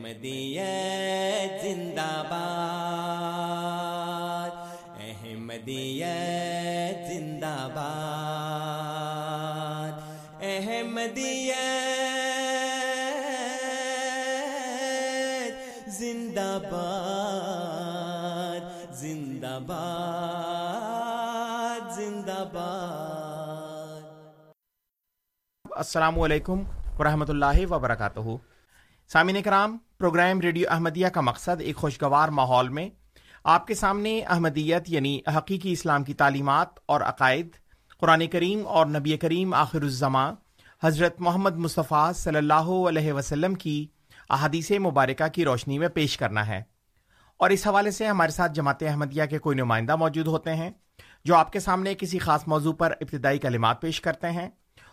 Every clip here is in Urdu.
احمدیت زندہ باد، احمدیت زندہ باد، احمدیت زندہ باد زندہ باد زندہ باد۔ السلام علیکم ورحمۃ اللہ وبرکاتہ۔ سامعین کرام پروگرام ریڈیو احمدیہ کا مقصد ایک خوشگوار ماحول میں آپ کے سامنے احمدیت یعنی حقیقی اسلام کی تعلیمات اور عقائد، قرآن کریم اور نبی کریم آخر الزماں حضرت محمد مصطفیٰ صلی اللہ علیہ وسلم کی احادیث مبارکہ کی روشنی میں پیش کرنا ہے۔ اور اس حوالے سے ہمارے ساتھ جماعت احمدیہ کے کوئی نمائندہ موجود ہوتے ہیں جو آپ کے سامنے کسی خاص موضوع پر ابتدائی کلمات پیش کرتے ہیں۔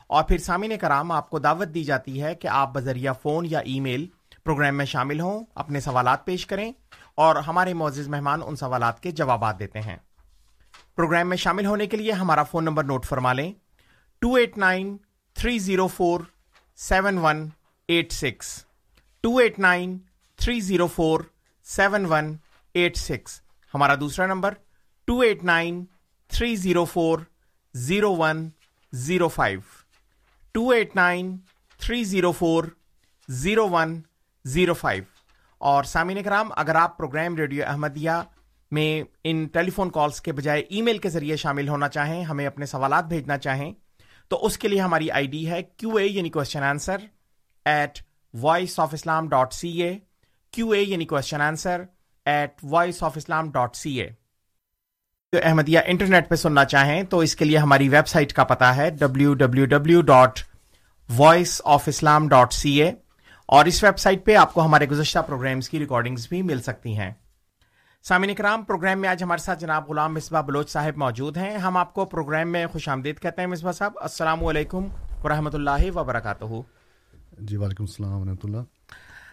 اور پھر سامعین کرام، آپ کو دعوت دی جاتی ہے کہ آپ بذریعہ فون یا ای میل پروگرام میں شامل ہوں، اپنے سوالات پیش کریں اور ہمارے معزز مہمان ان سوالات کے جوابات دیتے ہیں۔ پروگرام میں شامل ہونے کے لیے ہمارا فون نمبر نوٹ فرما لیں۔ Two eight nine three zero four seven one eight six. Two eight nine three zero four seven one eight six. ہمارا دوسرا number two eight nine three zero four zero one zero five. Two eight nine three zero four zero one zero five اور سامعین کرام اگر آپ پروگرام ریڈیو احمدیہ میں ان ٹیلی فون کالس کے بجائے ای میل کے ذریعے شامل ہونا چاہیں، ہمیں اپنے سوالات بھیجنا چاہیں، تو اس کے لیے ہماری آئی ڈی ہے کیو اے یعنی question answer at voice of Islam dot C A Q A یعنی question answer at voice of Islam dot C A Ahmadiyya internet پہ سننا چاہیں تو اس کے لیے ہماری ویب سائٹ کا پتا ہے W W W dot voice of Islam dot C A اور اس ویب سائٹ پہ آپ کو ہمارے گزشتہ پروگرامس کی ریکارڈنگز بھی مل سکتی ہیں۔ سامعین کرام پروگرام میں آج ہمارے ساتھ جناب غلام مصباح بلوچ صاحب موجود ہیں۔ ہم آپ کو پروگرام میں خوش آمدید کہتے ہیں مصباح صاحب۔ السلام علیکم ورحمۃ اللہ وبرکاتہ۔ جی وعلیکم السلام ورحمۃ اللہ۔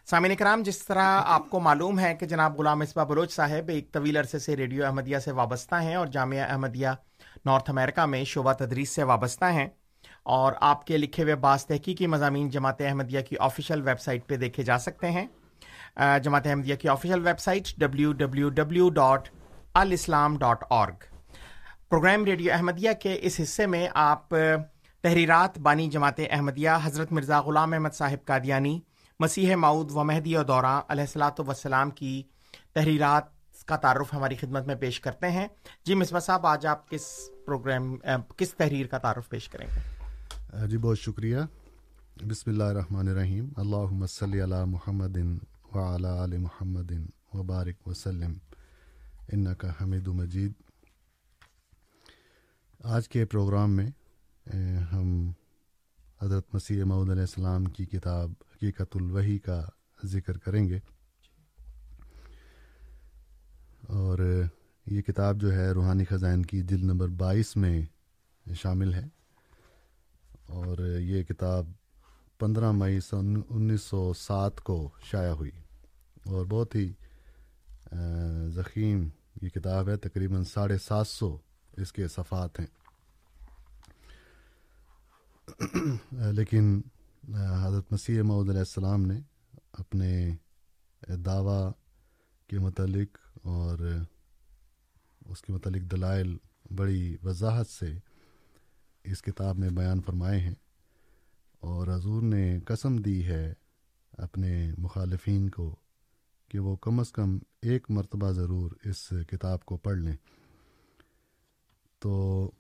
سامعین کرام، جس طرح آپ کو معلوم ہے کہ جناب غلام مصباح بلوچ صاحب ایک طویل عرصے سے ریڈیو احمدیہ سے وابستہ ہیں اور جامعہ احمدیہ نارتھ امریکہ میں شعبہ تدریس سے وابستہ ہیں اور آپ کے لکھے ہوئے بعض تحقیقی مضامین جماعت احمدیہ کی آفیشیل ویب سائٹ پہ دیکھے جا سکتے ہیں۔ جماعت احمدیہ کی official website W W W dot alislam dot org programme radio Ahmadiyya کے اس حصے میں آپ تحریرات بانی جماعت احمدیہ حضرت مرزا غلام احمد صاحب قادیانی مسیح معود و مہدی اور دورہ علیہ السلاۃ وسلام کی تحریرات کا تعارف ہماری خدمت میں پیش کرتے ہیں۔ جی مصباح صاحب، آج آپ کس پروگرام کس تحریر کا تعارف پیش کریں گے؟ جی بہت شکریہ۔ بسم اللہ الرحمن الرحیم۔ اللہ صلی علی محمد وعلی آل محمد وبارک وسلم۔ ان کا حمید مجید۔ آج کے پروگرام میں ہم حضرت مسیح محدود علیہ السلام کی کتاب حقیقت الوحی کا ذکر کریں گے۔ اور یہ کتاب جو ہے روحانی خزائن کی جلد نمبر بائیس میں شامل ہے۔ اور یہ کتاب پندرہ مئی سن انیس سو سات کو شائع ہوئی۔ اور بہت ہی ضخیم یہ کتاب ہے۔ تقریباً ساڑھے سات سو اس کے صفحات ہیں۔ لیکن حضرت مسیح محدود علیہ السلام نے اپنے دعویٰ کے متعلق اور اس کے متعلق دلائل بڑی وضاحت سے اس کتاب میں بیان فرمائے ہیں اور حضور نے قسم دی ہے اپنے مخالفین کو کہ وہ کم از کم ایک مرتبہ ضرور اس کتاب کو پڑھ لیں۔ تو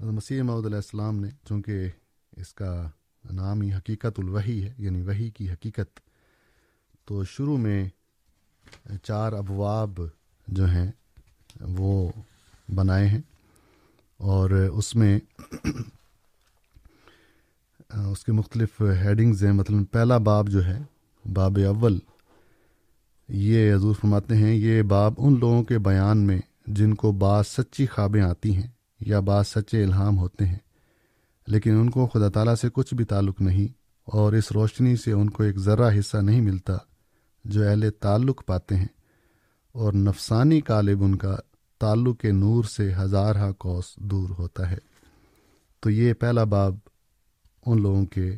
مسیح محدود علیہ السلام نے، چونکہ اس کا نام ہی حقیقت الوحی ہے یعنی وہی کی حقیقت، تو شروع میں چار ابواب جو ہیں وہ بنائے ہیں۔ اور اس میں اس کے مختلف ہیڈنگز ہیں۔ مطلب پہلا باب جو ہے، باب اول، یہ حضور فرماتے ہیں، یہ باب ان لوگوں کے بیان میں جن کو بعض سچی خوابیں آتی ہیں۔ یا بعض سچے الہام ہوتے ہیں، لیکن ان کو خدا تعالیٰ سے کچھ بھی تعلق نہیں، اور اس روشنی سے ان کو ایک ذرہ حصہ نہیں ملتا جو اہل تعلق پاتے ہیں، اور نفسانی کالب ان کا تعلق کے نور سے ہزارہ کوس دور ہوتا ہے۔ تو یہ پہلا باب ان لوگوں کے،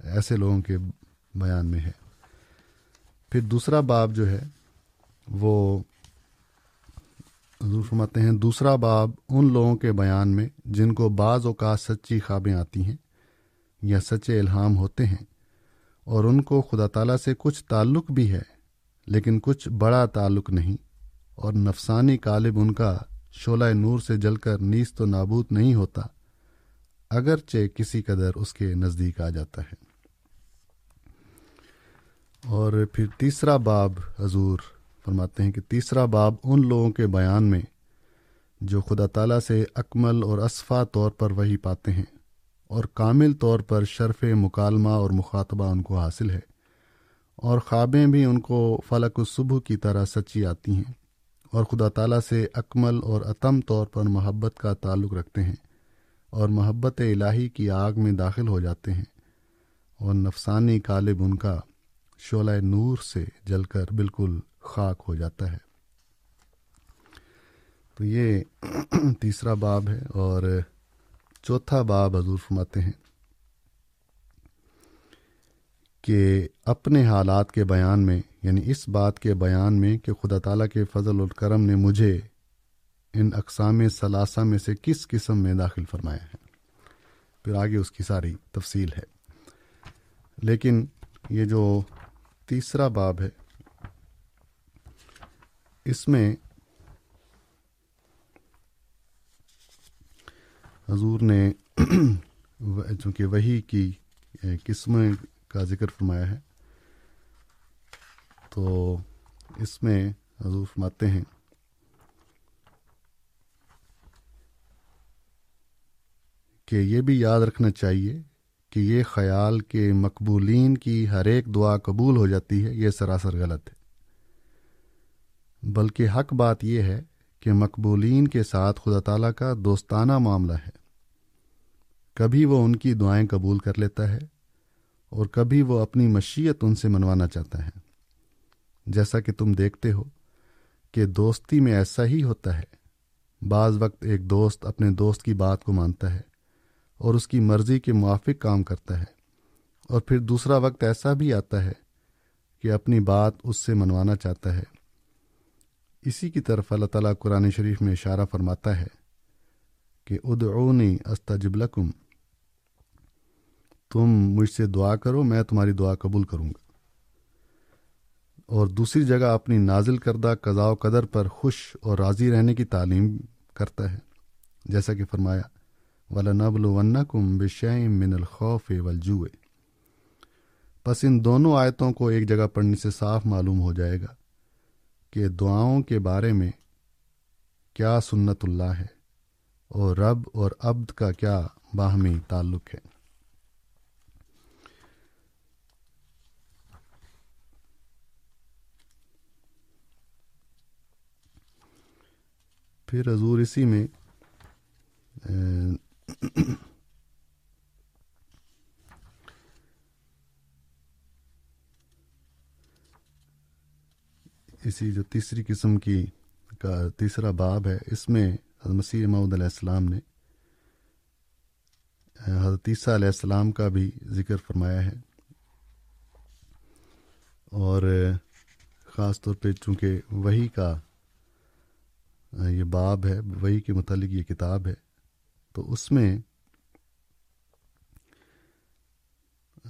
ایسے لوگوں کے بیان میں ہے۔ پھر دوسرا باب جو ہے، وہ حضور فرماتے ہیں، دوسرا باب ان لوگوں کے بیان میں جن کو بعض اوقات سچی خوابیں آتی ہیں یا سچے الہام ہوتے ہیں اور ان کو خدا تعالیٰ سے کچھ تعلق بھی ہے، لیکن کچھ بڑا تعلق نہیں اور نفسانی کالب ان کا شعلہ نور سے جل کر نیست تو نابود نہیں ہوتا، اگرچہ کسی قدر اس کے نزدیک آ جاتا ہے۔ اور پھر تیسرا باب حضور فرماتے ہیں کہ تیسرا باب ان لوگوں کے بیان میں جو خدا تعالیٰ سے اکمل اور اصفا طور پر وہی پاتے ہیں اور کامل طور پر شرف مکالمہ اور مخاطبہ ان کو حاصل ہے اور خوابیں بھی ان کو فلک و صبح کی طرح سچی آتی ہیں اور خدا تعالیٰ سے اکمل اور عتم طور پر محبت کا تعلق رکھتے ہیں اور محبت الہی کی آگ میں داخل ہو جاتے ہیں اور نفسانی کالب ان کا شعلہ نور سے جل کر بالکل خاک ہو جاتا ہے۔ تو یہ تیسرا باب ہے اور چوتھا باب حضور فرماتے ہیں کہ اپنے حالات کے بیان میں یعنی اس بات کے بیان میں کہ خدا تعالیٰ کے فضل الکرم نے مجھے ان اقسام ثلاثہ میں سے کس قسم میں داخل فرمایا ہے۔ پھر آگے اس کی ساری تفصیل ہے۔ لیکن یہ جو تیسرا باب ہے اس میں حضور نے چونکہ وہی کی قسم کا ذکر فرمایا ہے، تو اس میں حضور فرماتے ہیں، کہ یہ بھی یاد رکھنا چاہیے کہ یہ خیال کہ مقبولین کی ہر ایک دعا قبول ہو جاتی ہے، یہ سراسر غلط ہے۔ بلکہ حق بات یہ ہے کہ مقبولین کے ساتھ خدا تعالیٰ کا دوستانہ معاملہ ہے۔ کبھی وہ ان کی دعائیں قبول کر لیتا ہے اور کبھی وہ اپنی مشیت ان سے منوانا چاہتا ہے۔ جیسا کہ تم دیکھتے ہو کہ دوستی میں ایسا ہی ہوتا ہے۔ بعض وقت ایک دوست اپنے دوست کی بات کو مانتا ہے اور اس کی مرضی کے موافق کام کرتا ہے۔ اور پھر دوسرا وقت ایسا بھی آتا ہے کہ اپنی بات اس سے منوانا چاہتا ہے۔ اسی کی طرف اللہ تعالیٰ قرآن شریف میں اشارہ فرماتا ہے کہ ادعونی استجب لکم۔ تم مجھ سے دعا کرو، میں تمہاری دعا قبول کروں گا۔ اور دوسری جگہ اپنی نازل کردہ قضاء و قدر پر خوش اور راضی رہنے کی تعلیم کرتا ہے۔ جیسا کہ فرمایا ولنبل ون کم بشیم من الخوف والجوع۔ پس ان دونوں آیتوں کو ایک جگہ پڑھنے سے صاف معلوم ہو جائے گا۔ کہ دعاؤں کے بارے میں کیا سنت اللہ ہے اور رب اور عبد کا کیا باہمی تعلق ہے۔ پھر حضور اسی میں اسی جو تیسری قسم کی کا تیسرا باب ہے، اس میں مسیح محمود علیہ السلام نے، حضرت عیسیٰ علیہ السلام کا بھی ذکر فرمایا ہے۔ اور خاص طور پہ چونکہ وہی کا یہ باب ہے وہی کے متعلق یہ کتاب ہے، تو اس میں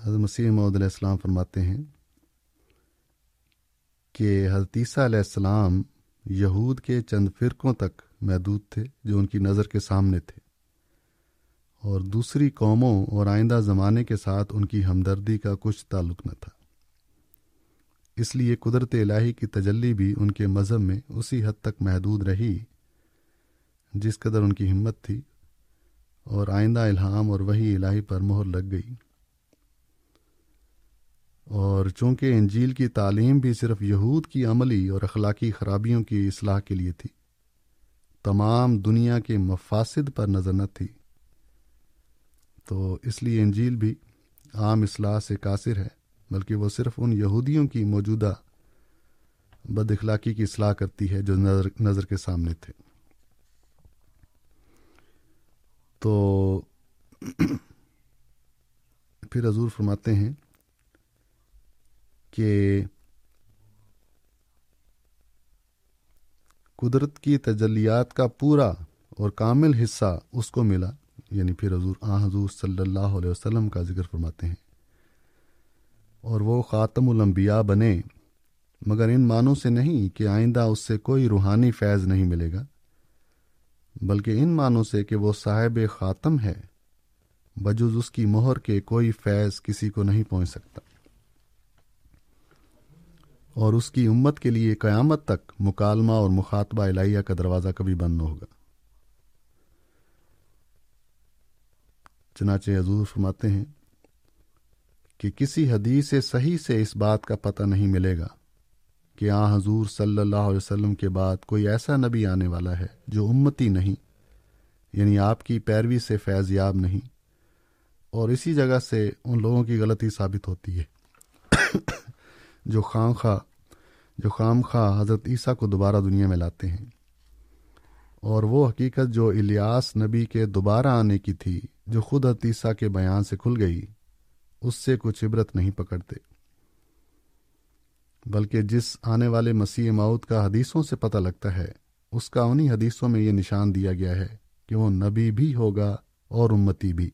حضرت مسیح محدود علیہ السلام فرماتے ہیں کہ حضرت عیسیٰ علیہ السلام یہود کے چند فرقوں تک محدود تھے جو ان کی نظر کے سامنے تھے، اور دوسری قوموں اور آئندہ زمانے کے ساتھ ان کی ہمدردی کا کچھ تعلق نہ تھا۔ اس لیے قدرت الہی کی تجلی بھی ان کے مذہب میں اسی حد تک محدود رہی جس قدر ان کی ہمت تھی اور آئندہ الہام اور وہی الہی پر مہر لگ گئی۔ اور چونکہ انجیل کی تعلیم بھی صرف یہود کی عملی اور اخلاقی خرابیوں کی اصلاح کے لیے تھی، تمام دنیا کے مفاصد پر نظر نہ تھی۔ تو اس لیے انجیل بھی عام اصلاح سے قاصر ہے، بلکہ وہ صرف ان یہودیوں کی موجودہ بد اخلاقی کی اصلاح کرتی ہے جو نظر نظر کے سامنے تھے۔ تو پھر حضور فرماتے ہیں کہ قدرت کی تجلیات کا پورا اور کامل حصہ اس کو ملا یعنی پھر حضور آ حضور صلی اللہ علیہ وسلم کا ذکر فرماتے ہیں۔ اور وہ خاتم الانبیاء بنے، مگر ان معنوں سے نہیں کہ آئندہ اس سے کوئی روحانی فیض نہیں ملے گا، بلکہ ان معنوں سے کہ وہ صاحب خاتم ہے، بجز اس کی مہر کے کوئی فیض کسی کو نہیں پہنچ سکتا۔ اور اس کی امت کے لیے قیامت تک مکالمہ اور مخاطبہ الہیہ کا دروازہ کبھی بند نہ ہوگا۔ چنانچہ حضور فرماتے ہیں کہ کسی حدیث صحیح سے اس بات کا پتہ نہیں ملے گا کہ آ حضور صلی اللہ علیہ وسلم کے بعد کوئی ایسا نبی آنے والا ہے جو امتی نہیں یعنی آپ کی پیروی سے فیض یاب نہیں، اور اسی جگہ سے ان لوگوں کی غلطی ثابت ہوتی ہے۔ جو خام خواہ جو خام خواہ حضرت عیسیٰ کو دوبارہ دنیا میں لاتے ہیں۔ اور وہ حقیقت جو الیاس نبی کے دوبارہ آنے کی تھی، جو خود حضرت عیسیٰ کے بیان سے کھل گئی، اس سے کچھ عبرت نہیں پکڑتے۔ بلکہ جس آنے والے مسیح ماؤد کا حدیثوں سے پتہ لگتا ہے، اس کا انہی حدیثوں میں یہ نشان دیا گیا ہے کہ وہ نبی بھی ہوگا اور امتی بھی۔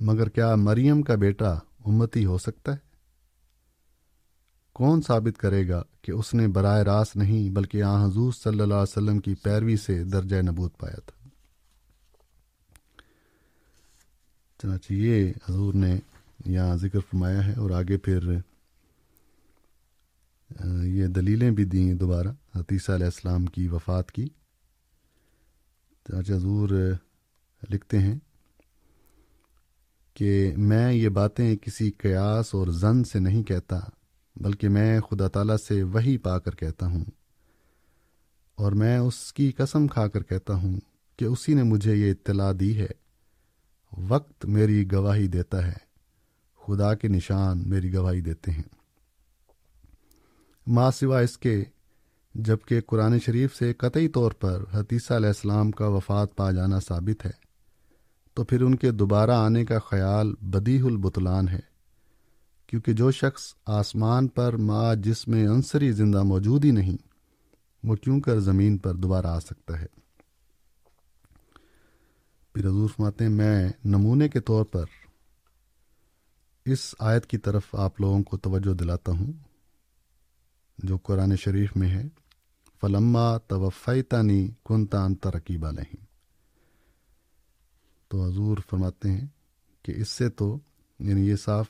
مگر کیا مریم کا بیٹا امتی ہو سکتا ہے؟ کون ثابت کرے گا کہ اس نے براہ راست نہیں بلکہ آ حضور صلی اللہ علیہ وسلم کی پیروی سے درجہ نبوت پایا تھا؟ چنانچہ یہ حضور نے یہاں ذکر فرمایا ہے اور آگے پھر یہ دلیلیں بھی دیں دوبارہ حتیثہ علیہ السلام کی وفات کی۔ چنانچہ حضور لکھتے ہیں کہ میں یہ باتیں کسی قیاس اور زن سے نہیں کہتا بلکہ میں خدا تعالیٰ سے وہی پا کر کہتا ہوں اور میں اس کی قسم کھا کر کہتا ہوں کہ اسی نے مجھے یہ اطلاع دی ہے۔ وقت میری گواہی دیتا ہے۔ خدا کے نشان میری گواہی دیتے ہیں۔ ماں سوا اس کے جبکہ قرآن شریف سے قطعی طور پر حتیثہ علیہ السلام کا وفات پا جانا ثابت ہے، تو پھر ان کے دوبارہ آنے کا خیال بدیح البتلان ہے۔ کیونکہ جو شخص آسمان پر ماں جس میں عنصری زندہ موجود ہی نہیں، وہ کیوں کر زمین پر دوبارہ آ سکتا ہے؟ پھر حضور فرماتے ہیں، میں نمونے کے طور پر اس آیت کی طرف آپ لوگوں کو توجہ دلاتا ہوں، جو قرآن شریف میں ہے، فلما توفیتانی کنتان ترقیبہ نہیں تو حضور فرماتے ہیں کہ اس سے تو یعنی یہ صاف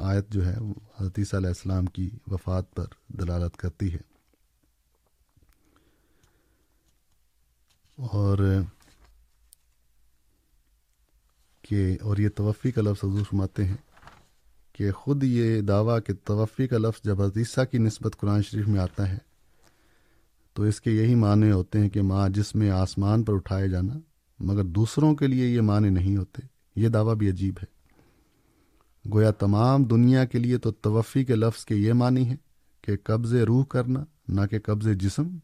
آیت جو ہے حدیث علیہ السلام کی وفات پر دلالت کرتی ہے۔ اور کہ، اور یہ توفی کا لفظ حضور فرماتے ہیں کہ خود یہ دعویٰ کہ توفی کا لفظ جب حدیثہ کی نسبت قرآن شریف میں آتا ہے، تو اس کے یہی معنی ہوتے ہیں کہ ماں جس میں آسمان پر اٹھائے جانا مگر دوسروں کے لیے یہ معنی نہیں ہوتے۔ یہ دعویٰ بھی عجیب ہے۔ گویا تمام دنیا کے لیے تو توفی کے لفظ کے یہ معنی ہے کہ قبض روح کرنا، نہ کہ قبض جسم۔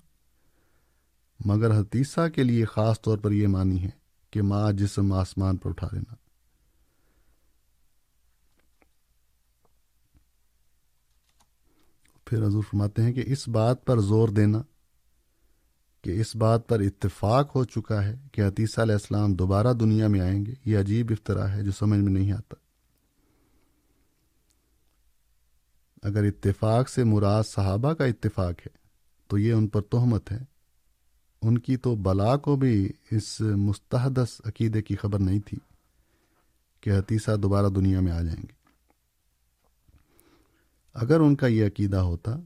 مگر حتیثہ کے لیے خاص طور پر یہ معنی ہے کہ ماں جسم آسمان پر اٹھا لینا۔ پھر حضور فرماتے ہیں کہ اس بات پر زور دینا کہ اس بات پر اتفاق ہو چکا ہے کہ حتیثہ علیہ السلام دوبارہ دنیا میں آئیں گے۔ یہ عجیب افطرا ہے جو سمجھ میں نہیں آتا۔ اگر اتفاق سے مراد صحابہ کا اتفاق ہے، تو یہ ان پر تہمت ہے۔ ان کی تو بلا کو بھی اس مستحدث عقیدے کی خبر نہیں تھی کہ حتیثہ دوبارہ دنیا میں آ جائیں گے۔ اگر ان کا یہ عقیدہ ہوتا،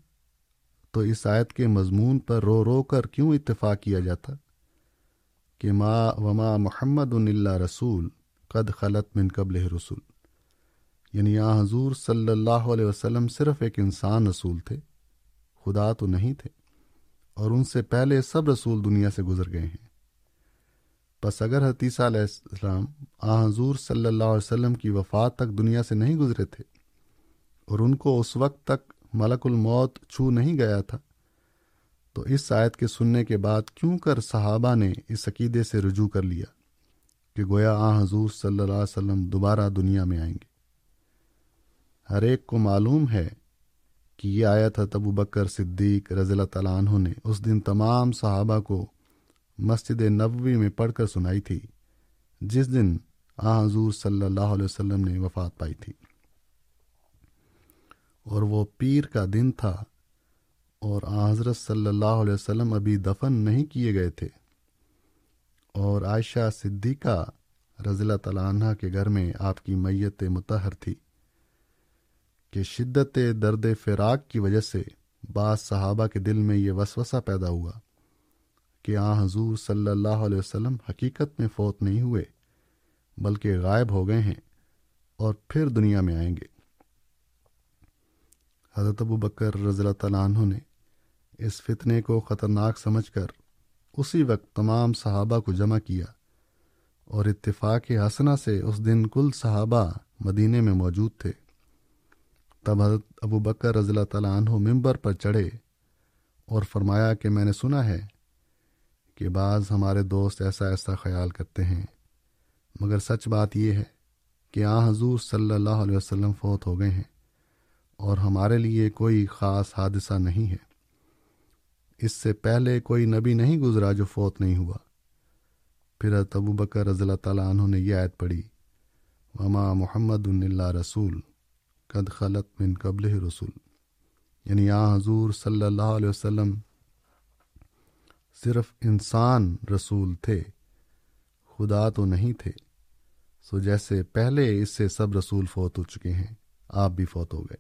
تو اس آیت کے مضمون پر رو رو کر کیوں اتفاق کیا جاتا کہ ما وما محمد اللہ رسول قد خلط من قبل رسول؟ یعنی آ حضور صلی اللہ علیہ وسلم صرف ایک انسان رسول تھے، خدا تو نہیں تھے، اور ان سے پہلے سب رسول دنیا سے گزر گئے ہیں۔ بس اگر حتیثہ علیہ السلام آ حضور صلی اللہ علیہ وسلم کی وفات تک دنیا سے نہیں گزرے تھے، اور ان کو اس وقت تک ملک الموت چھو نہیں گیا تھا، تو اس آیت کے سننے کے بعد کیوں کر صحابہ نے اس عقیدے سے رجوع کر لیا کہ گویا آ حضور صلی اللہ علیہ وسلم دوبارہ دنیا میں آئیں گے؟ ہر ایک کو معلوم ہے کہ یہ آیت ہے ابو بکر صدیق رضی اللہ تعالیٰ عنہ نے اس دن تمام صحابہ کو مسجد نبوی میں پڑھ کر سنائی تھی، جس دن آ حضور صلی اللہ علیہ وسلم نے وفات پائی تھی۔ اور وہ پیر کا دن تھا اور حضرت صلی اللہ علیہ وسلم ابھی دفن نہیں کیے گئے تھے۔ اور عائشہ صدیقہ رضی اللہ تعالیٰ عنہ کے گھر میں آپ کی میت متحر تھی۔ کہ شدت درد فراق کی وجہ سے بعض صحابہ کے دل میں یہ وسوسہ پیدا ہوا کہ آ حضور صلی اللہ علیہ وسلم حقیقت میں فوت نہیں ہوئے، بلکہ غائب ہو گئے ہیں اور پھر دنیا میں آئیں گے۔ حضرت ابو بکر رضی اللہ تعالیٰ عنہ نے اس فتنے کو خطرناک سمجھ کر اسی وقت تمام صحابہ کو جمع کیا اور اتفاق حسنہ سے اس دن کل صحابہ مدینے میں موجود تھے۔ تب حضرت ابو بکر رضی اللہ تعالیٰ عنہ ممبر پر چڑھے اور فرمایا کہ میں نے سنا ہے کہ بعض ہمارے دوست ایسا ایسا خیال کرتے ہیں، مگر سچ بات یہ ہے کہ آ حضور صلی اللہ علیہ وسلم فوت ہو گئے ہیں اور ہمارے لیے کوئی خاص حادثہ نہیں ہے۔ اس سے پہلے کوئی نبی نہیں گزرا جو فوت نہیں ہوا۔ پھر ابو بکر رضی اللہ تعالیٰ عنہ نے یہ آیت پڑھی، وما محمد اللہ رسول۔ قد خلط من قبل رسول یعنی آ حضور صلی اللہ علیہ وسلم صرف انسان رسول تھے، خدا تو نہیں تھے۔ سو جیسے پہلے اس سے سب رسول فوت ہو چکے ہیں، آپ بھی فوت ہو گئے۔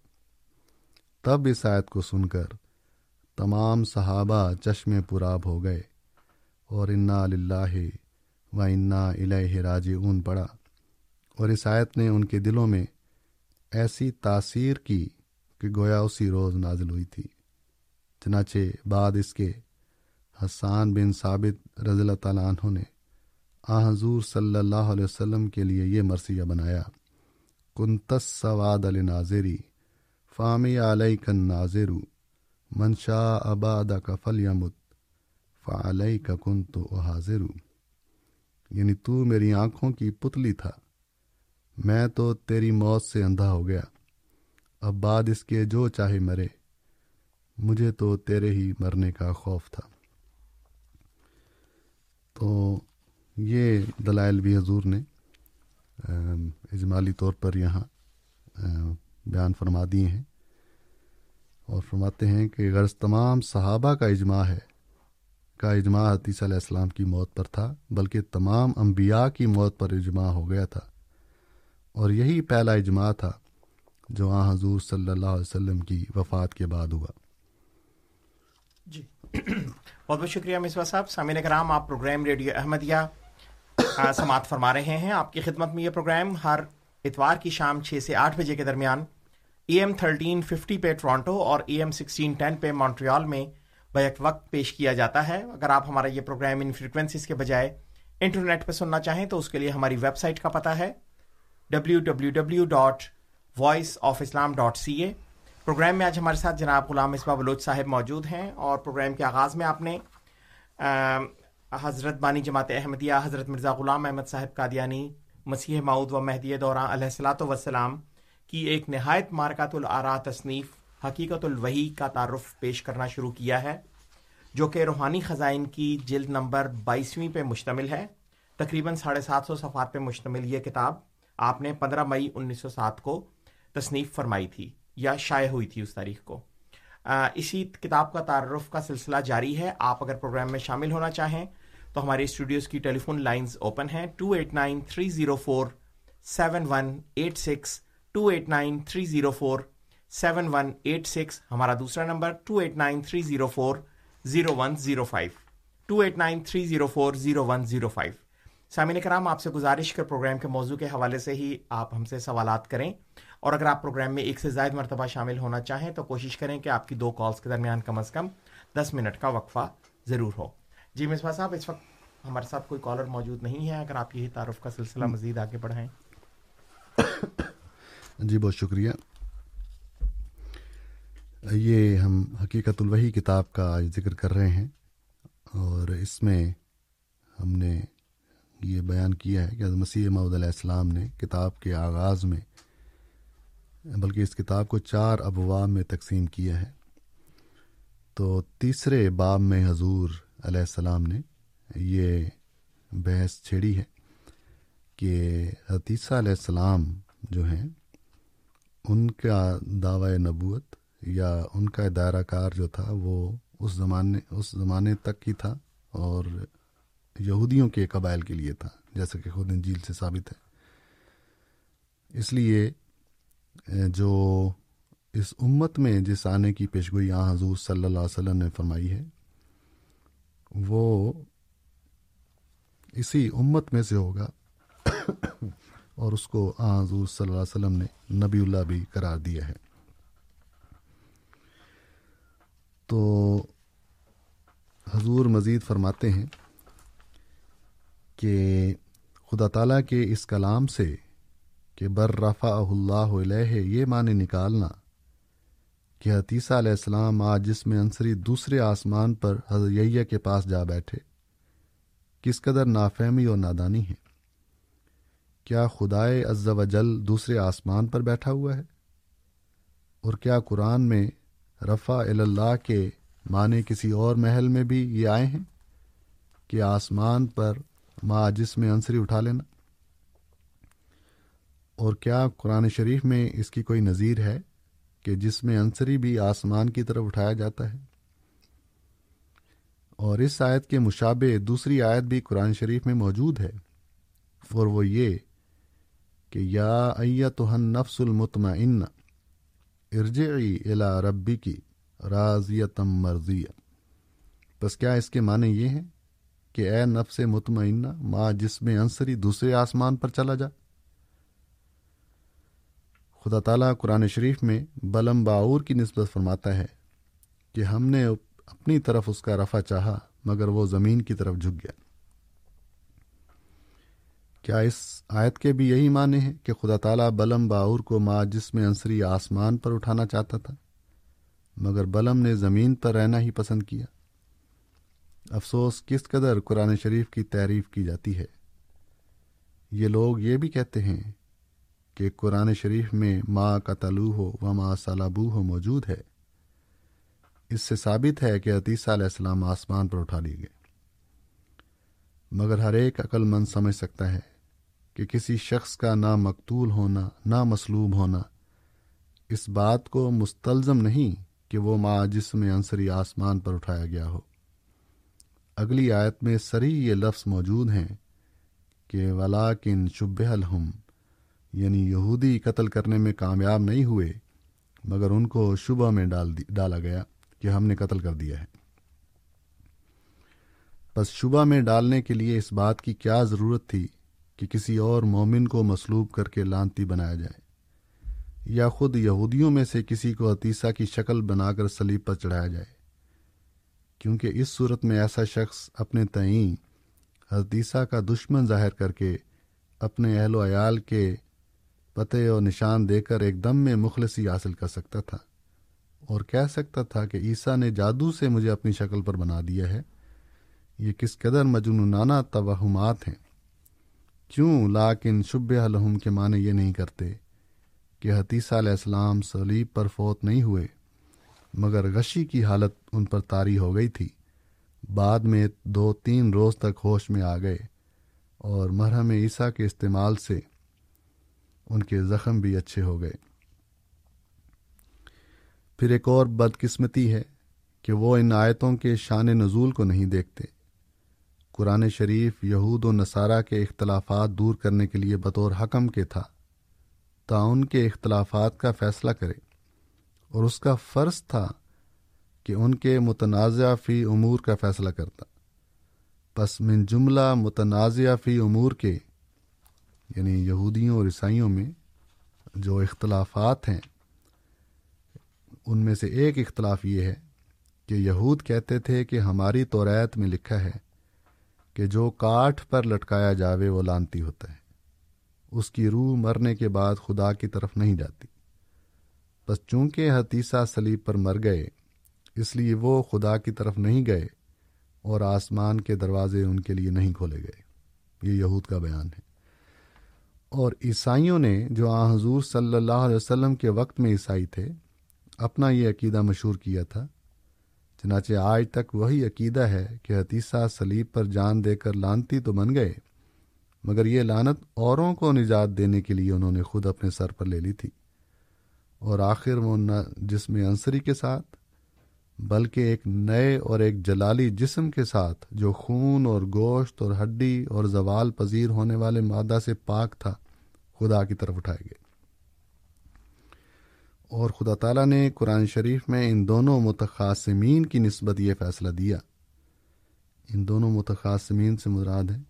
تب اس آیت کو سن کر تمام صحابہ چشم پراب ہو گئے اور انا اللہ و انا الہ راج اون پڑا اور اس آیت نے ان کے دلوں میں ایسی تاثیر کی کہ گویا اسی روز نازل ہوئی تھی۔ چنانچہ بعد اس کے حسان بن ثابت رضی اللہ تعالیٰ عنہ نے آ حضور صلی اللہ علیہ وسلم کے لیے یہ مرثیہ بنایا۔ کنتس سواد ناظری فامی علیہ کن ناظر منشا آباد کا فل یمت فعلیہ کا کن تو حاضر یعنی تو میری آنکھوں کی پتلی تھا۔ میں تو تیری موت سے اندھا ہو گیا۔ اب بعد اس کے جو چاہے مرے۔ مجھے تو تیرے ہی مرنے کا خوف تھا۔ تو یہ دلائل بھی حضور نے اجمالی طور پر یہاں بیان فرما دیے ہیں۔ اور فرماتے ہیں کہ غرض تمام صحابہ کا اجماع ہے۔ کا اجماع حتیث علیہ السلام کی موت پر تھا، بلکہ تمام انبیاء کی موت پر اجماع ہو گیا تھا۔ اور یہی پہلا اجماع تھا جو آ حضور صلی اللہ علیہ وسلم کی وفات کے بعد ہوا۔ جی۔ بہت بہت شکریہ مصباح صاحب۔ سامعین کرام آپ پروگرام ریڈیو احمدیہ سماعت فرما رہے ہیں۔ آپ کی خدمت میں یہ پروگرام ہر اتوار کی شام چھ سے آٹھ بجے کے درمیان ای ایم تھرٹین ففٹی پہ ٹورانٹو اور ای ایم سکسٹین ٹین پہ مونٹریال میں بیک وقت پیش کیا جاتا ہے۔ اگر آپ ہمارا یہ پروگرام ان فریکوینسیز کے بجائے انٹرنیٹ پہ سننا چاہیں تو اس کے لیے ہماری ویب سائٹ کا پتہ ہے۔ W W W dot voice of Islam dot C A programme میں آج ہمارے ساتھ جناب غلام اسبا بلوچ صاحب موجود ہیں اور پروگرام کے آغاز میں آپ نے حضرت بانی جماعت احمدیہ، حضرت مرزا غلام احمد صاحب قادیانی، مسیح معود و مہدی دوران علیہ السلاۃ وسلام کی ایک نہایت مارکات العرا تصنیف، حقیقت الوحی کا تعارف پیش کرنا شروع کیا ہے، جو کہ روحانی خزائن کی جلد نمبر بائیسویں پہ مشتمل ہے۔ تقریباً ساڑھے سات سو صفحات پہ مشتمل یہ کتاب۔ آپ نے پندرہ مئی انیس سو سات کو تصنیف فرمائی تھی یا شائع ہوئی تھی اس تاریخ کو۔ اسی کتاب کا تعارف کا سلسلہ جاری ہے۔ آپ اگر پروگرام میں شامل ہونا چاہیں تو ہمارے اسٹوڈیوز کی ٹیلی فون لائنز اوپن ہیں۔ Two eight nine three zero four seven one eight six, two eight nine three zero four seven one eight six ہمارا دوسرا number, two eight nine three zero four zero one zero five. Two eight nine three zero four zero one zero five. سامعین کرام آپ سے گزارش کر پروگرام کے موضوع کے حوالے سے ہی آپ ہم سے سوالات کریں۔ اور اگر آپ پروگرام میں ایک سے زائد مرتبہ شامل ہونا چاہیں تو کوشش کریں کہ آپ کی دو کالس کے درمیان کم از کم دس منٹ کا وقفہ ضرور ہو۔ جی مصباح صاحب اس وقت ہمارے ساتھ کوئی کالر موجود نہیں ہے۔ اگر آپ یہی تعارف کا سلسلہ مزید آگے بڑھائیں۔ جی بہت شکریہ۔ یہ ہم حقیقت الوحی کتاب کا ذکر کر رہے ہیں اور اس میں ہم نے یہ بیان کیا ہے کہ مسیح محدود علیہ السلام نے کتاب کے آغاز میں، بلکہ اس کتاب کو چار ابواب میں تقسیم کیا ہے۔ تو تیسرے باب میں حضور علیہ السلام نے یہ بحث چھیڑی ہے کہ حتیثہ علیہ السلام جو ہیں، ان کا دعوی نبوت یا ان کا دائرہ کار جو تھا، وہ اس زمانے اس زمانے تک ہی تھا اور یہودیوں کے قبائل کے لیے تھا، جیسا کہ خود انجیل سے ثابت ہے۔ اس لیے، جو اس امت میں جس آنے کی پیشگوئی آ حضور صلی اللہ علیہ وسلم نے فرمائی ہے، وہ اسی امت میں سے ہوگا اور اس کو آ حضور صلی اللہ علیہ وسلم نے نبی اللہ بھی قرار دیا ہے۔ تو حضور مزید فرماتے ہیں کہ خدا تعالیٰ کے اس کلام سے کہ بر رفا اللہ علیہ یہ معنی نکالنا کہ حتیثہ علیہ السلام آج جس میں انصری دوسرے آسمان پر حضرت کے پاس جا بیٹھے، کس قدر نافہمی اور نادانی ہے؟ کیا خدائے عز و جل دوسرے آسمان پر بیٹھا ہوا ہے؟ اور کیا قرآن میں رفع اللہ کے معنی کسی اور محل میں بھی یہ آئے ہیں کہ آسمان پر ماں جس میں انصری اٹھا لینا۔ اور کیا قرآن شریف میں اس کی کوئی نظیر ہے کہ جس میں انصری بھی آسمان کی طرف اٹھایا جاتا ہے؟ اور اس آیت کے مشابے دوسری آیت بھی قرآن شریف میں موجود ہے۔ اور وہ یہ کہ یا تو نفس المتم ارجعی الا ربی کی راضیتم مرضیہ۔ بس کیا اس کے معنی یہ ہیں؟ کہ اے نفس مطمئنہ، ماں جس میں انصری دوسرے آسمان پر چلا جا۔ خدا تعالیٰ قرآن شریف میں بلم باور کی نسبت فرماتا ہے کہ ہم نے اپنی طرف اس کا رفع چاہا، مگر وہ زمین کی طرف جھک گیا۔ کیا اس آیت کے بھی یہی معنی ہیں کہ خدا تعالیٰ بلم باور کو ماں جس میں انصری آسمان پر اٹھانا چاہتا تھا، مگر بلم نے زمین پر رہنا ہی پسند کیا؟ افسوس کس قدر قرآن شریف کی تعریف کی جاتی ہے۔ یہ لوگ یہ بھی کہتے ہیں کہ قرآن شریف میں ماں کا تلو ہو و ماں سالابو ہو موجود ہے۔ اس سے ثابت ہے کہ عتیسہ علیہ السلام آسمان پر اٹھا لی گئے۔ مگر ہر ایک عقل مند سمجھ سکتا ہے کہ کسی شخص کا نہ مقتول ہونا، نہ مصلوب ہونا اس بات کو مستلزم نہیں کہ وہ ماں جس میں عنصری آسمان پر اٹھایا گیا ہو۔ اگلی آیت میں سری یہ لفظ موجود ہیں کہ ولا کن شب الحم یعنی یہودی قتل کرنے میں کامیاب نہیں ہوئے، مگر ان کو شبہ میں ڈال ڈالا گیا کہ ہم نے قتل کر دیا ہے۔ بس شبہ میں ڈالنے کے لیے اس بات کی کیا ضرورت تھی کہ کسی اور مومن کو مصلوب کر کے لانتی بنایا جائے، یا خود یہودیوں میں سے کسی کو عتیسہ کی شکل بنا کر سلیب پر چڑھایا جائے۔ کیونکہ اس صورت میں ایسا شخص اپنے تعین حدیثہ کا دشمن ظاہر کر کے اپنے اہل و عیال کے پتے اور نشان دے کر ایک دم میں مخلصی حاصل کر سکتا تھا اور کہہ سکتا تھا کہ عیسیٰ نے جادو سے مجھے اپنی شکل پر بنا دیا ہے۔ یہ کس قدر مجنونانہ توہمات ہیں۔ کیوں؟ لاکن شب الحم کے معنی یہ نہیں کرتے کہ حتیثہ علیہ السلام سلیب پر فوت نہیں ہوئے۔ مگر غشی کی حالت ان پر طاری ہو گئی تھی۔ بعد میں دو تین روز تک ہوش میں آ گئے اور مرہم عیسیٰ کے استعمال سے ان کے زخم بھی اچھے ہو گئے۔ پھر ایک اور بدقسمتی ہے کہ وہ ان آیتوں کے شان نزول کو نہیں دیکھتے۔ قرآن شریف یہود و نصارہ کے اختلافات دور کرنے کے لیے بطور حکم کے تھا۔ تا ان کے اختلافات کا فیصلہ کرے۔ اور اس کا فرض تھا کہ ان کے متنازع فی امور کا فیصلہ کرتا۔ پس من جملہ متنازع فی امور کے یعنی یہودیوں اور عیسائیوں میں جو اختلافات ہیں، ان میں سے ایک اختلاف یہ ہے کہ یہود کہتے تھے کہ ہماری توریت میں لکھا ہے کہ جو کاٹھ پر لٹکایا جاوے وہ لانتی ہوتا ہے، اس کی روح مرنے کے بعد خدا کی طرف نہیں جاتی۔ بس چونکہ حتیثہ سلیب پر مر گئے، اس لیے وہ خدا کی طرف نہیں گئے اور آسمان کے دروازے ان کے لیے نہیں کھولے گئے۔ یہ یہود کا بیان ہے۔ اور عیسائیوں نے جو آ حضور صلی اللہ علیہ وسلم کے وقت میں عیسائی تھے، اپنا یہ عقیدہ مشہور کیا تھا۔ چنانچہ آج تک وہی عقیدہ ہے کہ حتیثہ سلیب پر جان دے کر لانتی تو بن گئے، مگر یہ لانت اوروں کو نجات دینے کے لیے انہوں نے خود اپنے سر پر لے لی تھی۔ اور آخر وہ نہ جسم انصری کے ساتھ، بلکہ ایک نئے اور ایک جلالی جسم کے ساتھ، جو خون اور گوشت اور ہڈی اور زوال پذیر ہونے والے مادہ سے پاک تھا، خدا کی طرف اٹھائے گئے۔ اور خدا تعالیٰ نے قرآن شریف میں ان دونوں متخاصمین کی نسبت یہ فیصلہ دیا۔ ان دونوں متخاصمین سے مراد ہیں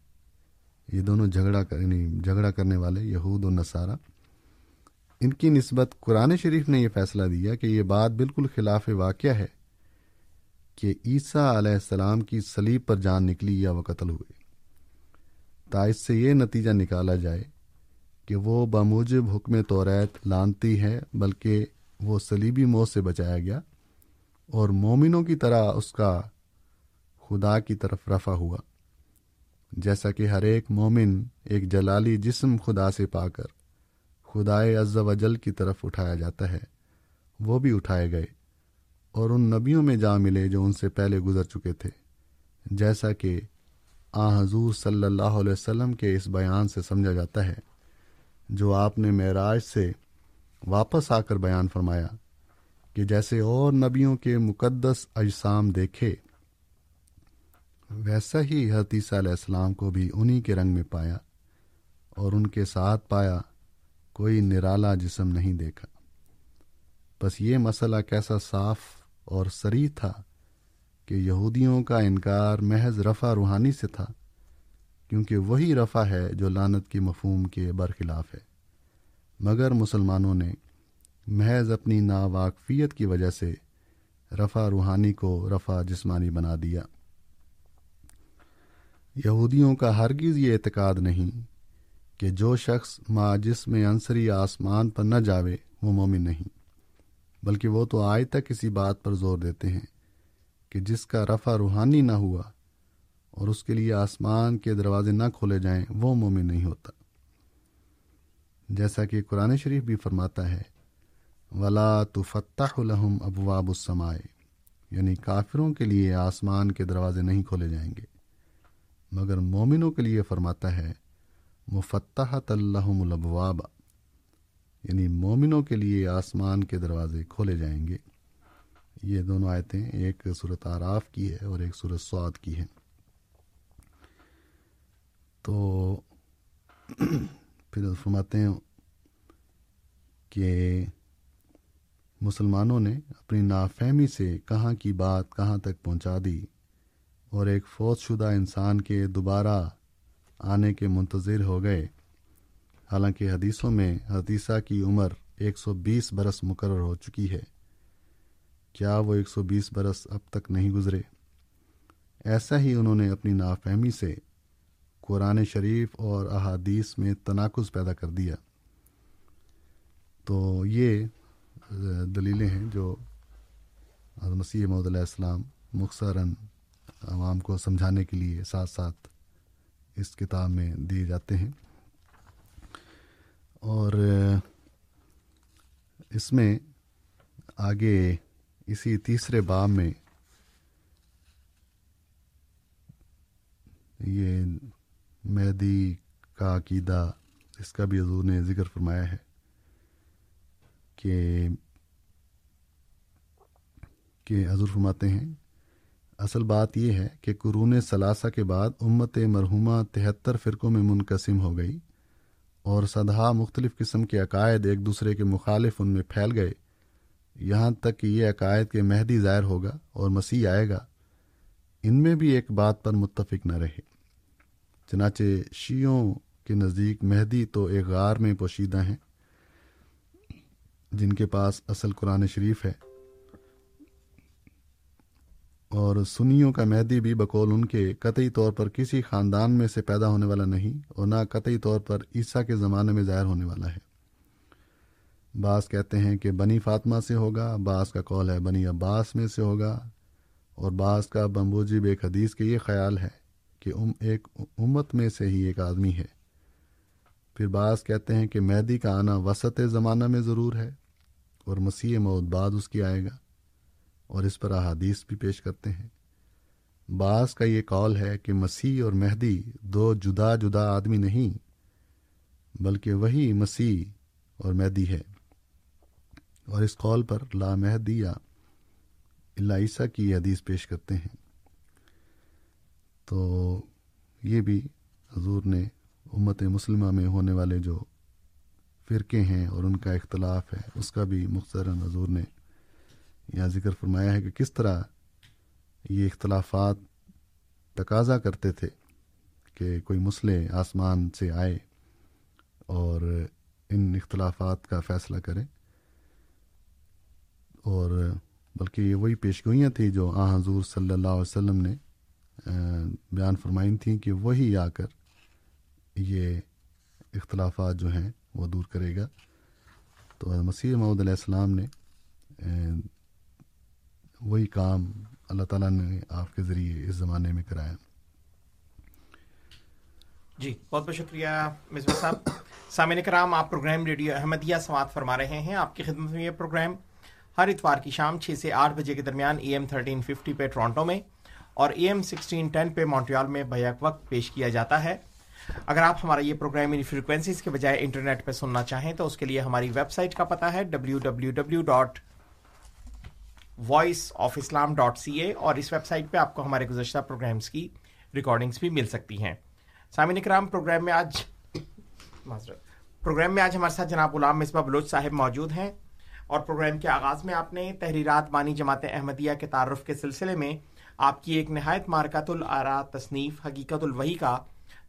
یہ دونوں جھگڑا کر یعنی جھگڑا کرنے والے یہود و نصارہ۔ ان کی نسبت قرآن شریف نے یہ فیصلہ دیا کہ یہ بات بالکل خلاف واقعہ ہے کہ عیسیٰ علیہ السلام کی سلیب پر جان نکلی یا وہ قتل ہوئے۔ تا اس سے یہ نتیجہ نکالا جائے کہ وہ بموجب حکم توریت لانتی ہے، بلکہ وہ سلیبی موت سے بچایا گیا اور مومنوں کی طرح اس کا خدا کی طرف رفع ہوا۔ جیسا کہ ہر ایک مومن ایک جلالی جسم خدا سے پا کر خدائے عز و جل کی طرف اٹھایا جاتا ہے، وہ بھی اٹھائے گئے اور ان نبیوں میں جا ملے جو ان سے پہلے گزر چکے تھے، جیسا کہ آ حضور صلی اللہ علیہ وسلم کے اس بیان سے سمجھا جاتا ہے، جو آپ نے معراج سے واپس آ کر بیان فرمایا کہ جیسے اور نبیوں کے مقدس اجسام دیکھے، ویسا ہی حتیثہ علیہ السلام کو بھی انہی کے رنگ میں پایا اور ان کے ساتھ پایا کوئی نرالا جسم نہیں دیکھا۔ بس یہ مسئلہ کیسا صاف اور سری تھا کہ یہودیوں کا انکار محض رفع روحانی سے تھا، کیونکہ وہی رفع ہے جو لانت کی مفہوم کے برخلاف ہے۔ مگر مسلمانوں نے محض اپنی ناواقفیت کی وجہ سے رفع روحانی کو رفع جسمانی بنا دیا۔ یہودیوں کا ہرگز یہ اعتقاد نہیں کہ جو شخص ما جسم عنصری آسمان پر نہ جاوے، وہ مومن نہیں۔ بلکہ وہ تو آج تک اسی بات پر زور دیتے ہیں کہ جس کا رفع روحانی نہ ہوا اور اس کے لیے آسمان کے دروازے نہ کھولے جائیں، وہ مومن نہیں ہوتا۔ جیسا کہ قرآن شریف بھی فرماتا ہے، ولا تو فتح الحم ابواب السمائے یعنی کافروں کے لیے آسمان کے دروازے نہیں کھولے جائیں گے۔ مگر مومنوں کے لیے فرماتا ہے مفتحت الحم الابواب یعنی مومنوں کے لیے آسمان کے دروازے کھولے جائیں گے۔ یہ دونوں آیتیں ایک صورت آراف کی ہے اور ایک صورت سعود کی ہے تو پھر فرماتے ہیں کہ مسلمانوں نے اپنی نافہمی سے کہاں کی بات کہاں تک پہنچا دی اور ایک فوت شدہ انسان کے دوبارہ آنے کے منتظر ہو گئے۔ حالانکہ حدیثوں میں حدیثہ کی عمر ایک سو بیس برس مقرر ہو چکی ہے۔ کیا وہ ایک سو بیس برس اب تک نہیں گزرے؟ ایسا ہی انہوں نے اپنی نافہمی سے قرآن شریف اور احادیث میں تناقض پیدا کر دیا۔ تو یہ دلیلیں ہیں جو مسیح محدود علیہ السلام مخصراً عوام کو سمجھانے کے لیے ساتھ ساتھ اس کتاب میں دیے جاتے ہیں۔ اور اس میں آگے اسی تیسرے باب میں یہ مہدی کا عقیدہ، اس کا بھی حضور نے ذکر فرمایا ہے کہ کہ حضور فرماتے ہیں اصل بات یہ ہے کہ قرون ثلاثہ کے بعد امت مرحومہ تہتر فرقوں میں منقسم ہو گئی اور صدحہ مختلف قسم کے عقائد ایک دوسرے کے مخالف ان میں پھیل گئے۔ یہاں تک کہ یہ عقائد کے مہدی ظاہر ہوگا اور مسیح آئے گا۔ ان میں بھی ایک بات پر متفق نہ رہے۔ چنانچہ شیعوں کے نزدیک مہدی تو ایک غار میں پوشیدہ ہیں، جن کے پاس اصل قرآن شریف ہے۔ اور سنیوں کا مہدی بھی بقول ان کے قطعی طور پر کسی خاندان میں سے پیدا ہونے والا نہیں اور نہ قطعی طور پر عیسیٰ کے زمانے میں ظاہر ہونے والا ہے۔ بعض کہتے ہیں کہ بنی فاطمہ سے ہوگا، بعض کا قول ہے بنی عباس میں سے ہوگا، اور بعض کا بمبوجی ایک حدیث کے یہ خیال ہے کہ ام ایک امت میں سے ہی ایک آدمی ہے۔ پھر بعض کہتے ہیں کہ مہدی کا آنا وسط زمانہ میں ضرور ہے اور مسیح موت بعد اس کی آئے گا۔ اور اس پر احادیث بھی پیش کرتے ہیں۔ بعض کا یہ کال ہے کہ مسیح اور مہدی دو جدا جدا آدمی نہیں، بلکہ وہی مسیح اور مہدی ہے۔ اور اس قول پر لا مہدی یا اللہ عیسیٰ کی حدیث پیش کرتے ہیں۔ تو یہ بھی حضور نے امت مسلمہ میں ہونے والے جو فرقے ہیں اور ان کا اختلاف ہے، اس کا بھی مختصراً حضور نے یہاں ذکر فرمایا ہے کہ کس طرح یہ اختلافات تقاضا کرتے تھے کہ کوئی مسلح آسمان سے آئے اور ان اختلافات کا فیصلہ کرے اور بلکہ یہ وہی پیشگوئیاں تھیں جو آ حضور صلی اللہ علیہ وسلم نے بیان فرمائی تھیں کہ وہی آ کر یہ اختلافات جو ہیں وہ دور کرے گا۔ تو مسیح محمد علیہ السلام نے وہی کام اللہ تعالیٰ نے آپ کے ذریعے اس زمانے میں کرایا۔ جی بہت بہت شکریہ مصباح صاحب۔ سامع کرام، آپ پروگرام ریڈیو احمدیہ سماعت فرما رہے ہیں۔ آپ کی خدمت میں یہ پروگرام ہر اتوار کی شام چھ سے آٹھ بجے کے درمیان اے ایم تھرٹین ففٹی پہ ٹورانٹو میں اور اے ایم سکسٹین ٹین پہ مونٹریال میں بیک وقت پیش کیا جاتا ہے۔ اگر آپ ہمارا یہ پروگرام ان فریکوینسیز کے بجائے انٹرنیٹ پہ سننا چاہیں تو اس کے لیے ہماری ویب سائٹ کا پتا ہے۔ W W W dot voice of Islam dot C A اور اس ویب سائٹ پہ آپ کو ہمارے گزشتہ پروگرامس کی ریکارڈنگس بھی مل سکتی ہیں۔ سامعین کرام پروگرام میں آج پروگرام میں آج ہمارے ساتھ جناب غلام مصباح بلوچ صاحب موجود ہیں اور پروگرام کے آغاز میں آپ نے تحریرات بانی جماعت احمدیہ کے تعارف کے سلسلے میں آپ کی ایک نہایت مارکت العرا تصنیف حقیقت الوحی کا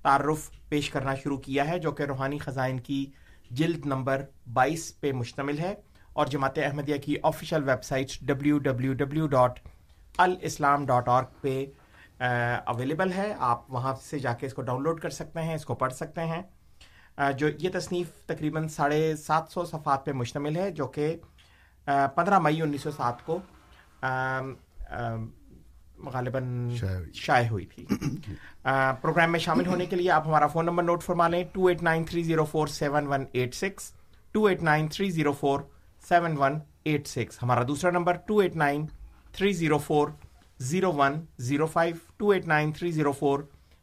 تعارف پیش کرنا شروع کیا ہے، جو کہ روحانی خزائن کی جلد نمبر بائیس پہ مشتمل ہے۔ اور جماعت احمدیہ کی official website W W W dot alislam dot org پہ اویلیبل ہے۔ آپ وہاں سے جا کے اس کو ڈاؤن لوڈ کر سکتے ہیں اس کو پڑھ سکتے ہیں۔ جو یہ تصنیف تقریباً ساڑھے سات سو صفحات پہ مشتمل ہے جو کہ پندرہ مئی انیس سو سات کو غالباً شائع ہوئی۔ تھی۔ پروگرام میں شامل ہونے کے لیے آپ ہمارا فون نمبر نوٹ فرما لیں۔ Two eight nine three zero four seven one eight six two eight nine three zero four seven one eight six ہمارا دوسرا number two eight nine three zero four zero one zero five two eight nine three zero four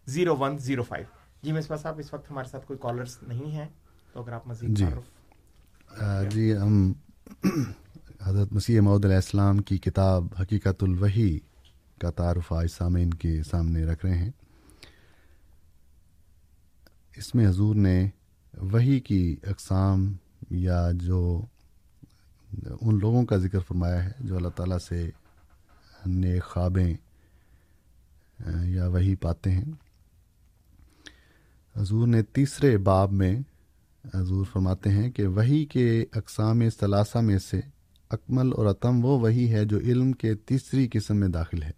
zero one zero five جی مصباح صاحب اس وقت ہمارے ساتھ کوئی کالرس نہیں ہیں تو اگر آپ مزید جی۔ جی ہم حضرت مسیح محدود علیہ السلام کی کتاب حقیقت الوحی کا تعارف آج سامعین کے سامنے رکھ رہے ہیں۔ اس میں حضور نے وہی کی اقسام یا جو ان لوگوں کا ذکر فرمایا ہے جو اللہ تعالیٰ سے نیک خوابیں یا وہی پاتے ہیں۔ حضور نے تیسرے باب میں حضور فرماتے ہیں کہ وہی کے اقسام ثلاثہ میں سے اکمل اور عتم وہ وہی ہے جو علم کے تیسری قسم میں داخل ہے،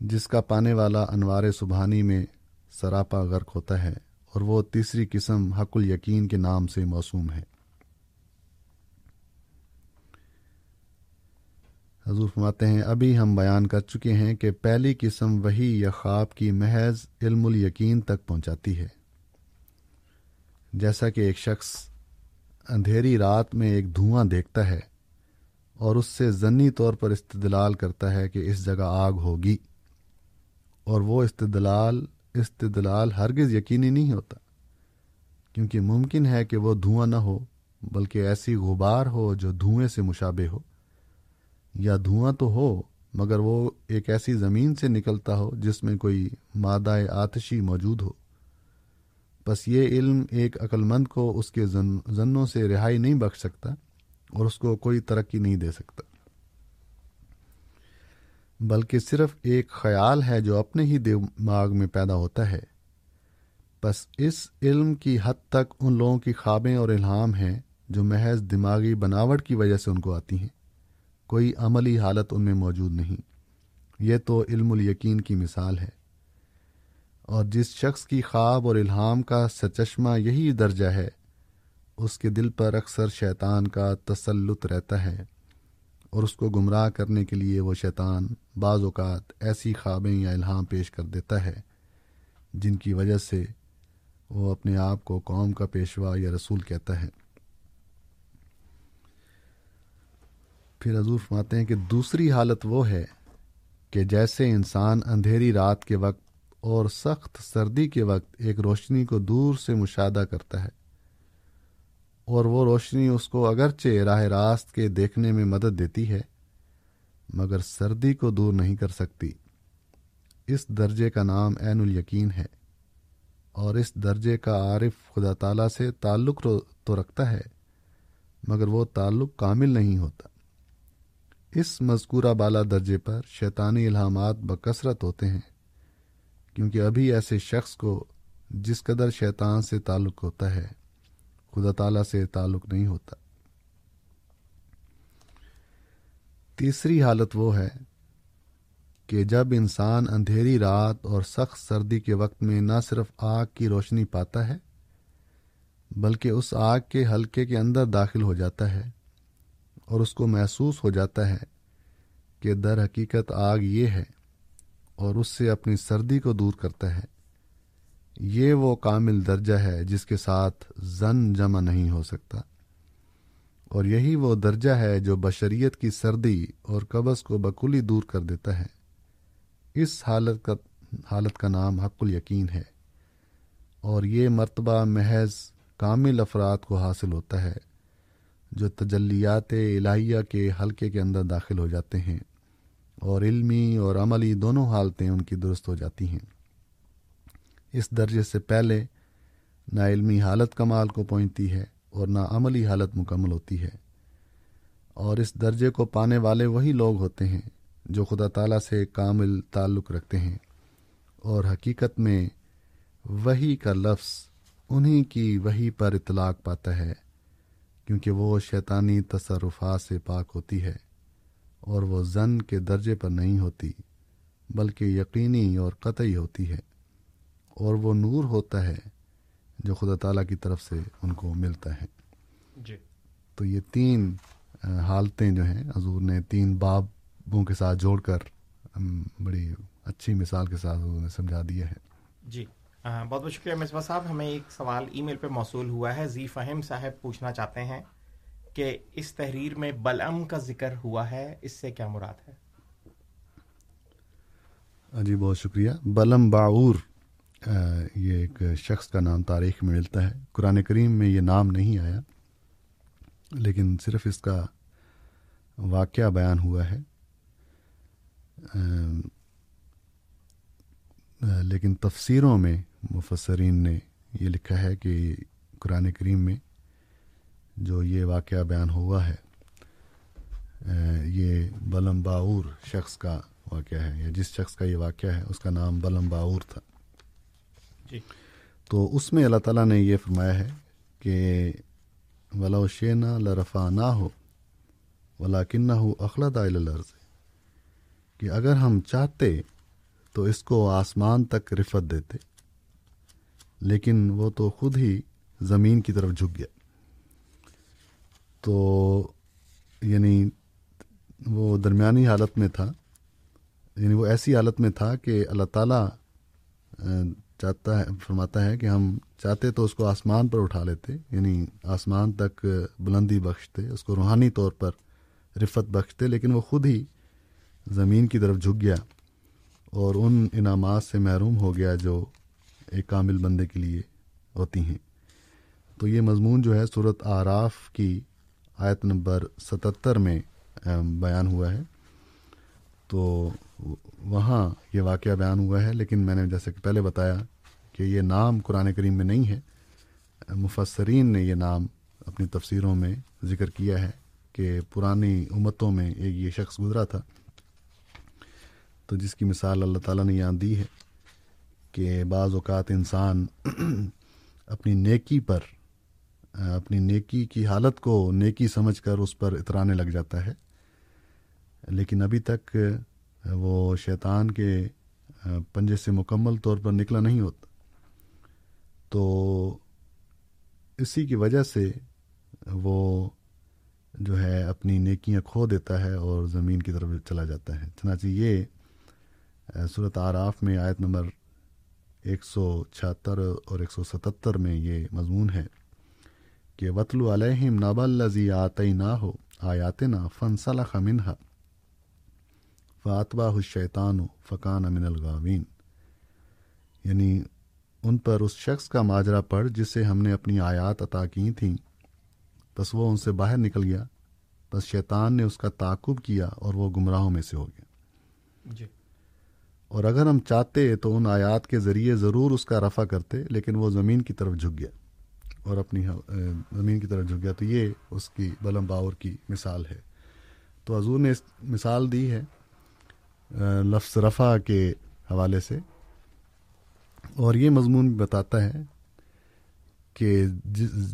جس کا پانے والا انوار سبحانی میں سراپا غرق ہوتا ہے اور وہ تیسری قسم حق الیقین کے نام سے موسوم ہے۔ حضور فرماتے ہیں، ابھی ہم بیان کر چکے ہیں کہ پہلی قسم وہی یا خواب کی محض علم الیقین تک پہنچاتی ہے۔ جیسا کہ ایک شخص اندھیری رات میں ایک دھواں دیکھتا ہے اور اس سے ضنی طور پر استدلال کرتا ہے کہ اس جگہ آگ ہوگی اور وہ استدلال استدلال ہرگز یقینی نہیں ہوتا، کیونکہ ممکن ہے کہ وہ دھواں نہ ہو، بلکہ ایسی غبار ہو جو دھوئیں سے مشابہ ہو۔ یا دھواں تو ہو، مگر وہ ایک ایسی زمین سے نکلتا ہو جس میں کوئی مادہ آتشی موجود ہو۔ بس یہ علم ایک عقلمند کو اس کے زنوں سے رہائی نہیں بخش سکتا اور اس کو کوئی ترقی نہیں دے سکتا۔ بلکہ صرف ایک خیال ہے جو اپنے ہی دماغ میں پیدا ہوتا ہے۔ بس اس علم کی حد تک ان لوگوں کی خوابیں اور الہام ہیں جو محض دماغی بناوٹ کی وجہ سے ان کو آتی ہیں۔ کوئی عملی حالت ان میں موجود نہیں۔ یہ تو علم الیقین کی مثال ہے۔ اور جس شخص کی خواب اور الہام کا سچشمہ یہی درجہ ہے، اس کے دل پر اکثر شیطان کا تسلط رہتا ہے۔ اور اس کو گمراہ کرنے کے لیے وہ شیطان بعض اوقات ایسی خوابیں یا الہام پیش کر دیتا ہے، جن کی وجہ سے وہ اپنے آپ کو قوم کا پیشوا یا رسول کہتا ہے۔ پھر حضور فرماتے ہیں کہ دوسری حالت وہ ہے کہ جیسے انسان اندھیری رات کے وقت اور سخت سردی کے وقت ایک روشنی کو دور سے مشاہدہ کرتا ہے اور وہ روشنی اس کو اگرچہ راہ راست کے دیکھنے میں مدد دیتی ہے، مگر سردی کو دور نہیں کر سکتی۔ اس درجے کا نام عین الیقین ہے اور اس درجے کا عارف خدا تعالیٰ سے تعلق تو رکھتا ہے، مگر وہ تعلق کامل نہیں ہوتا۔ اس مذکورہ بالا درجے پر شیطانی الہامات بکثرت ہوتے ہیں، کیونکہ ابھی ایسے شخص کو جس قدر شیطان سے تعلق ہوتا ہے، خدا تعالیٰ سے تعلق نہیں ہوتا۔ تیسری حالت وہ ہے کہ جب انسان اندھیری رات اور سخت سردی کے وقت میں نہ صرف آگ کی روشنی پاتا ہے، بلکہ اس آگ کے حلقے کے اندر داخل ہو جاتا ہے۔ اور اس کو محسوس ہو جاتا ہے کہ در حقیقت آگ یہ ہے اور اس سے اپنی سردی کو دور کرتا ہے۔ یہ وہ کامل درجہ ہے جس کے ساتھ زن جمع نہیں ہو سکتا۔ اور یہی وہ درجہ ہے جو بشریت کی سردی اور قبض کو بکلی دور کر دیتا ہے۔ اس حالت کا حالت کا نام حق الیقین ہے اور یہ مرتبہ محض کامل افراد کو حاصل ہوتا ہے۔ جو تجلیات الہیہ کے حلقے کے اندر داخل ہو جاتے ہیں اور علمی اور عملی دونوں حالتیں ان کی درست ہو جاتی ہیں۔ اس درجے سے پہلے نہ علمی حالت کمال کو پہنچتی ہے اور نہ عملی حالت مکمل ہوتی ہے۔ اور اس درجے کو پانے والے وہی لوگ ہوتے ہیں جو خدا تعالیٰ سے کامل تعلق رکھتے ہیں۔ اور حقیقت میں وہی کا لفظ انہی کی وہی پر اطلاق پاتا ہے۔ کیونکہ وہ شیطانی تصرفات سے پاک ہوتی ہے اور وہ زن کے درجے پر نہیں ہوتی بلکہ یقینی اور قطعی ہوتی ہے اور وہ نور ہوتا ہے جو خدا تعالیٰ کی طرف سے ان کو ملتا ہے۔ جی۔ تو یہ تین حالتیں جو ہیں حضور نے تین بابوں کے ساتھ جوڑ کر بڑی اچھی مثال کے ساتھ حضور نے سمجھا دیا ہے۔ جی۔ بہت بہت شکریہ مصباح صاحب۔ ہمیں ایک سوال ای میل پہ موصول ہوا ہے۔ زی فہم صاحب پوچھنا چاہتے ہیں کہ اس تحریر میں بلم کا ذکر ہوا ہے، اس سے کیا مراد ہے؟ جی بہت شکریہ۔ بلم باور یہ ایک شخص کا نام تاریخ میں ملتا ہے۔ قرآن کریم میں یہ نام نہیں آیا، لیکن صرف اس کا واقعہ بیان ہوا ہے۔ لیکن تفسیروں میں مفسرین نے یہ لکھا ہے کہ قرآن کریم میں جو یہ واقعہ بیان ہوا ہے یہ بلم باور شخص کا واقعہ ہے یا جس شخص کا یہ واقعہ ہے اس کا نام بلم باور تھا۔ جی۔ تو اس میں اللہ تعالیٰ نے یہ فرمایا ہے کہ ولا شینا لرفا نہ ہو ولا کنہ ہو اخلاد الرض کہ اگر ہم چاہتے تو اس کو آسمان تک رفت دیتے۔ لیکن وہ تو خود ہی زمین کی طرف جھک گیا۔ تو یعنی وہ درمیانی حالت میں تھا۔ یعنی وہ ایسی حالت میں تھا کہ اللہ تعالیٰ چاہتا ہے، فرماتا ہے کہ ہم چاہتے تو اس کو آسمان پر اٹھا لیتے۔ یعنی آسمان تک بلندی بخشتے، اس کو روحانی طور پر رفت بخشتے، لیکن وہ خود ہی زمین کی طرف جھک گیا۔ اور ان انعامات سے محروم ہو گیا جو ایک کامل بندے کے لیے ہوتی ہیں۔ تو یہ مضمون جو ہے صورت آراف کی آیت نمبر ستتر میں بیان ہوا ہے۔ تو وہاں یہ واقعہ بیان ہوا ہے، لیکن میں نے جیسے کہ پہلے بتایا کہ یہ نام قرآن کریم میں نہیں ہے۔ مفسرین نے یہ نام اپنی تفسیروں میں ذکر کیا ہے کہ پرانی امتوں میں ایک یہ شخص گزرا تھا۔ تو جس کی مثال اللہ تعالیٰ نے یہاں دی ہے۔ کہ بعض اوقات انسان اپنی نیکی پر، اپنی نیکی کی حالت کو نیکی سمجھ کر اس پر اترانے لگ جاتا ہے۔ لیکن ابھی تک وہ شیطان کے پنجے سے مکمل طور پر نکلا نہیں ہوتا۔ تو اسی کی وجہ سے وہ جو ہے اپنی نیکیاں کھو دیتا ہے اور زمین کی طرف چلا جاتا ہے۔ چنانچہ یہ صورت آراف میں آیت نمبر ایک سو چھہتر اور ایک سو ستتر میں یہ مضمون ہے کہ وطل علیہم ناب الزی آتی نہ ہو آیات نا فن صلاح منہا فاتبہ حشیطان و فقان امن الغاوین یعنی ان پر اس شخص کا ماجرا پڑ جسے ہم نے اپنی آیات عطا کی تھیں۔ بس وہ ان سے باہر نکل گیا۔ بس شیطان نے اس کا تعقب کیا اور وہ گمراہوں میں سے ہو گیا جی۔ اور اگر ہم چاہتے تو ان آیات کے ذریعے ضرور اس کا رفع کرتے، لیکن وہ زمین کی طرف جھک گیا۔ اور اپنی زمین کی طرف جھک گیا۔ تو یہ اس کی بلم باور کی مثال ہے۔ تو حضور نے اس مثال دی ہے لفظ رفع کے حوالے سے۔ اور یہ مضمون بھی بتاتا ہے کہ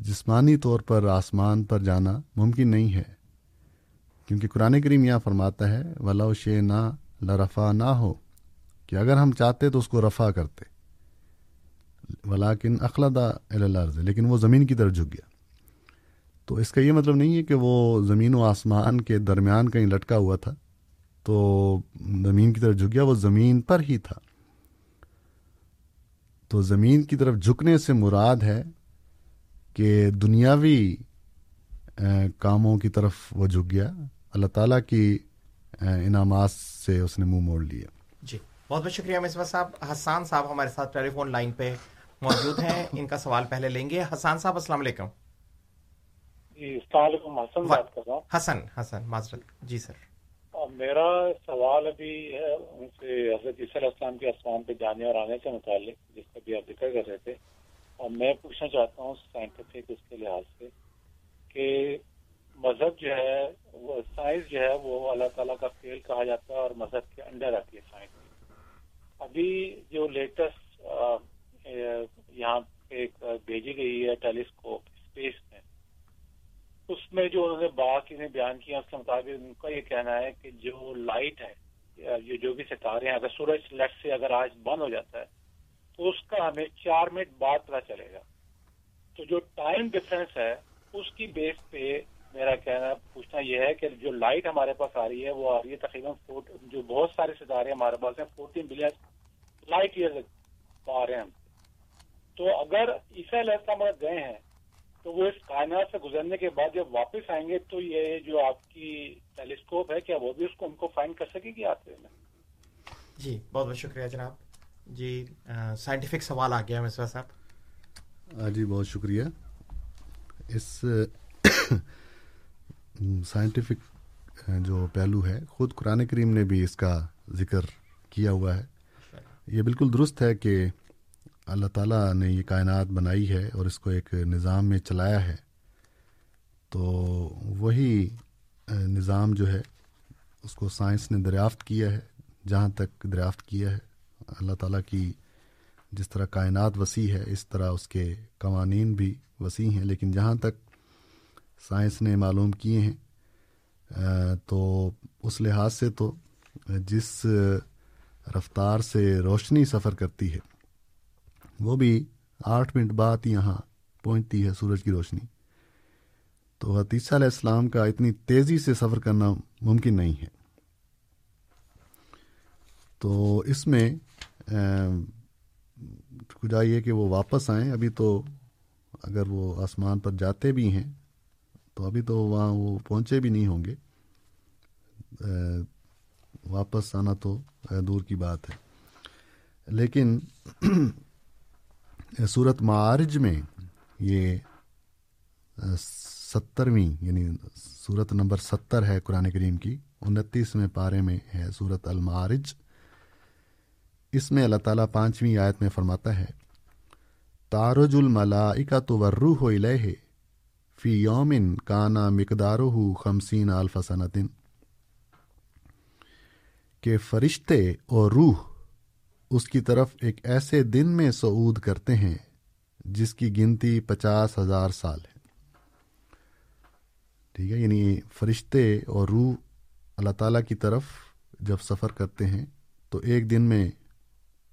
جسمانی طور پر آسمان پر جانا ممکن نہیں ہے۔ کیونکہ قرآن کریم یہاں فرماتا ہے ولا شے نہ لرفا نہ ہو کہ اگر ہم چاہتے تو اس کو رفع کرتے۔ ولاکن اخلادہ الرض لیکن وہ زمین کی طرف جھک گیا۔ تو اس کا یہ مطلب نہیں ہے کہ وہ زمین و آسمان کے درمیان کہیں لٹکا ہوا تھا، تو زمین کی طرف جھک گیا، وہ زمین پر ہی تھا۔ تو زمین کی طرف جھکنے سے مراد ہے کہ دنیاوی کاموں کی طرف وہ جھک گیا۔ اللہ تعالیٰ کی انعامات سے اس نے منہ مو موڑ لیا۔ بہت بہت شکریہ مصباح صاحب۔ حسان صاحب ہمارے ساتھ ٹیلی فون لائن پہ موجود ہیں۔ ان کا سوال پہلے لیں گے۔ حسان صاحب السلام علیکم۔ جی السلام علیکم حسن بات کر رہا ہوں۔ حسن حسن معذرت۔ جی سر۔ میرا سوال ابھی ہے ان سے حضرت عیسی علیہ السلام کے آسمان پہ جانے اور آنے سے متعلق جس کا بھی آپ ذکر کر رہے تھے۔ اور میں پوچھنا چاہتا ہوں سائنٹیفک اس کے لحاظ سے کہ مذہب جو ہے وہ سائنس جو ہے وہ اللہ تعالیٰ کا فیل کہا جاتا ہے اور مذہب کے انڈر آتی ہے سائنس ابھی جو لیٹسٹ یہاں پہ بھیجی گئی ہے ٹیلیسکوپ اسپیس میں، اس میں جو انہوں نے باقی نے بیان کیا، اس کے مطابق ان کا یہ کہنا ہے کہ جو لائٹ ہے یہ جو بھی ستارے ہیں، اگر سورج لیٹ سے اگر آج بند ہو جاتا ہے، تو اس کا ہمیں چار منٹ بعد پتا چلے گا۔ تو جو ٹائم ڈفرینس ہے، اس کی بیس پہ میرا کہنا پوچھنا یہ ہے کہ جو لائٹ ہمارے پاس آ رہی ہے وہ آ رہی ہے تقریباً جو بہت سارے ستارے ہمارے پاس ہیں فورٹین بلین لائٹ ایئر آ رہے ہیں تو اگر عیسا علیہ السلام اگر گئے ہیں تو وہ اس کائنات سے گزرنے کے بعد جب واپس آئیں گے تو یہ جو آپ کی ٹیلیسکوپ ہے کیا وہ بھی اس کو ان کو فائنڈ کر سکے گی آتے میں جی بہت بہت شکریہ جناب۔ جی سائنٹیفک سوال آ گیا مصباح صاحب۔ جی بہت شکریہ۔ اس سائنٹیفک eh, جو پہلو ہے، خود قرآن کریم نے بھی اس کا ذکر کیا ہوا ہے۔ یہ بالکل درست ہے کہ اللہ تعالیٰ نے یہ کائنات بنائی ہے اور اس کو ایک نظام میں چلایا ہے۔ تو وہی eh, نظام جو ہے، اس کو سائنس نے دریافت کیا ہے، جہاں تک دریافت کیا ہے۔ اللہ تعالیٰ کی جس طرح کائنات وسیع ہے، اس طرح اس کے قوانین بھی وسیع ہیں، لیکن جہاں تک سائنس نے معلوم کیے ہیں۔ تو اس لحاظ سے تو جس رفتار سے روشنی سفر کرتی ہے، وہ بھی آٹھ منٹ بعد یہاں پہنچتی ہے سورج کی روشنی۔ تو حتیثہ علیہ السلام کا اتنی تیزی سے سفر کرنا ممکن نہیں ہے۔ تو اس میں خدا یہ کہ وہ واپس آئیں۔ ابھی تو اگر وہ آسمان پر جاتے بھی ہیں تو ابھی تو وہاں وہ پہنچے بھی نہیں ہوں گے۔ واپس آنا تو دور کی بات ہے۔ لیکن صورت معارج میں یہ سترویں یعنی صورت نمبر ستر ہے قرآن کریم کی انتیسویں پارے میں ہے صورت المعارج۔ اس میں اللہ تعالیٰ پانچویں آیت میں فرماتا ہے، تارج الملا تو ورو ہو لہ فی یومن کانا مقدار ہو خمسین الفسنتن کہ فرشتے اور روح اس کی طرف ایک ایسے دن میں سعود کرتے ہیں جس کی گنتی پچاس ہزار سال ہے۔ ٹھیک ہے یعنی فرشتے اور روح اللہ تعالیٰ کی طرف جب سفر کرتے ہیں تو ایک دن میں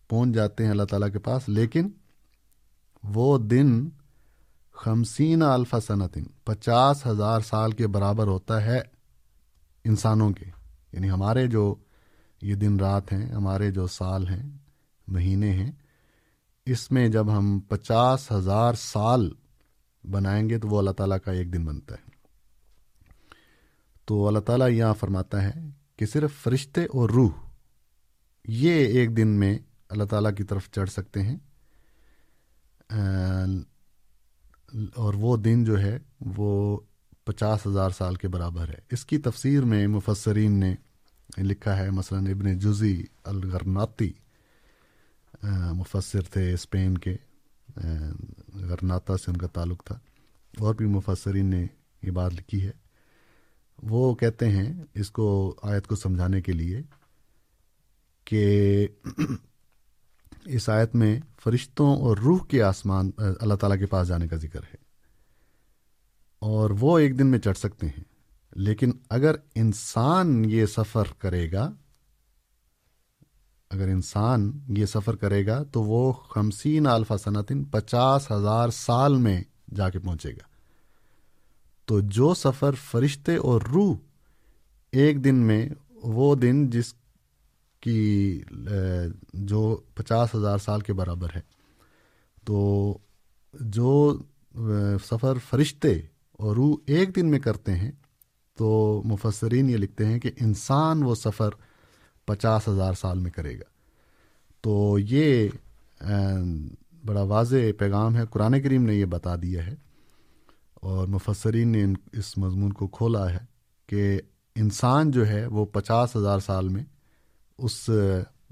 پہنچ جاتے ہیں اللہ تعالیٰ کے پاس، لیکن وہ دن خمسین الفا صنعتن پچاس ہزار سال کے برابر ہوتا ہے انسانوں کے۔ یعنی ہمارے جو یہ دن رات ہیں، ہمارے جو سال ہیں، مہینے ہیں، اس میں جب ہم پچاس ہزار سال بنائیں گے تو وہ اللہ تعالیٰ کا ایک دن بنتا ہے۔ تو اللہ تعالیٰ یہاں فرماتا ہے کہ صرف فرشتے اور روح، یہ ایک دن میں اللہ تعالیٰ کی طرف چڑھ سکتے ہیں۔ اور وہ دن جو ہے وہ پچاس ہزار سال کے برابر ہے۔ اس کی تفسیر میں مفسرین نے لکھا ہے، مثلا ابن جزی الغرناتی مفسر تھے اسپین کے غرناتا سے ان کا تعلق تھا۔ اور بھی مفسرین نے یہ بات لکھی ہے۔ وہ کہتے ہیں اس کو، آیت کو سمجھانے کے لیے کہ اس آیت میں فرشتوں اور روح کے آسمان اللہ تعالیٰ کے پاس جانے کا ذکر ہے۔ اور وہ ایک دن میں چڑھ سکتے ہیں۔ لیکن اگر انسان یہ سفر کرے گا، اگر انسان یہ سفر کرے گا، تو وہ خمسین الفا صنعتن پچاس ہزار سال میں جا کے پہنچے گا۔ تو جو سفر فرشتے اور روح ایک دن میں، وہ دن جس کی جو پچاس ہزار سال کے برابر ہے۔ تو جو سفر فرشتے اور روح ایک دن میں کرتے ہیں، تو مفسرین یہ لکھتے ہیں کہ انسان وہ سفر پچاس ہزار سال میں کرے گا۔ تو یہ بڑا واضح پیغام ہے، قرآن کریم نے یہ بتا دیا ہے۔ اور مفسرین نے اس مضمون کو کھولا ہے کہ انسان جو ہے وہ پچاس ہزار سال میں اس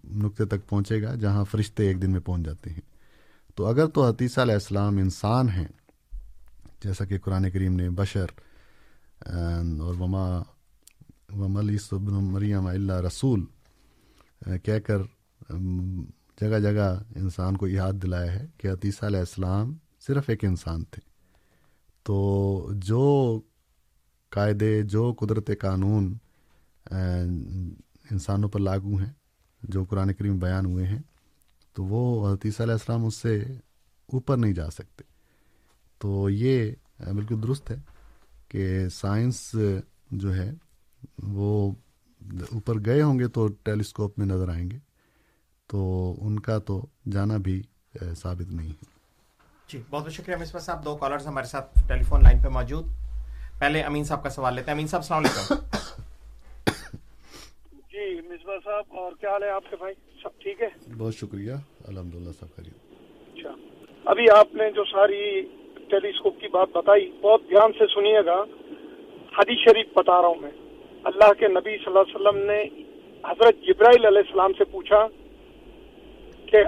نقطے تک پہنچے گا جہاں فرشتے ایک دن میں پہنچ جاتے ہیں۔ تو اگر تو حتیثہ علیہ السلام انسان ہیں، جیسا کہ قرآن کریم نے بشر اور وما وملی صبن مریم اللہ رسول کہہ کر جگہ جگہ انسان کو یاد دلایا ہے کہ عتیسہ علیہ السلام صرف ایک انسان تھے۔ تو جو قاعدے، جو قدرت قانون انسانوں پر لاگو ہیں جو قرآن کریم بیان ہوئے ہیں تو وہ عتیسہ علیہ السلام اس سے اوپر نہیں جا سکتے۔ تو یہ بالکل درست ہے کہ سائنس جو ہے وہ اوپر گئے ہوں گے تو ٹیلیسکوپ میں نظر آئیں گے۔ تو ان کا تو جانا بھی ثابت نہیں ہے۔ جی بہت بہت شکریہ مصباح صاحب۔ دو کالرز ہمارے ساتھ ٹیلی فون لائن پہ موجود۔ پہلے امین صاحب کا سوال لیتے ہیں۔ امین صاحب السلام علیکم۔ مصباح صاحب اور کیا حال ہے آپ کے بھائی؟ سب ٹھیک ہے؟ بہت شکریہ الحمد للہ سب خرید اچھا۔ ابھی آپ نے جو ساری ٹیلیسکوپ کی بات بتائی بہت دھیان سے سنیے گا۔ حدیث شریف بتا رہا ہوں میں۔ اللہ کے نبی صلی اللہ علیہ وسلم نے حضرت جبرائیل علیہ السلام سے پوچھا کہ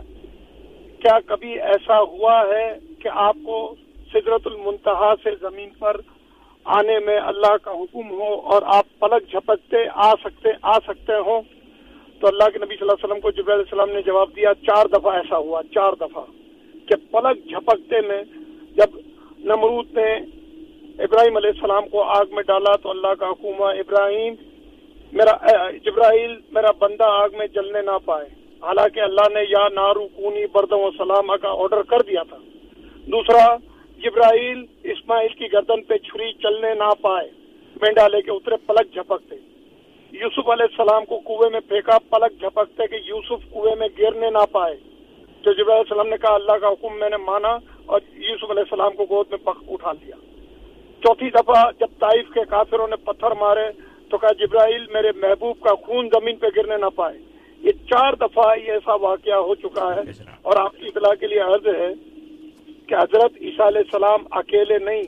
کیا کبھی ایسا ہوا ہے کہ آپ کو سدرت المنتہا سے زمین پر آنے میں اللہ کا حکم ہو اور آپ پلک جھپکتے، آ سکتے آ سکتے ہوں تو اللہ کے نبی صلی اللہ علیہ وسلم کو جبریل علیہ السلام نے جواب دیا، چار دفعہ ایسا ہوا، چار دفعہ کہ پلک جھپکتے میں جب نمرود نے ابراہیم علیہ السلام کو آگ میں ڈالا تو اللہ کا حکومہ ابراہیم، میرا جبرائیل، میرا بندہ آگ میں جلنے نہ پائے۔ حالانکہ اللہ نے یا نارو کونی بردم و سلام کا آرڈر کر دیا تھا۔ دوسرا جبرائیل اسماعیل کی گردن پہ چھری چلنے نہ پائے۔ میں ڈالے کے اترے پلک جھپکتے۔ یوسف علیہ السلام کو کنویں میں پھینکا پلک جھپکتے کہ یوسف کنویں میں گرنے نہ پائے۔ تو جب علیہ السلام نے کہا اللہ کا حکم میں نے مانا اور یوسف علیہ السلام کو گود میں اٹھا لیا۔ چوتھی دفعہ جب طائف کے کافروں نے پتھر مارے تو کہا جبرائیل میرے محبوب کا خون زمین پہ گرنے نہ پائے۔ یہ چار دفعہ یہ ایسا واقعہ ہو چکا ہے اور آپ کی اطلاع کے لیے عرض ہے کہ حضرت عیسیٰ علیہ السلام اکیلے نہیں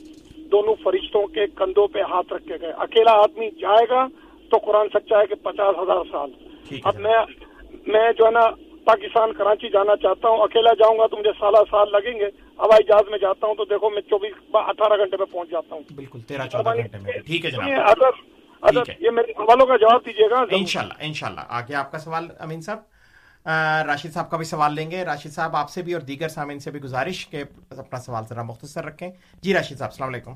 دونوں فرشتوں کے کندھوں پہ ہاتھ رکھے گئے۔ اکیلا آدمی جائے گا تو قرآن سچا ہے کہ پچاس ہزار سال۔ اب میں میں جو ہے نا پاکستان کراچی جانا چاہتا ہوں اکیلا جاؤں گا تو مجھے سالہ سال لگیں گے۔ ہوائی جہاز میں جاتا ہوں تو دیکھو میں چوبیس اٹھارہ گھنٹے میں پہنچ جاتا ہوں۔ بالکل تیرہ چودہ گھنٹے میں۔ ٹھیک ہے اگر اگر یہ میرے حوالوں کا جواب دیجیے گا۔ ان شاء اللہ ان شاء اللہ آگے آپ کا سوال امین صاحب؟ راشد صاحب کا بھی سوال لیں گے۔ راشد صاحب آپ سے بھی اور دیگر سامعین سے بھی گزارش کہ اپنا سوال ذرا مختصر رکھیں۔ جی راشد صاحب السلام علیکم۔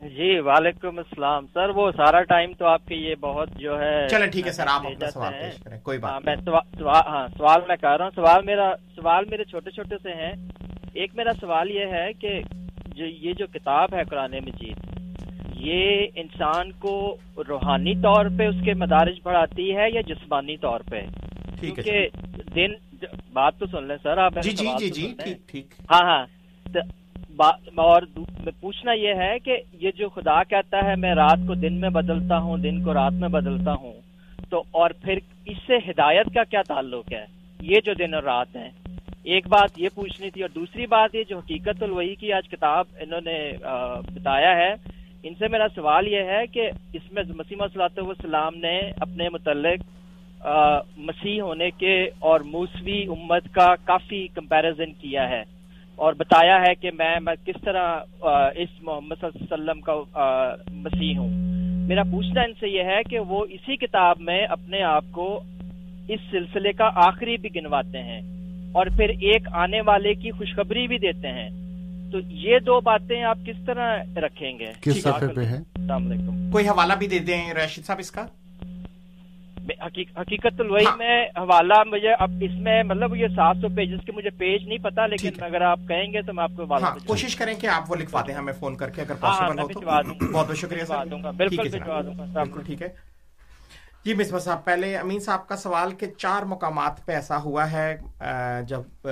جی وعلیکم السلام۔ سر وہ سارا ٹائم تو آپ کے یہ بہت جو ہے چلے ٹھیک ہے سر آپ اپنا سوال پیش کریں کوئی بات ہاں، میں ہاں سوال میں کہہ رہا ہوں۔ سوال میرا سوال میرے چھوٹے چھوٹے سے ہیں۔ ایک میرا سوال یہ ہے کہ جو یہ جو کتاب ہے قرآن مجید یہ انسان کو روحانی طور پہ اس کے مدارج بڑھاتی ہے یا جسمانی طور پہ؟ کیونکہ دن بات تو سن لیں سر آپ جی جی جی جی ہاں ہاں۔ اور پوچھنا یہ ہے کہ یہ جو خدا کہتا ہے میں رات کو دن میں بدلتا ہوں دن کو رات میں بدلتا ہوں تو اور پھر اس سے ہدایت کا کیا تعلق ہے؟ یہ جو دن اور رات ہیں۔ ایک بات یہ پوچھنی تھی اور دوسری بات یہ جو حقیقت الوحی کی آج کتاب انہوں نے بتایا ہے ان سے میرا سوال یہ ہے کہ اس میں مسیمہ صلاح والسلام نے اپنے متعلق مسیح ہونے کے اور موسوی امت کا کافی کمپیریزن کیا ہے۔ اور بتایا ہے کہ میں میں کس طرح اس محمد صلی اللہ علیہ وسلم کا مسیح ہوں۔ میرا پوچھنا ان سے یہ ہے کہ وہ اسی کتاب میں اپنے آپ کو اس سلسلے کا آخری بھی گنواتے ہیں اور پھر ایک آنے والے کی خوشخبری بھی دیتے ہیں۔ تو یہ دو باتیں آپ کس طرح رکھیں گے؟ کس صفحے پہ ہے السلام علیکم۔ کوئی حوالہ بھی دے دیں راشد صاحب اس کا؟ حقیقت الوحی ہاں۔ میں حوالہ مجھے اب اس میں مطلب یہ سات سو پیجز کے مجھے پیج نہیں پتا لیکن اگر آپ کہیں گے تو میں آپ کو ہاں، کوشش کریں کہ آپ وہ لکھوا دیں ہمیں فون کر کے اگر پاسبل ہاں، ہو تو بہت بہت شکریہ بالکل ٹھیک ہے جی مصباح صاحب پہلے امین صاحب کا سوال کہ چار مقامات پہ ایسا ہوا ہے جب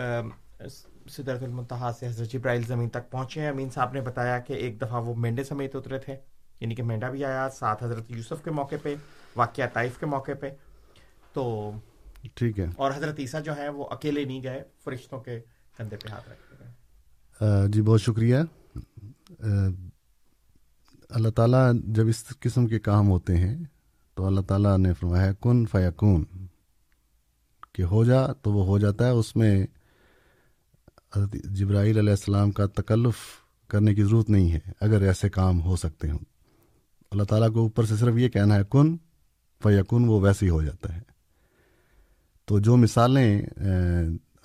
سدرت المنتہا سے حضرت جبرائیل زمین تک پہنچے ہیں۔ امین صاحب نے بتایا کہ ایک دفعہ وہ مینڈے سمیت اترے تھے۔ یعنی کہ مینڈا بھی آیا ساتھ حضرت یوسف کے موقع پہ واقعہ طائف کے موقع پہ۔ تو ٹھیک ہے۔ اور حضرت عیسیٰ جو ہے وہ اکیلے نہیں گئے فرشتوں کے کندھے پہ ہاتھ رکھے گئے جی بہت شکریہ۔ اللہ تعالیٰ جب اس قسم کے کام ہوتے ہیں تو اللہ تعالیٰ نے فرمایا کن فیکون کہ ہو جا تو وہ ہو جاتا ہے۔ اس میں جبرائیل علیہ السلام کا تکلف کرنے کی ضرورت نہیں ہے اگر ایسے کام ہو سکتے ہوں۔ اللہ تعالیٰ کو اوپر سے صرف یہ کہنا ہے، کن فیکن، وہ ویسے ہی ہو جاتا ہے۔ تو جو مثالیں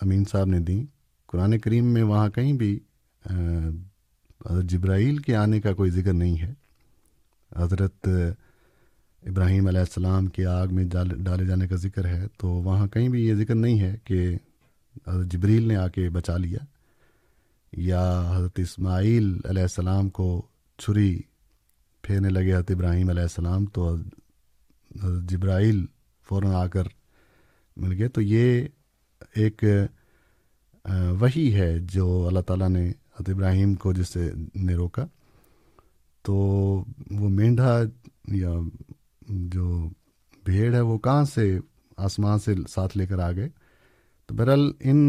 امین صاحب نے دیں، قرآن کریم میں وہاں کہیں بھی حضرت جبرائیل کے آنے کا کوئی ذکر نہیں ہے۔ حضرت ابراہیم علیہ السلام کے آگ میں ڈالے جانے کا ذکر ہے، تو وہاں کہیں بھی یہ ذکر نہیں ہے کہ حضرت جبریل نے آ کے بچا لیا یا حضرت اسماعیل علیہ السلام کو چھری پھیرنے لگے حضرت ابراہیم علیہ السلام تو جبرائیل فوراً آ کر مل گئے۔ تو یہ ایک وہی ہے جو اللہ تعالیٰ نے حضرت ابراہیم کو جس سے نے روکا۔ تو وہ مینڈھا یا جو بھیڑ ہے وہ کہاں سے آسمان سے ساتھ لے کر آ گئے؟ تو بہرحال ان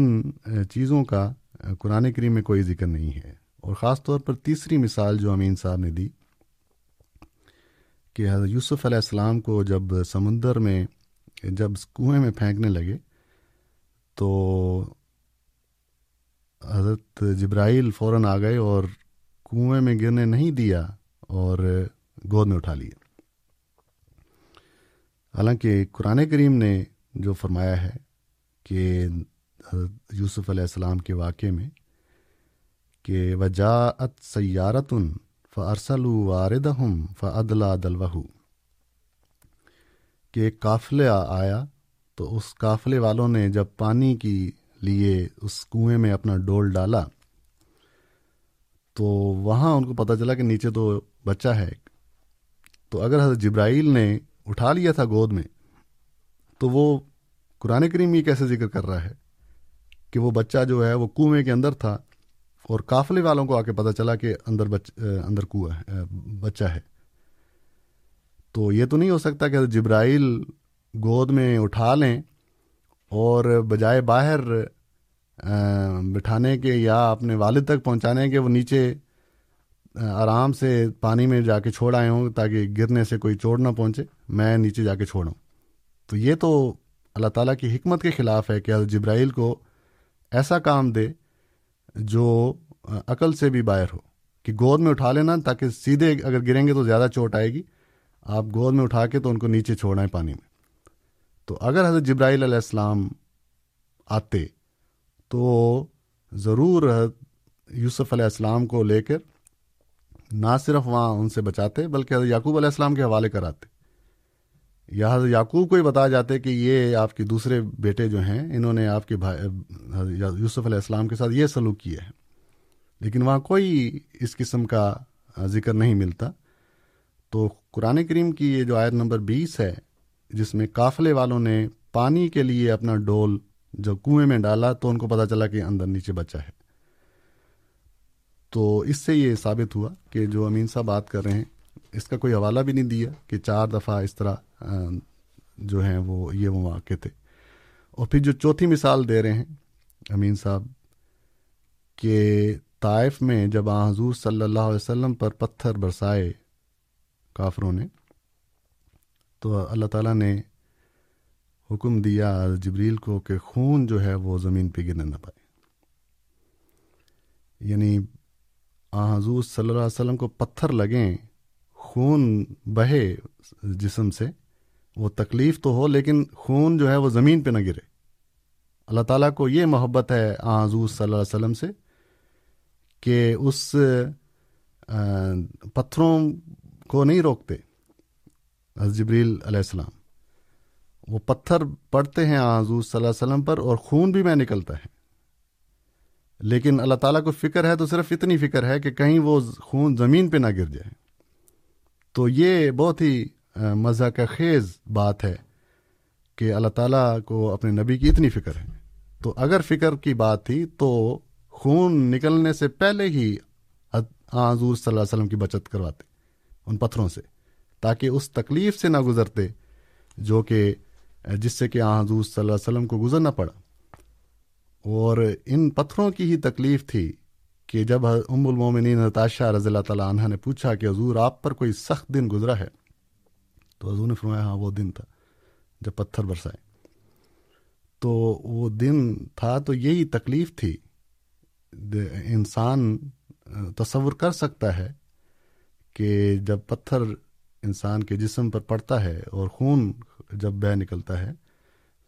چیزوں کا قرآن کریم میں کوئی ذکر نہیں ہے۔ اور خاص طور پر تیسری مثال جو امین صاحب نے دی کہ حضرت یوسف علیہ السلام کو جب سمندر میں، جب کنویں میں پھینکنے لگے، تو حضرت جبرائیل فوراً آ گئے اور کنویں میں گرنے نہیں دیا اور گود میں اٹھا لیا حالانکہ قرآن کریم نے جو فرمایا ہے کہ حضرت یوسف علیہ السلام کے واقعے میں کہ وجاعت سیارتن فرسل وارد ہم فعدلا دلوہ کہ ایک قافلہ آیا تو اس قافلے والوں نے جب پانی کی لیے اس کنویں میں اپنا ڈول ڈالا تو وہاں ان کو پتہ چلا کہ نیچے تو بچہ ہے۔ تو اگر حضرت جبرائیل نے اٹھا لیا تھا گود میں تو وہ قرآن کریم یہ کیسے ذکر کر رہا ہے کہ وہ بچہ جو ہے وہ کنویں کے اندر تھا اور قافلے والوں کو آ کے پتہ چلا کہ اندر بچ اندر کنواں ہے بچہ ہے۔ تو یہ تو نہیں ہو سکتا کہ جبرائیل گود میں اٹھا لیں اور بجائے باہر بٹھانے کے یا اپنے والد تک پہنچانے کے وہ نیچے آرام سے پانی میں جا کے چھوڑ آئے ہوں تاکہ گرنے سے کوئی چوٹ نہ پہنچے، میں نیچے جا کے چھوڑوں۔ تو یہ تو اللہ تعالیٰ کی حکمت کے خلاف ہے کہ حضرت جبرائیل کو ایسا کام دے جو عقل سے بھی باہر ہو، کہ گود میں اٹھا لینا تاکہ سیدھے اگر گریں گے تو زیادہ چوٹ آئے گی۔ آپ گود میں اٹھا کے تو ان کو نیچے چھوڑائیں پانی میں۔ تو اگر حضرت جبرائیل علیہ السلام آتے تو ضرور یوسف علیہ السلام کو لے کر نہ صرف وہاں ان سے بچاتے، بلکہ حضرت یعقوب علیہ السلام کے حوالے کراتے۔ یا حضرت یعقوب کو ہی بتایا جاتے کہ یہ آپ کے دوسرے بیٹے جو ہیں، انہوں نے آپ کے بھائی یوسف علیہ السلام کے ساتھ یہ سلوک کیا ہے۔ لیکن وہاں کوئی اس قسم کا ذکر نہیں ملتا۔ تو قرآن کریم کی یہ جو آیت نمبر بیس ہے، جس میں قافلے والوں نے پانی کے لیے اپنا ڈول جو کنویں میں ڈالا، تو ان کو پتا چلا کہ اندر نیچے بچا ہے۔ تو اس سے یہ ثابت ہوا کہ جو امین صاحب بات کر رہے ہیں، اس کا کوئی حوالہ بھی نہیں دیا کہ چار دفعہ اس طرح جو ہیں وہ یہ مواقع تھے۔ اور پھر جو چوتھی مثال دے رہے ہیں، امین صاحب، کہ طائف میں جب حضور صلی اللہ علیہ وسلم پر پتھر برسائے کافروں نے، تو اللہ تعالیٰ نے حکم دیا جبریل کو کہ خون جو ہے وہ زمین پہ گرنے نہ پائے۔ یعنی آ حضور صلی اللہ علیہ وسلم کو پتھر لگیں، خون بہے جسم سے وہ تکلیف تو ہو لیکن خون جو ہے وہ زمین پہ نہ گرے۔ اللہ تعالیٰ کو یہ محبت ہے حضور صلی اللہ علیہ وسلم سے کہ اس پتھروں کو نہیں روکتے۔ جبریل علیہ السلام، وہ پتھر پڑتے ہیں حضور صلی اللہ علیہ وسلم پر اور خون بھی میں نکلتا ہے۔ لیکن اللہ تعالیٰ کو فکر ہے تو صرف اتنی فکر ہے کہ کہیں وہ خون زمین پہ نہ گر جائے۔ تو یہ بہت ہی مزہ کا خیز بات ہے کہ اللہ تعالیٰ کو اپنے نبی کی اتنی فکر ہے۔ تو اگر فکر کی بات تھی تو خون نکلنے سے پہلے ہی حضور صلی اللہ علیہ وسلم کی بچت کرواتے ان پتھروں سے، تاکہ اس تکلیف سے نہ گزرتے جو کہ جس سے کہ حضور صلی اللہ علیہ وسلم کو گزرنا پڑا۔ اور ان پتھروں کی ہی تکلیف تھی کہ جب ام المومنین نتاشہ رضی اللہ تعالیٰ عنہ نے پوچھا کہ حضور آپ پر کوئی سخت دن گزرا ہے تو حضور نے فرمایا ہاں وہ دن تھا جب پتھر برسائے۔ تو وہ دن تھا تو یہی تکلیف تھی۔ انسان، تصور کر سکتا ہے کہ جب پتھر انسان کے جسم پر پڑتا ہے اور خون جب بہ نکلتا ہے،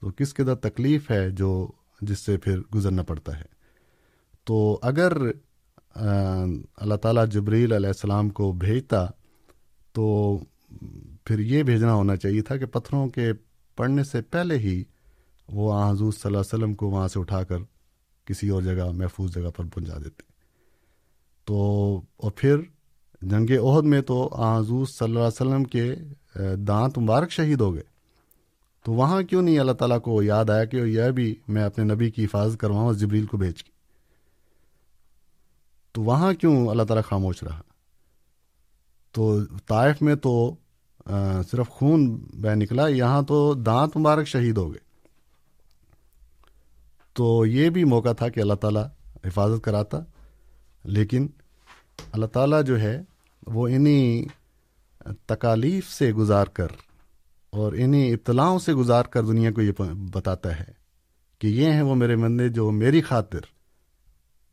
تو کس قدر تکلیف ہے جو جس سے پھر گزرنا پڑتا ہے۔ تو اگر اللہ تعالیٰ جبریل علیہ السلام کو بھیجتا تو پھر یہ بھیجنا ہونا چاہیے تھا کہ پتھروں کے پڑنے سے پہلے ہی وہ حضور صلی اللہ علیہ وسلم کو وہاں سے اٹھا کر کسی اور جگہ، محفوظ جگہ پر پہنچا دیتے۔ تو، اور پھر جنگ عہد میں تو حضور صلی اللہ علیہ وسلم کے دانت مبارک شہید ہو گئے۔ تو وہاں کیوں نہیں اللہ تعالیٰ کو یاد آیا کہ یہ بھی میں اپنے نبی کی حفاظت کرواؤں جبریل کو بھیج کے؟ تو وہاں کیوں اللہ تعالیٰ خاموش رہا؟ تو طائف میں تو صرف خون بہ نکلا، یہاں تو دانت مبارک شہید ہو گئے۔ تو یہ بھی موقع تھا کہ اللہ تعالیٰ حفاظت کراتا، لیکن اللہ تعالیٰ جو ہے، وہ انہیں تکالیف سے گزار کر اور انہیں اطلاعوں سے گزار کر دنیا کو یہ بتاتا ہے کہ یہ ہیں وہ میرے مندے جو میری خاطر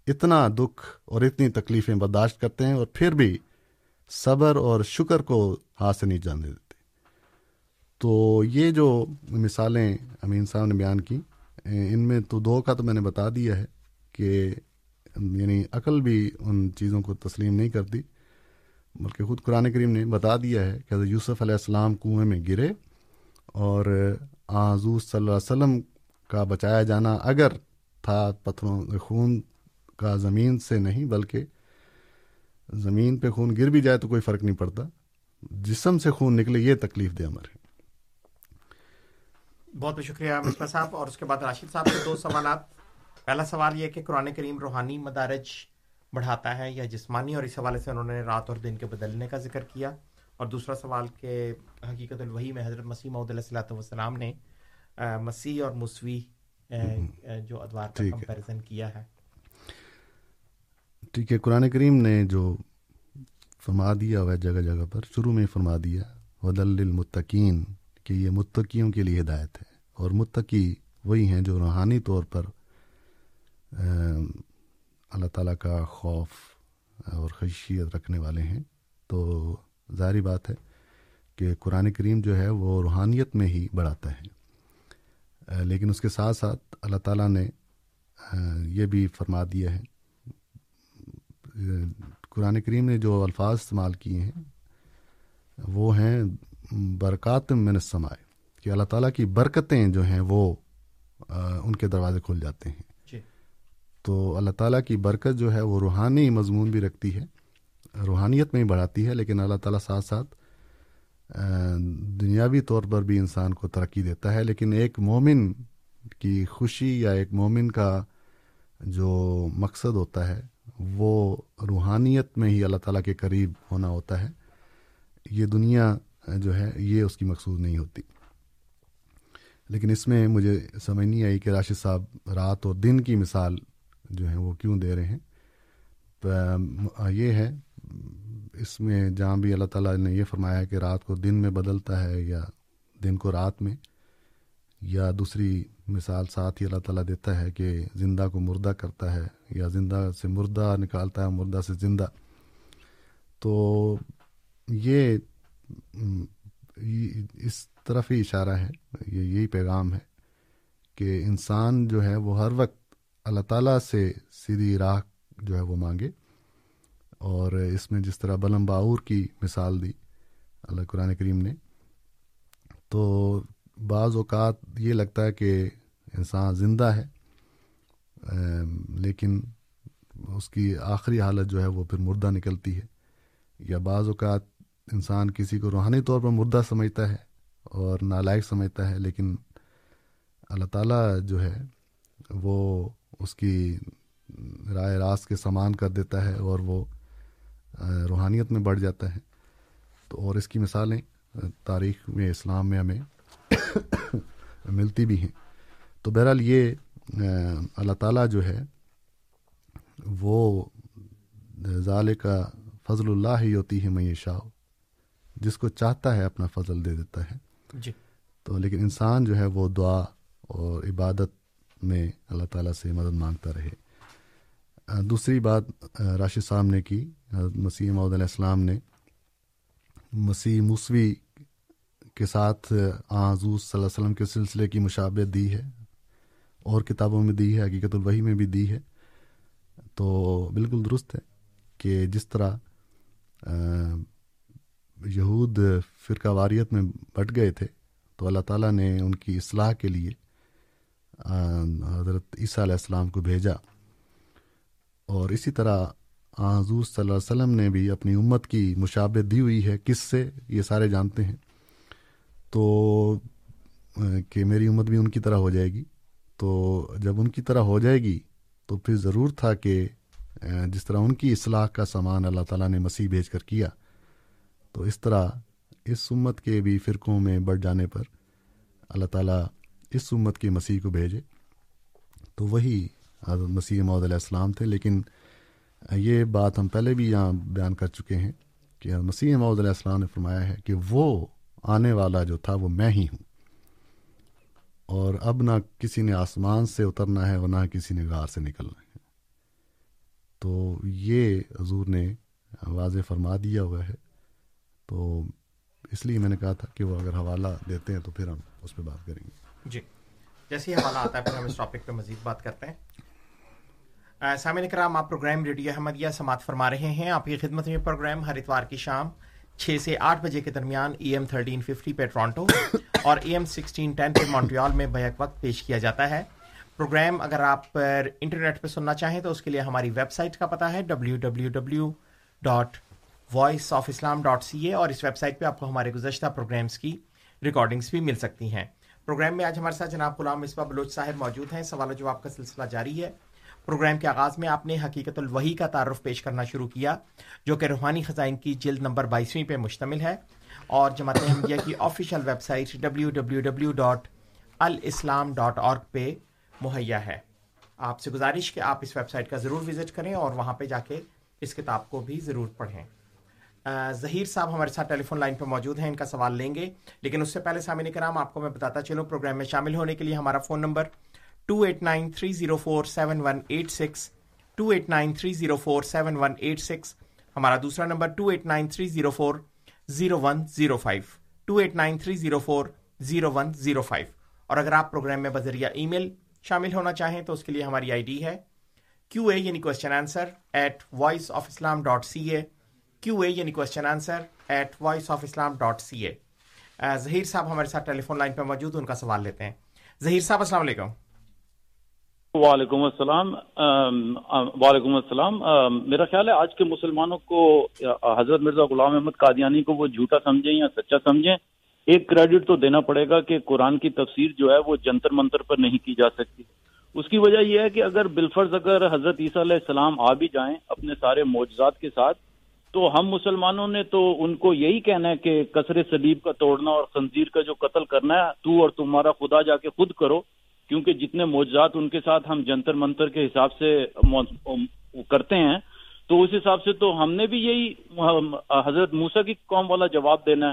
اتنا دکھ اور اتنی تکلیفیں برداشت کرتے ہیں اور پھر بھی صبر اور شکر کو ہاتھ سے نہیں جان دیتے۔ تو یہ جو مثالیں امین صاحب نے بیان کی، ان میں تو دو کا تو میں نے بتا دیا ہے کہ یعنی عقل بھی ان چیزوں کو تسلیم نہیں کرتی، بلکہ خود قرآن کریم نے بتا دیا ہے کہ حضرت یوسف علیہ السلام کنویں میں گرے اور حضور صلی اللہ علیہ وسلم کا بچایا جانا اگر تھا پتھروں، خون کا زمین سے نہیں، بلکہ زمین پہ خون گر بھی جائے تو کوئی فرق نہیں پڑتا۔ جسم سے خون نکلے یہ تکلیف دے ہے۔ بہت بہت شکریہ مصباح صاحب۔ اور اس کے بعد راشد صاحب کے دو سوالات۔ پہلا سوال یہ کہ قرآن کریم روحانی مدارج بڑھاتا ہے یا جسمانی؟ اور اس حوالے سے انہوں نے رات اور دن کے بدلنے کا ذکر کیا۔ اور دوسرا سوال کہ حقیقت الوحی میں حضرت مسیح محدود علیہ السلاۃ والسلام نے مسیح اور مسوی جو ادوار کا کمپیریزن کیا ہے۔ ٹھیک ہے قرآن کریم نے جو فرما دیا ہوا ہے جگہ جگہ پر، شروع میں فرما دیا، ودل المتقین کہ یہ متقیوں کے لیے ہدایت ہے۔ اور متقی وہی ہیں جو روحانی طور پر اللہ تعالیٰ کا خوف اور خشیت رکھنے والے ہیں۔ تو ظاہری بات ہے کہ قرآن کریم جو ہے وہ روحانیت میں ہی بڑھاتا ہے۔ لیکن اس کے ساتھ ساتھ اللہ تعالیٰ نے یہ بھی فرما دیا ہے قرآن کریم نے جو الفاظ استعمال کیے ہیں وہ ہیں برکات من السمائے کہ اللہ تعالیٰ کی برکتیں جو ہیں وہ ان کے دروازے کھل جاتے ہیں۔ جی۔ تو اللہ تعالیٰ کی برکت جو ہے وہ روحانی مضمون بھی رکھتی ہے روحانیت میں ہی بڑھاتی ہے لیکن اللہ تعالیٰ ساتھ ساتھ دنیاوی طور پر بھی انسان کو ترقی دیتا ہے۔ لیکن ایک مومن کی خوشی یا ایک مومن کا جو مقصد ہوتا ہے وہ روحانیت میں ہی اللہ تعالیٰ کے قریب ہونا ہوتا ہے، یہ دنیا جو ہے، یہ اس کی مقصود نہیں ہوتی۔ لیکن اس میں مجھے سمجھ نہیں آئی کہ راشد صاحب رات اور دن کی مثال جو ہے وہ کیوں دے رہے ہیں۔ یہ ہے، اس میں جہاں بھی اللہ تعالیٰ نے یہ فرمایا ہے کہ رات کو دن میں بدلتا ہے یا دن کو رات میں یا دوسری مثال ساتھ ہی اللہ تعالیٰ دیتا ہے کہ زندہ کو مردہ کرتا ہے یا زندہ سے مردہ نکالتا ہے، مردہ سے زندہ۔ تو یہ، اس طرف ہی اشارہ ہے، یہ یہی پیغام ہے کہ انسان جو ہے وہ ہر وقت اللہ تعالیٰ سے سیدھی راہ جو ہے وہ مانگے۔ اور اس میں جس طرح بلم باور کی مثال دی اللہ قرآن کریم نے، تو بعض اوقات یہ لگتا ہے کہ انسان زندہ ہے لیکن اس کی آخری حالت جو ہے وہ پھر مردہ نکلتی ہے۔ یا بعض اوقات انسان کسی کو روحانی طور پر مردہ سمجھتا ہے اور نالائق سمجھتا ہے، لیکن اللہ تعالیٰ جو ہے وہ اس کی رائے راست کے سامان کر دیتا ہے اور وہ روحانیت میں بڑھ جاتا ہے۔ تو اور اس کی مثالیں، تاریخ میں، اسلام میں ہمیں ملتی بھی ہیں۔ تو بہرحال یہ اللہ تعالیٰ جو ہے وہ ظال کا فضل اللہ ہی ہوتی ہے میں شاہ جس کو چاہتا ہے اپنا فضل دے دیتا ہے۔ جی۔ تو لیکن انسان جو ہے وہ دعا اور عبادت میں اللہ تعالیٰ سے مدد مانگتا رہے۔ دوسری بات راشد صاحب نے کی۔ مسیح محدود علیہ السلام نے۔ مسیح موسوی کے ساتھ حضور صلی اللہ علیہ وسلم کے سلسلے کی مشابت دی ہے اور کتابوں میں دی ہے، حقیقت الوحی میں بھی دی ہے۔ تو بالکل درست ہے کہ جس طرح یہود فرقہ واریت میں بٹ گئے تھے، تو اللہ تعالیٰ نے ان کی اصلاح کے لیے حضرت عیسیٰ علیہ السلام کو بھیجا۔ اور اسی طرح حضور صلی اللہ علیہ وسلم نے بھی اپنی امت کی مشابت دی ہوئی ہے۔ کس سے؟ یہ سارے جانتے ہیں۔ تو کہ میری امت بھی ان کی طرح ہو جائے گی۔ تو جب ان کی طرح ہو جائے گی، تو پھر ضرور تھا کہ جس طرح ان کی اصلاح کا سامان اللہ تعالیٰ نے مسیح بھیج کر کیا، تو اس طرح اس امت کے بھی فرقوں میں بڑھ جانے پر اللہ تعالیٰ اس امت کے مسیح کو بھیجے۔ تو وہی حضرت مسیح محدود علیہ السلام تھے۔ لیکن یہ بات ہم پہلے بھی یہاں بیان کر چکے ہیں کہ مسیح محدود علیہ السلام نے فرمایا ہے کہ وہ آنے والا جو تھا وہ میں ہی ہوں۔ اور اب نہ کسی نے آسمان سے اترنا ہے اور نہ کسی نے غار سے نکلنا ہے۔ تو یہ حضور نے واضح فرما دیا ہوا ہے۔ تو اس لیے میں نے کہا تھا کہ وہ اگر حوالہ دیتے ہیں تو پھر ہم اس پہ بات کریں گے۔ جی۔ جیسے ہی حوالہ آتا ہے، پھر ہم اس ٹاپک پہ مزید بات کرتے ہیں۔ سامعین کرام، آپ پروگرام ریڈیو احمدیہ سماعت فرما رہے ہیں۔ آپ کی خدمت میں پروگرام ہر اتوار کی شام چھ سے آٹھ بجے کے درمیان ای ایم تھرٹین ففٹی پہ ٹورانٹو اور ای ایم سکسٹین ٹین پہ مونٹریال میں بیک وقت پیش کیا جاتا ہے۔ پروگرام اگر آپ پر انٹرنیٹ پہ سننا چاہیں تو اس کے لیے ہماری ویب سائٹ کا پتا ہے W W W dot voice of Islam dot C A اور اس ویب سائٹ پہ آپ کو ہمارے گزشتہ پروگرامس کی ریکارڈنگس بھی مل سکتی ہیں۔ پروگرام میں آج ہمارے ساتھ جناب غلام مصباح بلوچ صاحب موجود ہیں۔ سوال و جواب کا سلسلہ جاری ہے۔ پروگرام کے آغاز میں آپ نے حقیقت الوحی کا تعارف پیش کرنا شروع کیا، جو کہ روحانی خزائن کی جلد نمبر بائیسویں پہ مشتمل ہے۔ اور جماعت احمدیہ کی official web site W W W dot alislam dot org پہ مہیا ہے۔ آپ سے گزارش کہ آپ اس ویب سائٹ کا ضرور وزٹ کریں اور وہاں پہ جا کے اس کتاب کو بھی ضرور پڑھیں۔ ظہیر صاحب ہمارے ساتھ ٹیلی فون لائن پہ موجود ہیں، ان کا سوال لیں گے، لیکن اس سے پہلے سامنے کرام، آپ کو میں بتاتا چلوں، پروگرام میں شامل ہونے کے لیے ہمارا phone number two eight nine three zero four seven one eight six two eight nine three zero four seven one eight six ہمارا دوسرا number two eight nine three zero four zero one zero five two eight nine three zero four zero one zero five اور اگر آپ پروگرام میں بذریعہ ای میل شامل ہونا چاہیں تو اس کے لیے ہماری آئی ڈی ہے کیو اے یعنی question answer at voice of Islam dot C A Q A یعنی question answer at voice of Islam dot C A Zaheer صاحب ہمارے ساتھ ٹیلی فون لائن پہ موجود ان کا سوال لیتے ہیں۔ ظہیر صاحب، السلام علیکم۔ وعلیکم السلام وعلیکم السلام میرا خیال ہے آج کے مسلمانوں کو حضرت مرزا غلام احمد قادیانی کو وہ جھوٹا سمجھیں یا سچا سمجھیں، ایک کریڈٹ تو دینا پڑے گا کہ قرآن کی تفسیر جو ہے وہ جنتر منتر پر نہیں کی جا سکتی۔ اس کی وجہ یہ ہے کہ اگر بالفرض اگر حضرت عیسیٰ علیہ السلام آ بھی جائیں اپنے سارے معجزات کے ساتھ، تو ہم مسلمانوں نے تو ان کو یہی کہنا ہے کہ کثر سلیب کا توڑنا اور خنزیر کا جو قتل کرنا ہے، تو اور تمہارا خدا جا کے خود کرو۔ کیونکہ جتنے معجزات ان کے ساتھ ہم جنتر منتر کے حساب سے کرتے ہیں، تو اس حساب سے تو ہم نے بھی یہی حضرت موسا کی قوم والا جواب دینا ہے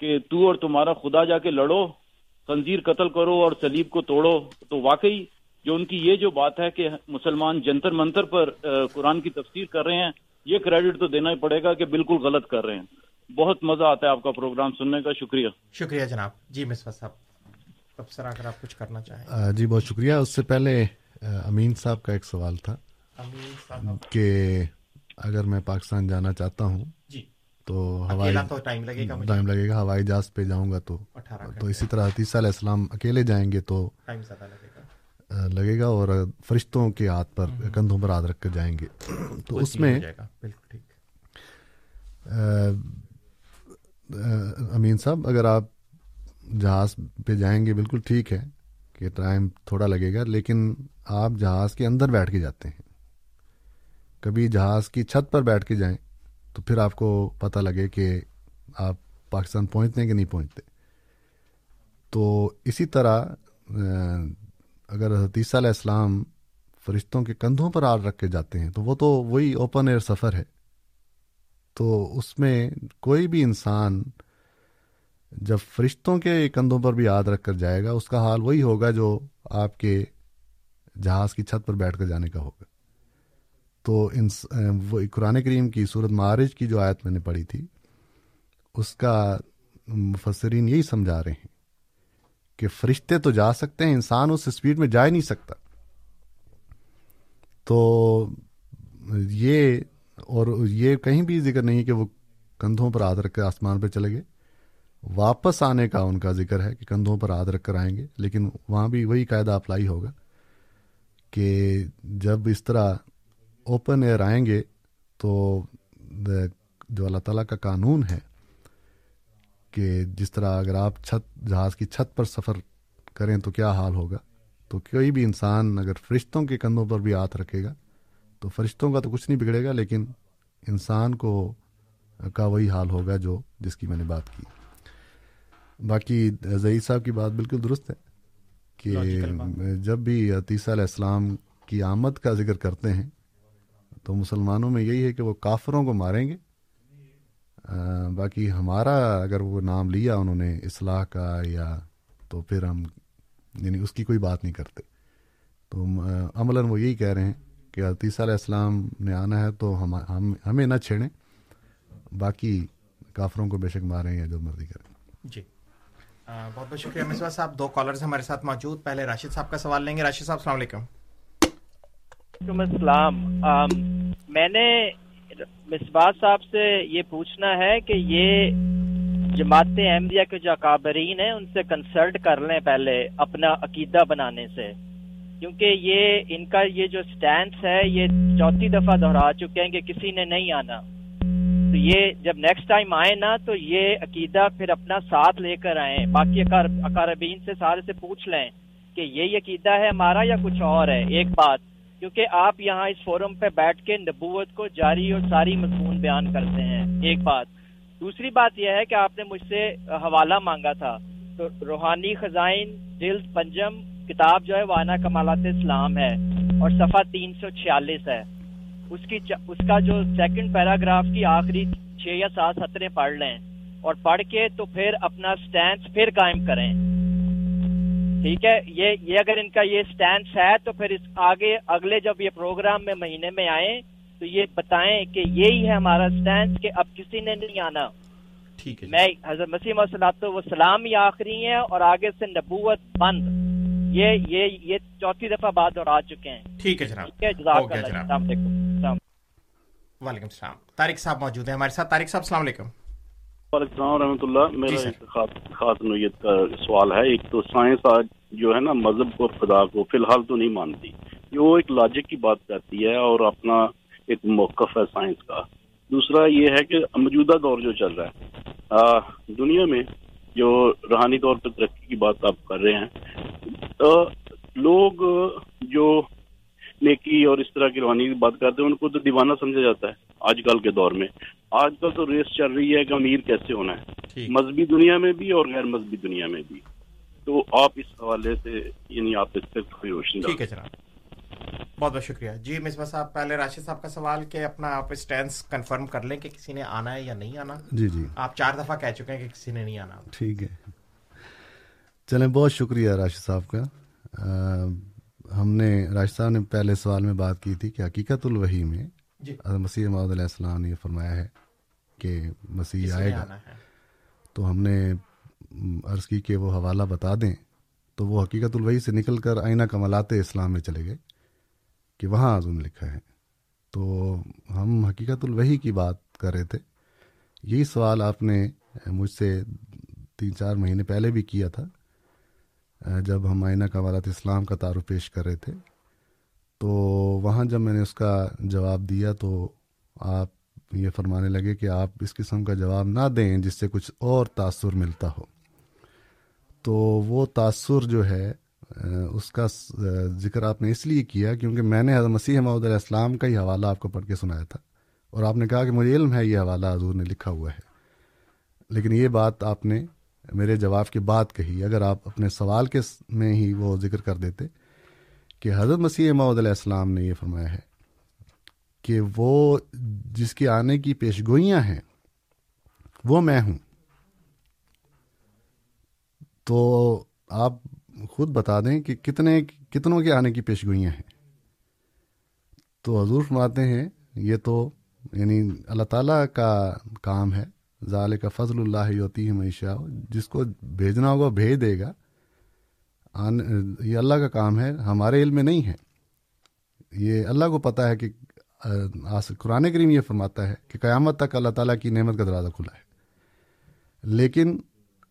کہ تو اور تمہارا خدا جا کے لڑو، خنزیر قتل کرو اور سلیب کو توڑو۔ تو واقعی جو ان کی یہ جو بات ہے کہ مسلمان جنتر منتر پر قرآن کی تفسیر کر رہے ہیں، یہ کریڈٹ تو دینا ہی پڑے گا کہ بالکل غلط کر رہے ہیں۔ بہت مزہ آتا ہے آپ کا پروگرام سننے کا، شکریہ۔ شکریہ جناب۔ جی مصفا صاحب۔ افسر اگر آپ کچھ کرنا چاہیں۔ جی بہت شکریہ۔ اس سے پہلے امین صاحب کا ایک سوال تھا۔ کہ اگر میں پاکستان جانا چاہتا ہوں جی۔ تو ہوائی ٹائم لگے گا ٹائم لگے گا ہوائی جہاز پہ جاؤں گا تو۔ تو اسی طرح حتیثہ علیہ السلام اکیلے جائیں گے تو ٹائم زیادہ لگے گا۔ لگے گا اور فرشتوں کے ہاتھ پر کندھوں پر ہاتھ رکھ کر جائیں گے۔ تو اس میں بالکل ٹھیک۔ امین صاحب اگر آپ جہاز پہ جائیں گے بالکل ٹھیک ہے کہ ٹائم تھوڑا لگے گا، لیکن آپ جہاز کے اندر بیٹھ کے جاتے ہیں۔ کبھی جہاز کی چھت پر بیٹھ کے جائیں تو پھر آپ کو پتہ لگے کہ آپ پاکستان پہنچتے ہیں کہ نہیں پہنچتے۔ تو اسی طرح اگر حتیثہ علیہ السلام فرشتوں کے کندھوں پر آر رکھ کے جاتے ہیں تو وہ تو وہی اوپن ایئر سفر ہے۔ تو اس میں کوئی بھی انسان جب فرشتوں کے کندھوں پر بھی یاد رکھ کر جائے گا، اس کا حال وہی ہوگا جو آپ کے جہاز کی چھت پر بیٹھ کر جانے کا ہوگا۔ تو ان وہ قرآن کریم کی صورت معارج کی جو آیت میں نے پڑھی تھی، اس کا مفسرین یہی سمجھا رہے ہیں کہ فرشتے تو جا سکتے ہیں، انسان اس اسپیڈ میں جا ہی نہیں سکتا۔ تو یہ اور یہ کہیں بھی ذکر نہیں کہ وہ کندھوں پر ہاتھ رکھ کے آسمان پہ چلے گئے۔ واپس آنے کا ان کا ذکر ہے کہ کندھوں پر ہاتھ رکھ کر آئیں گے، لیکن وہاں بھی وہی قاعدہ اپلائی ہوگا کہ جب اس طرح اوپن ایئر آئیں گے تو جو اللہ تعالیٰ کا قانون ہے کہ جس طرح اگر آپ چھت جہاز کی چھت پر سفر کریں تو کیا حال ہوگا؟ تو کوئی بھی انسان اگر فرشتوں کے کندھوں پر بھی ہاتھ رکھے گا تو فرشتوں کا تو کچھ نہیں بگڑے گا، لیکن انسان کو کا وہی حال ہوگا جو جس کی میں نے بات کی۔ باقی ضعید صاحب کی بات بالکل درست ہے کہ جب بھی عتیسہ علیہ السلام کی آمد کا ذکر کرتے ہیں تو مسلمانوں میں یہی ہے کہ وہ کافروں کو ماریں گے۔ باقی ہمارا اگر وہ نام لیا انہوں نے اصلاح کا یا تو پھر ہم یعنی اس کی کوئی بات نہیں کرتے۔ تو عملاً وہ یہی کہہ رہے ہیں کہ عتیسہ علیہ السلام نے آنا ہے تو ہم ہمیں نہ چھیڑیں باقی کافروں کو بے شک ماریں یا جو مرضی کریں۔ جی۔ بہت بہت شکریہ مصباح صاحب۔ دو کالرز ہمارے ساتھ موجود۔ پہلے راشد صاحب کا سوال لیں گے۔ راشد صاحب، السلام علیکم۔ وعلیکم السلام۔ میں نے مصباح صاحب سے یہ پوچھنا ہے کہ یہ جماعت احمدیہ کے جو اکابرین ہیں، ان سے کنسلٹ کر لیں پہلے اپنا عقیدہ بنانے سے۔ کیونکہ یہ، ان کا یہ جو سٹینس ہے، یہ چوتھی دفعہ دہرا چکے ہیں کہ کسی نے نہیں آنا۔ تو یہ جب نیکسٹ ٹائم آئے نا تو یہ عقیدہ پھر اپنا ساتھ لے کر آئیں۔ باقی اکاربین سے سارے سے پوچھ لیں کہ یہ عقیدہ ہے ہمارا یا کچھ اور ہے؟ ایک بات، کیونکہ آپ یہاں اس فورم پہ بیٹھ کے نبوت کو جاری اور ساری مضمون بیان کرتے ہیں۔ ایک بات۔ دوسری بات یہ ہے کہ آپ نے مجھ سے حوالہ مانگا تھا۔ تو روحانی خزائن جلد پنجم کتاب جو ہے، وانا کمالات اسلام ہے اور صفحہ تین سو چھیالیس ہے۔ اس کی اس کا جو سیکنڈ پیراگراف کی آخری چھ یا سات سطریں پڑھ لیں اور پڑھ کے تو پھر اپنا سٹینس پھر قائم کریں۔ ٹھیک ہے؟ یہ یہ اگر ان کا یہ سٹینس ہے تو پھر اس آگے اگلے جب یہ پروگرام میں مہینے میں آئیں تو یہ بتائیں کہ یہی ہے ہمارا سٹینس کہ اب کسی نے نہیں آنا۔ ٹھیک ہے میں حضرت مسیم وسلات و سلام ہی آخری ہے اور آگے سے نبوت بند۔ یہ یہ یہ چوتھی دفعہ بعد اور آ چکے ہیں۔ ٹھیک ہے جناب۔ ٹھیک ہے جزاک اللہ السلام علیکم۔ وعلیکم السلام۔ طارق صاحب موجود ہیں ہمارے ساتھ۔ طارق صاحب السلام علیکم۔ وعلیکم السلام رحمۃ اللہ۔ میرا ایک خاص نوعیت کا سوال ہے۔ ایک تو سائنس آج جو ہے نا مذہب کو خدا کو فی الحال تو نہیں مانتی۔ وہ ایک لاجک کی بات کرتی ہے اور اپنا ایک موقف ہے سائنس کا۔ دوسرا یہ ہے کہ موجودہ دور جو چل رہا ہے دنیا میں جو روحانی طور پہ ترقی کی بات آپ کر رہے ہیں لوگ جو نیکی اور اس طرح کی روحانی کی بات کرتے ہیں ان کو تو دیوانہ سمجھا جاتا ہے آج کل کے دور میں۔ آج کل تو ریس چل رہی ہے کہ امیر کیسے ہونا ہے۔ مذہبی دنیا میں بھی اور غیر مذہبی دنیا میں بھی۔ تو آپ اس حوالے سے یعنی آپ اس تھوڑی روشنی ٹھیک ہے جناب۔ بہت بہت شکریہ۔ جی مصباح صاحب پہلے راشد صاحب کا سوال کہ اپنا آپ اسٹینس کنفرم کر لیں کہ کسی نے آنا ہے یا نہیں آنا؟ جی جی۔ آپ چار دفعہ کہہ چکے ہیں کہ کسی نے نہیں آنا۔ ٹھیک ہے۔ چلیں بہت شکریہ راشد صاحب کا۔ ہم نے راشد صاحب نے پہلے سوال میں بات کی تھی کہ حقیقت الوحی میں جی۔ مسیح محمد علیہ السلام نے یہ فرمایا ہے کہ مسیح آئے گا۔ تو ہم نے عرض کی کہ وہ حوالہ بتا دیں۔ تو وہ حقیقت الوحی سے نکل کر آئینہ کمالات اسلام میں چلے گئے۔ کہ وہاں عظم لکھا ہے۔ تو ہم حقیقت الوحی کی بات کر رہے تھے۔ یہی سوال آپ نے مجھ سے تین چار مہینے پہلے بھی کیا تھا، جب ہم آئینہ کمالات اسلام کا تعارف پیش کر رہے تھے۔ تو وہاں جب میں نے اس کا جواب دیا تو آپ یہ فرمانے لگے کہ آپ اس قسم کا جواب نہ دیں جس سے کچھ اور تاثر ملتا ہو۔ تو وہ تاثر جو ہے اس کا ذکر آپ نے اس لیے کیا کیونکہ میں نے حضرت مسیح محمد علیہ السلام کا ہی حوالہ آپ کو پڑھ کے سنایا تھا اور آپ نے کہا کہ مجھے علم ہے، یہ حوالہ حضور نے لکھا ہوا ہے۔ لیکن یہ بات آپ نے میرے جواب کی بات کہی۔ اگر آپ اپنے سوال کے میں ہی وہ ذکر کر دیتے کہ حضرت مسیح محمد علیہ السلام نے یہ فرمایا ہے کہ وہ جس کے آنے کی پیشگوئیاں ہیں، وہ میں ہوں۔ تو آپ خود بتا دیں کہ کتنے کتنوں کے آنے کی پیشگوئیاں ہیں۔ تو حضور فرماتے ہیں، یہ تو یعنی اللہ تعالیٰ کا کام ہے ظال کا فضل اللہ ہوتی ہے معیشہ جس کو بھیجنا ہوگا بھیج دے گا۔ یہ اللہ کا کام ہے، ہمارے علم میں نہیں ہے۔ یہ اللہ کو پتہ ہے کہ قرآن کریم یہ فرماتا ہے کہ قیامت تک اللہ تعالیٰ کی نعمت کا دروازہ کھلا ہے۔ لیکن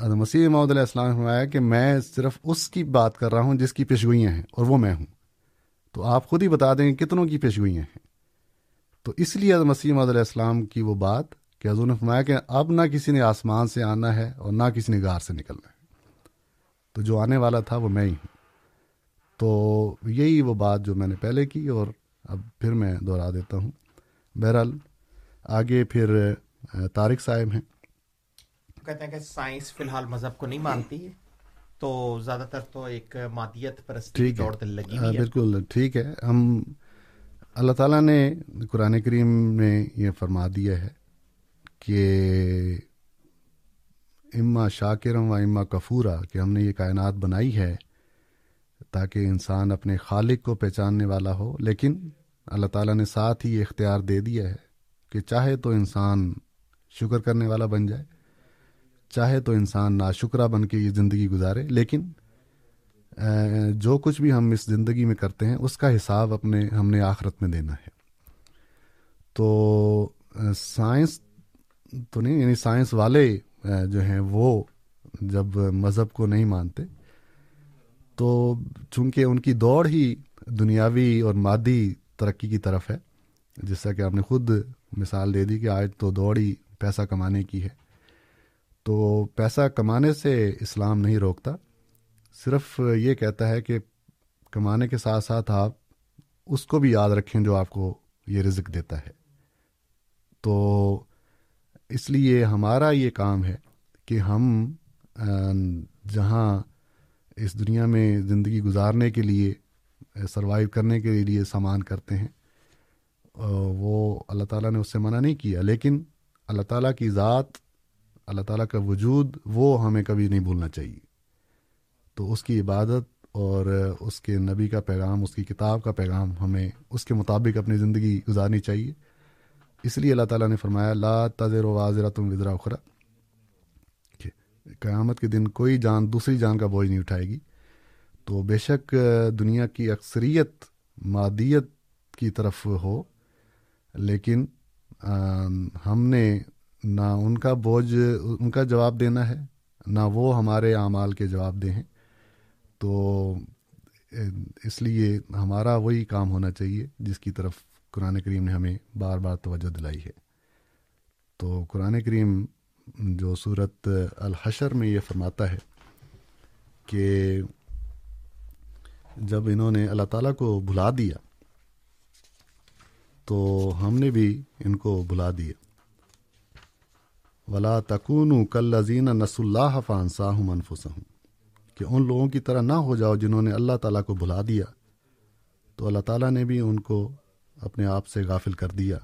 مسیح محمد علیہ السلام نے فرمایا کہ میں صرف اس کی بات کر رہا ہوں جس کی پیشگوئیاں ہیں اور وہ میں ہوں۔ تو آپ خود ہی بتا دیں کہ کتنوں کی پیشگوئیاں ہیں۔ تو اس لیے مسیح محمد علیہ السلام کی وہ بات کہ حضور نے فرمایا کہ اب نہ کسی نے آسمان سے آنا ہے اور نہ کسی نے گار سے نکلنا ہے۔ تو جو آنے والا تھا وہ میں ہی ہوں۔ تو یہی وہ بات جو میں نے پہلے کی اور اب پھر میں دہرا دیتا ہوں۔ بہرحال آگے پھر طارق صاحب ہیں۔ کہتے ہیں کہ سائنس فی الحال مذہب کو نہیں مانتی ہے۔ تو زیادہ تر تو ایک مادیت پرستی دوڑ دل لگی ہوئی بالکل ٹھیک ہے۔ ہم اللہ تعالیٰ نے قرآن کریم میں یہ فرما دیا ہے کہ اما شاکرم و اما کفورا کہ ہم نے یہ کائنات بنائی ہے تاکہ انسان اپنے خالق کو پہچاننے والا ہو۔ لیکن اللہ تعالیٰ نے ساتھ ہی اختیار دے دیا ہے کہ چاہے تو انسان شکر کرنے والا بن جائے۔ چاہے تو انسان ناشکرہ بن کے یہ زندگی گزارے، لیکن جو کچھ بھی ہم اس زندگی میں کرتے ہیں، اس کا حساب اپنے، ہم نے آخرت میں دینا ہے۔ تو سائنس تو نہیں یعنی سائنس والے جو ہیں وہ جب مذہب کو نہیں مانتے، تو چونکہ ان کی دوڑ ہی دنیاوی اور مادی ترقی کی طرف ہے جیسا کہ آپ نے خود مثال دے دی کہ آج تو دوڑ ہی پیسہ کمانے کی ہے۔ تو پیسہ کمانے سے اسلام نہیں روکتا۔ صرف یہ کہتا ہے کہ کمانے کے ساتھ ساتھ آپ اس کو بھی یاد رکھیں جو آپ کو یہ رزق دیتا ہے۔ تو اس لیے ہمارا یہ کام ہے کہ ہم جہاں اس دنیا میں زندگی گزارنے کے لیے، سروائیو کرنے کے لیے سامان کرتے ہیں وہ اللہ تعالیٰ نے اس سے منع نہیں کیا۔ لیکن اللہ تعالیٰ کی ذات اللہ تعالیٰ کا وجود وہ ہمیں کبھی نہیں بھولنا چاہیے۔ تو اس کی عبادت اور اس کے نبی کا پیغام، اس کی کتاب کا پیغام ہمیں اس کے مطابق اپنی زندگی گزارنی چاہیے۔ اس لیے اللہ تعالیٰ نے فرمایا، لا تذر و واضح تم وزرا اخرا قیامت کے دن کوئی جان دوسری جان کا بوجھ نہیں اٹھائے گی۔ تو بے شک دنیا کی اکثریت مادیت کی طرف ہو، لیکن ہم نے نہ ان کا بوجھ، ان کا جواب دینا ہے، نہ وہ ہمارے اعمال کے جواب دیں ہیں۔ تو، اس لیے ہمارا وہی کام ہونا چاہیے جس کی طرف قرآن کریم نے ہمیں بار بار توجہ دلائی ہے۔ تو قرآن کریم جو صورت الحشر میں یہ فرماتا ہے کہ جب انہوں نے اللہ تعالیٰ کو بھلا دیا، تو ہم نے بھی ان کو بلا دیا۔ ولا تکون کل لذین نس اللہ فانساہ منفس ہوں کہ ان لوگوں کی طرح نہ ہو جاؤ جنہوں نے اللہ تعالیٰ کو بھلا دیا۔ تو اللہ تعالیٰ نے بھی ان کو اپنے آپ سے غافل کر دیا۔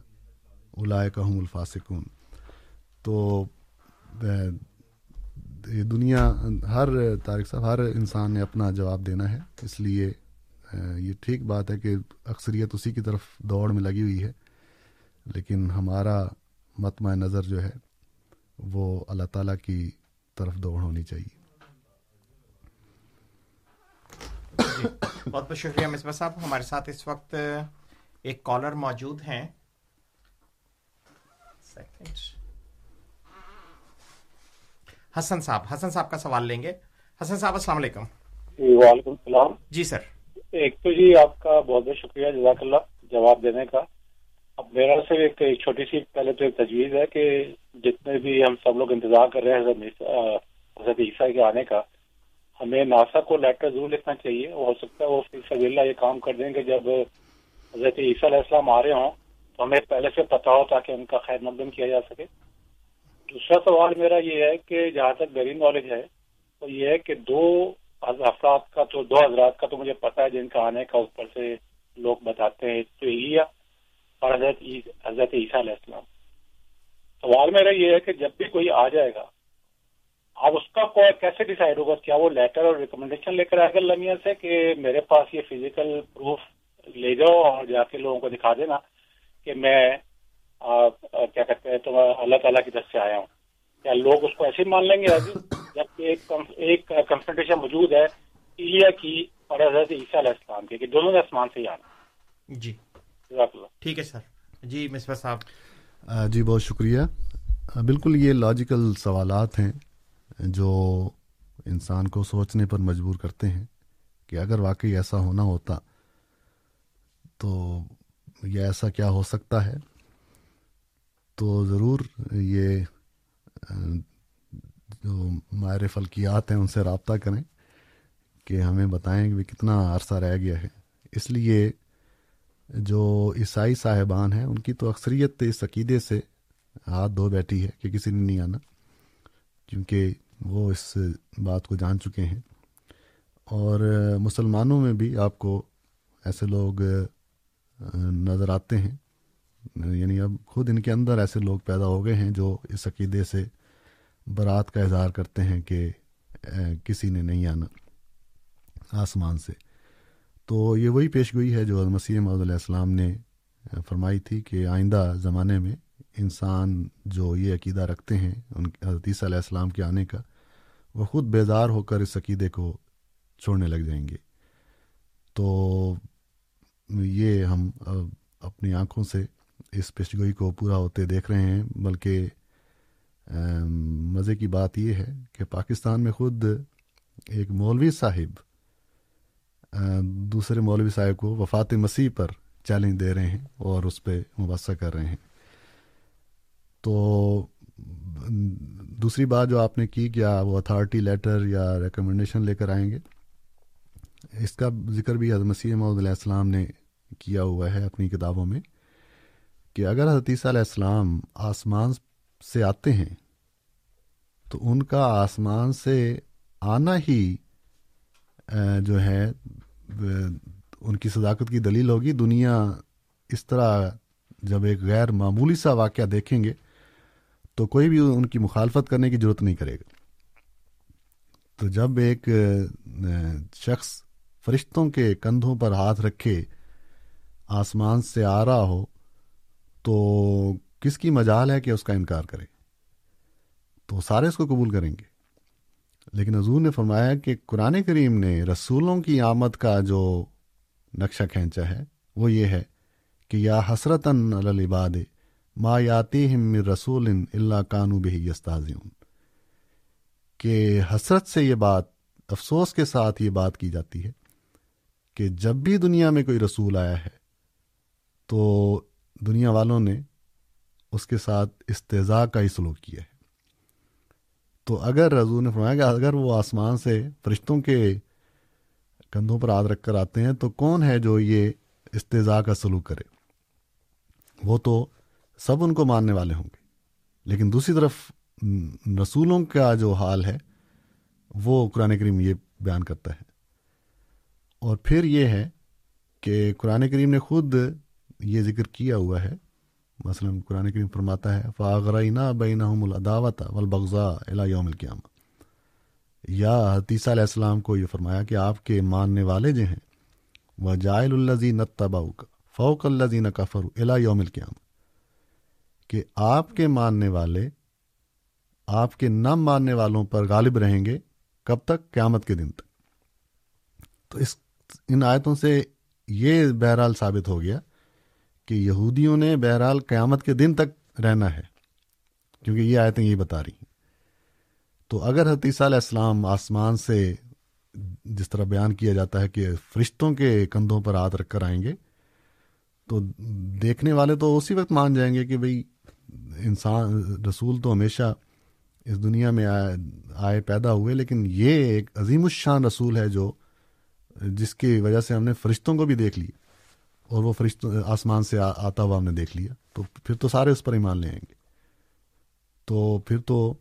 الائے کہ الفاسکون تو یہ دنیا، ہر طارق صاحب، ہر انسان نے اپنا جواب دینا ہے۔ اس لیے یہ ٹھیک بات ہے کہ اکثریت اسی کی طرف دوڑ میں لگی ہوئی ہے۔ لیکن ہمارا متمع نظر جو ہے وہ اللہ تعالیٰ کی طرف دوڑ ہونی چاہیے۔ بہت بہت شکریہ مصباح صاحب۔ ہمارے ساتھ اس وقت ایک کالر موجود ہیں۔ حسن صاحب حسن صاحب کا سوال لیں گے۔ حسن صاحب السلام علیکم۔ جی، وعلیکم السلام۔ جی سر۔ ایک تو جی آپ کا بہت بہت شکریہ جزاک اللہ جواب دینے کا۔ میرا صرف ایک چھوٹی سی پہلے تو ایک تجویز ہے کہ جتنے بھی ہم سب لوگ انتظار کر رہے ہیں حضرت حضرت عیسیٰ کے آنے کا، ہمیں ناسا کو لیٹر ضرور لکھنا چاہیے۔ ہو سکتا ہے وہ سب یہ کام کر دیں کہ جب حضرت عیسیٰ علیہ السلام آ رہے ہوں تو ہمیں پہلے سے پتا ہو تاکہ ان کا خیر مقدم کیا جا سکے۔ دوسرا سوال میرا یہ ہے کہ جہاں تک میری نالج ہے تو یہ ہے کہ دو افراد کا تو دو حضرات کا تو مجھے پتا ہے جن کا آنے کا اوپر سے لوگ بتاتے ہیں۔ تو یہ اور حضرت حضرت عیسیٰ علیہ السلام۔ سوال میرا یہ ہے کہ جب بھی کوئی آ جائے گا اب اس کا کوئی کیسے ڈیسائیڈ ہوگا؟ کیا وہ لیٹر اور ریکمنڈیشن لے کر آئے گا لمیا سے کہ میرے پاس یہ فزیکل پروف لے جاؤ اور جا کے لوگوں کو دکھا دینا کہ میں کیا کہتے ہیں، تو اللہ تعالیٰ کی طرف سے آیا ہوں۔ کیا لوگ اس کو ایسے مان لیں گے؟ جب ایک کنسنٹریشن موجود ہے، ایلیا کی اور حضرت عیسیٰ علیہ السلام کی، کہ دونوں نے آسمان سے ہی آنا۔ جی۔ ٹھیک ہے سر۔ جی مصباح صاحب۔ جی بہت شکریہ۔ بالکل یہ لاجیکل سوالات ہیں جو انسان کو سوچنے پر مجبور کرتے ہیں کہ اگر واقعی ایسا ہونا ہوتا تو یہ ایسا کیا ہو سکتا ہے۔ تو ضرور یہ جو ماہر فلکیات ہیں ان سے رابطہ کریں کہ ہمیں بتائیں کہ کتنا عرصہ رہ گیا ہے۔ اس لیے جو عیسائی صاحبان ہیں، ان کی تو اکثریت اس عقیدے سے ہاتھ دھو بیٹھی ہے کہ کسی نے نہیں آنا، کیونکہ وہ اس بات کو جان چکے ہیں۔ اور مسلمانوں میں بھی آپ کو ایسے لوگ نظر آتے ہیں۔ یعنی اب خود ان کے اندر ایسے لوگ پیدا ہو گئے ہیں جو اس عقیدے سے برات کا اظہار کرتے ہیں کہ کسی نے نہیں آنا آسمان سے۔ تو یہ وہی پیش گوئی ہے جو مسیح محدود علیہ السلام نے فرمائی تھی کہ آئندہ زمانے میں انسان جو یہ عقیدہ رکھتے ہیں ان حضرت عیسیٰ علیہ السلام کے آنے کا، وہ خود بیدار ہو کر اس عقیدے کو چھوڑنے لگ جائیں گے۔ تو یہ ہم اپنی آنکھوں سے اس پیشگوئی کو پورا ہوتے دیکھ رہے ہیں، بلکہ مزے کی بات یہ ہے کہ پاکستان میں خود ایک مولوی صاحب دوسرے مولوی صاحب کو وفات مسیح پر چیلنج دے رہے ہیں اور اس پہ مباحثہ کر رہے ہیں۔ تو دوسری بات جو آپ نے کی، کیا وہ اتھارٹی لیٹر یا ریکمنڈیشن لے کر آئیں گے؟ اس کا ذکر بھی حضرت مسیح محمد علیہ السلام نے کیا ہوا ہے اپنی کتابوں میں کہ اگر حدیثہ علیہ السلام آسمان سے آتے ہیں، تو ان کا آسمان سے آنا ہی جو ہے ان کی صداقت کی دلیل ہوگی۔ دنیا اس طرح جب ایک غیر معمولی سا واقعہ دیکھیں گے تو کوئی بھی ان کی مخالفت کرنے کی ضرورت نہیں کرے گا۔ تو جب ایک شخص فرشتوں کے کندھوں پر ہاتھ رکھے، آسمان سے آ رہا ہو، تو کس کی مجال ہے کہ اس کا انکار کرے؟ تو سارے اس کو قبول کریں گے۔ لیکن حضور نے فرمایا کہ قرآن کریم نے رسولوں کی آمد کا جو نقشہ کھینچا ہے، وہ یہ ہے کہ یا حسرت الباد ما یاتی ہم رسول اللہ کانو بہ یستازیون کہ حسرت سے یہ بات، افسوس کے ساتھ یہ بات کی جاتی ہے کہ جب بھی دنیا میں کوئی رسول آیا ہے تو دنیا والوں نے اس کے ساتھ استضاء کا ہی سلوک کیا ہے۔ تو اگر رضو نے فرمایا کہ اگر وہ آسمان سے فرشتوں کے کندھوں پر ہاتھ رکھ کر آتے ہیں تو کون ہے جو یہ استضاء کا سلوک کرے؟ وہ تو سب ان کو ماننے والے ہوں گے۔ لیکن دوسری طرف رسولوں کا جو حال ہے، وہ قرآن کریم یہ بیان کرتا ہے۔ اور پھر یہ ہے کہ قرآن کریم نے خود یہ ذکر کیا ہوا ہے مثلا قرآن کریم فرماتا ہے فاغرینہ بین الداوت ولبغذا یوم القیامہ یا حتیثہ علیہ السلام کو یہ فرمایا کہ آپ کے ماننے والے جو ہیں وہ جائل الزی نتبا کا فوق الزی نقفر الا یوم القیامہ کہ آپ کے ماننے والے، آپ کے نہ ماننے والوں پر غالب رہیں گے کب تک؟ قیامت کے دن تک۔ تو اس، ان آیتوں سے یہ بہرحال ثابت ہو گیا کہ یہودیوں نے بہرحال قیامت کے دن تک رہنا ہے، کیونکہ یہ آیتیں یہی بتا رہی ہیں۔ تو اگر حتیثہ علیہ السلام آسمان سے جس طرح بیان کیا جاتا ہے کہ فرشتوں کے کندھوں پر ہاتھ رکھ کر آئیں گے، تو دیکھنے والے تو اسی وقت مان جائیں گے کہ بھئی انسان، رسول تو ہمیشہ اس دنیا میں آئے پیدا ہوئے، لیکن یہ ایک عظیم الشان رسول ہے جو جس کی وجہ سے ہم نے فرشتوں کو بھی دیکھ لی۔ اور وہ فرشت آسمان سے آتا ہوا ہم نے دیکھ لیا۔ تو پھر تو سارے اس پر ایمان لے آئیں گے۔ تو پھر تو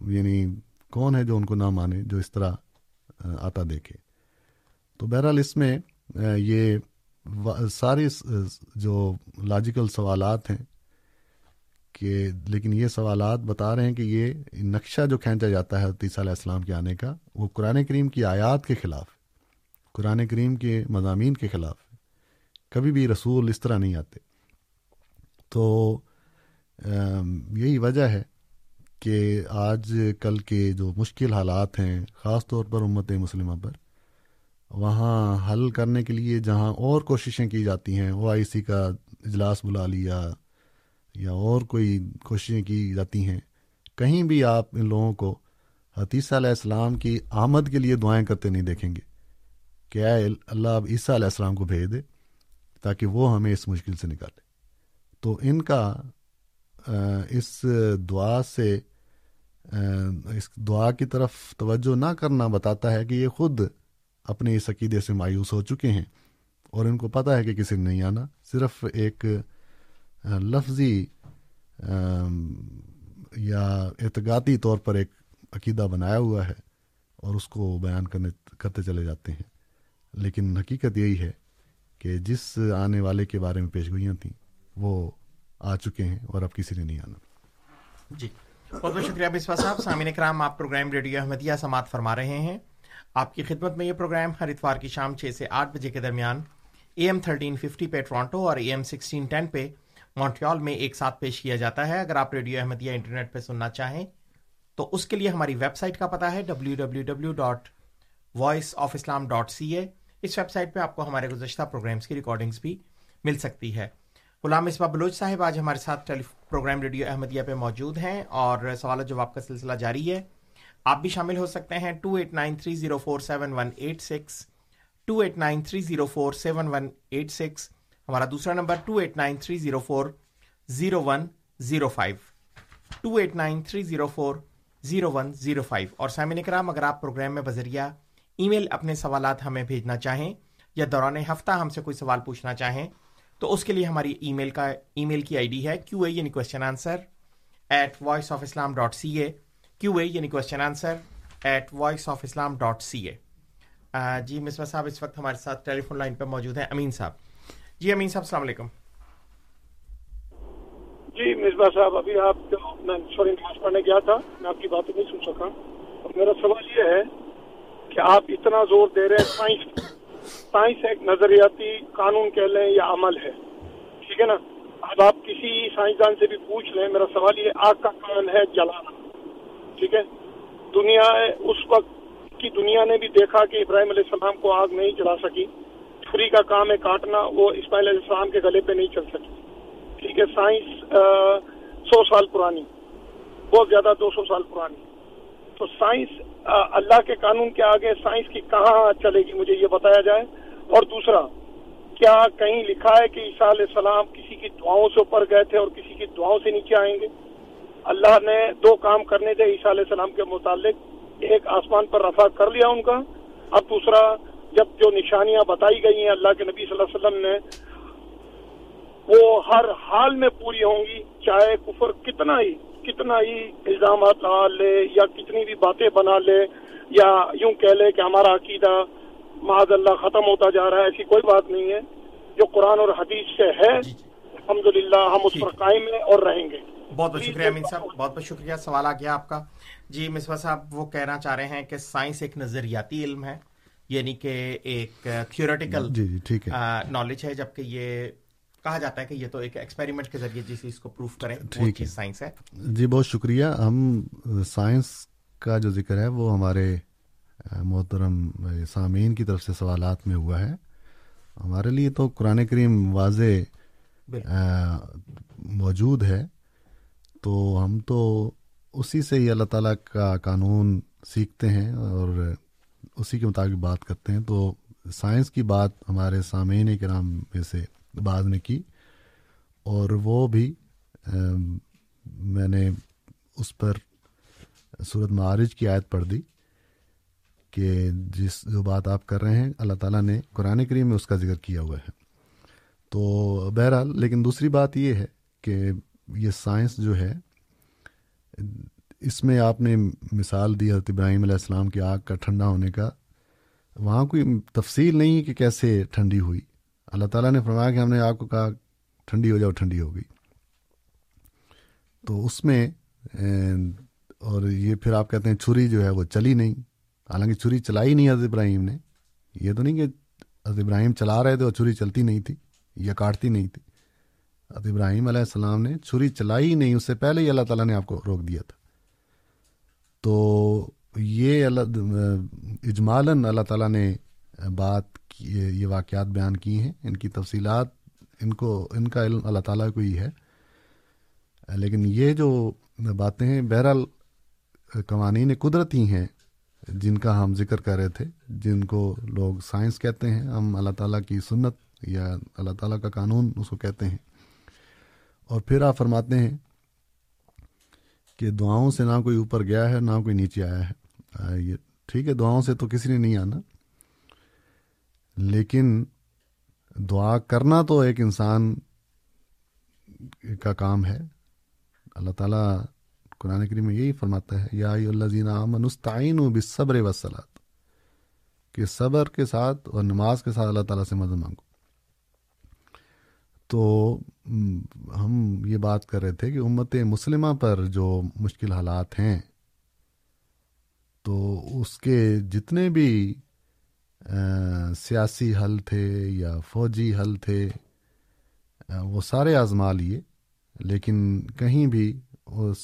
یعنی کون ہے جو ان کو نہ مانے، جو اس طرح آتا دیکھے؟ تو بہرحال اس میں یہ سارے جو لاجیکل سوالات ہیں کہ، لیکن یہ سوالات بتا رہے ہیں کہ یہ نقشہ جو کھینچا جاتا ہے تیسہ علیہ السلام کے آنے کا، وہ قرآن کریم کی آیات کے خلاف قرآن کریم کے مضامین کے خلاف۔ کبھی بھی رسول اس طرح نہیں آتے۔ تو یہی وجہ ہے کہ آج کل کے جو مشکل حالات ہیں، خاص طور پر امت مسلمہ پر، وہاں حل کرنے کے لیے جہاں اور کوششیں کی جاتی ہیں او آئی سی کا اجلاس بلا لیا یا اور کوئی کوششیں کی جاتی ہیں۔ کہیں بھی آپ ان لوگوں کو حتیثہ علیہ السلام کی آمد کے لیے دعائیں کرتے نہیں دیکھیں گے کہ اے اللہ، اب عیسیٰ علیہ السلام کو بھیج دے۔ تاکہ وہ ہمیں اس مشکل سے نکالے۔ تو ان کا اس دعا سے اس دعا کی طرف توجہ نہ کرنا بتاتا ہے کہ یہ خود اپنے اس عقیدے سے مایوس ہو چکے ہیں اور ان کو پتہ ہے کہ کسی نے نہیں آنا۔ صرف ایک لفظی یا اعتقادی طور پر ایک عقیدہ بنایا ہوا ہے اور اس کو بیان کرنے، کرتے چلے جاتے ہیں۔ لیکن حقیقت یہی ہے کہ جس آنے والے کے بارے میں پیش گوئیاں تھیں، وہ آ چکے ہیں اور اب کسی نے نہیں آنا۔ جی۔ بہت بہت شکریہ بسوا صاحب۔ سامعین کرام آپ پروگرام ریڈیو احمدیہ سماعت فرما رہے ہیں۔ آپ کی خدمت میں یہ پروگرام ہر اتوار کی شام چھ سے آٹھ بجے کے درمیان اے ایم تھرٹین ففٹی پہ ٹورانٹو اور اے ایم سکسٹین ٹین پہ اس ویب سائٹ پہ آپ کو ہمارے گزشتہ پروگرامز کی ریکارڈنگز بھی مل سکتی ہے۔ غلام اسباب بلوچ صاحب آج ہمارے ساتھ پروگرام ریڈیو احمدیہ پہ موجود ہیں اور سوال و جواب کا سلسلہ جاری ہے۔ آپ بھی شامل ہو سکتے ہیں two eight nine three zero four seven one eight six two eight nine three zero four seven one eight six ہمارا دوسرا number two eight nine three zero four zero one zero five two eight nine three zero four zero one zero five اور سامعن کرام، اگر آپ پروگرام میں بذریعہ ای میل اپنے سوالات ہمیں بھیجنا چاہیں یا دوران ہفتہ ہم سے کوئی سوال پوچھنا چاہیں، تو اس کے لیے ہماری ای میل کا، ای میل کی آئی ڈی ہے کیو اے یعنی question answer at voice of Islam dot C A Q A یعنی question answer at voice of Islam dot C A جی مصباح صاحب، اس وقت ہمارے ساتھ ٹیلی فون لائن پہ موجود ہیں۔ امین صاحب۔ جی امین صاحب، السلام علیکم۔ جی مصباح صاحب، ابھی آپ میں سوری نماز پڑھنے گیا تھا، میں آپ کی باتیں نہیں سن سکا۔ میرا سوال یہ ہے کہ آپ اتنا زور دے رہے ہیں، سائنس سائنس ایک نظریاتی قانون کہہ لیں یا عمل ہے۔ ٹھیک ہے نا؟ اب آپ کسی سائنسدان سے بھی پوچھ لیں، میرا سوال یہ آگ کا کان ہے جلانا۔ ٹھیک ہے؟ دنیا اس وقت کی دنیا نے بھی دیکھا کہ ابراہیم علیہ السلام کو آگ نہیں جلا سکی۔ چھری کا کام ہے کاٹنا، وہ اسماعیل علیہ السلام کے گلے پہ نہیں چل سکی۔ ٹھیک ہے، سائنس سو سال پرانی۔ بہت زیادہ دو سو سال پرانی۔ تو سائنس اللہ کے قانون کے آگے سائنس کی کہاں چلے گی، مجھے یہ بتایا جائے۔ اور دوسرا، کیا کہیں لکھا ہے کہ عیسیٰ علیہ السلام کسی کی دعاؤں سے اوپر گئے تھے اور کسی کی دعاؤں سے نیچے آئیں گے؟ اللہ نے دو کام کرنے تھے عیسیٰ علیہ السلام کے متعلق۔ ایک آسمان پر رفع کر لیا ان کا۔ اب دوسرا، جب جو نشانیاں بتائی گئی ہیں اللہ کے نبی صلی اللہ علیہ وسلم نے، وہ ہر حال میں پوری ہوں گی، چاہے کفر کتنا ہی۔ کتنا ہی الزامات لگا لے یا کتنی بھی باتیں بنا لے یا یوں کہہ لے کہ ہمارا عقیدہ معاذ اللہ ختم ہوتا جا رہا ہے ایسی کوئی بات نہیں ہے۔ جو قرآن اور حدیث سے ہے جی، جی۔ الحمد ہم اس پر قائم ہیں اور رہیں گے۔ بہت بہت جی، شکریہ امین صاحب۔ بہت بہت شکریہ۔ سوال آ گیا آپ کا۔ جی مسوا صاحب وہ کہنا چاہ رہے ہیں کہ سائنس ایک نظریاتی علم ہے یعنی کہ ایک تھیوریٹیکل نالج ہے جبکہ یہ کہا جاتا ہے کہ یہ تو ایک ایکسپیریمنٹ کے ذریعے جس اس کو پروف کریں وہ چیز سائنس ہے۔ جی بہت شکریہ۔ ہم سائنس کا جو ذکر ہے وہ ہمارے محترم سامعین کی طرف سے سوالات میں ہوا ہے۔ ہمارے لیے تو قرآن کریم واضح موجود ہے۔ تو ہم تو اسی سے ہی اللہ تعالیٰ کا قانون سیکھتے ہیں اور اسی کے مطابق بات کرتے ہیں۔ تو سائنس کی بات ہمارے سامعین کرام میں سے بعد میں کی اور وہ بھی میں نے اس پر صورت معارج کی آیت پڑھ دی کہ جس جو بات آپ کر رہے ہیں، اللہ تعالیٰ نے قرآن کریم میں اس کا ذکر کیا ہوا ہے۔ تو بہرحال، لیکن دوسری بات یہ ہے کہ یہ سائنس جو ہے، اس میں آپ نے مثال دی حضرت ابراہیم علیہ السلام کی آگ کا ٹھنڈا ہونے کا۔ وہاں کوئی تفصیل نہیں ہے کہ کیسے ٹھنڈی ہوئی۔ اللہ تعالیٰ نے فرمایا کہ ہم نے آپ کو کہا ٹھنڈی ہو جاؤ، ٹھنڈی ہو گئی۔ تو اس میں اور یہ پھر آپ کہتے ہیں چھری جو ہے وہ چلی نہیں۔ حالانکہ چھری چلائی نہیں حضرت ابراہیم نے۔ یہ تو نہیں کہ حضرت ابراہیم چلا رہے تھے اور چھری چلتی نہیں تھی یا کاٹتی نہیں تھی۔ حضرت ابراہیم علیہ السلام نے چھری چلائی نہیں، اس سے پہلے ہی اللہ تعالیٰ نے آپ کو روک دیا تھا۔ تو یہ اللہ، اجمالاً اللہ تعالیٰ نے بات یہ واقعات بیان کیے ہیں، ان کی تفصیلات، ان کو ان کا علم اللہ تعالیٰ کو ہی ہے۔ لیکن یہ جو باتیں ہیں، بہرحال قوانین قدرتی ہی ہیں جن کا ہم ذکر کر رہے تھے، جن کو لوگ سائنس کہتے ہیں، ہم اللہ تعالیٰ کی سنت یا اللہ تعالیٰ کا قانون اس کو کہتے ہیں۔ اور پھر آپ فرماتے ہیں کہ دعاؤں سے نہ کوئی اوپر گیا ہے، نہ کوئی نیچے آیا ہے۔ یہ ٹھیک ہے، دعاؤں سے تو کسی نے نہیں آنا۔ لیکن دعا کرنا تو ایک انسان کا کام ہے۔ اللہ تعالیٰ قرآن کریم میں یہی فرماتا ہے، یا اللہ عامن استعین و بصبر وسلات کہ صبر کے ساتھ اور نماز کے ساتھ اللہ تعالیٰ سے مدد مانگو۔ تو ہم یہ بات کر رہے تھے کہ امت مسلمہ پر جو مشکل حالات ہیں، تو اس کے جتنے بھی سیاسی حل تھے یا فوجی حل تھے وہ سارے آزما لیے، لیکن کہیں بھی اس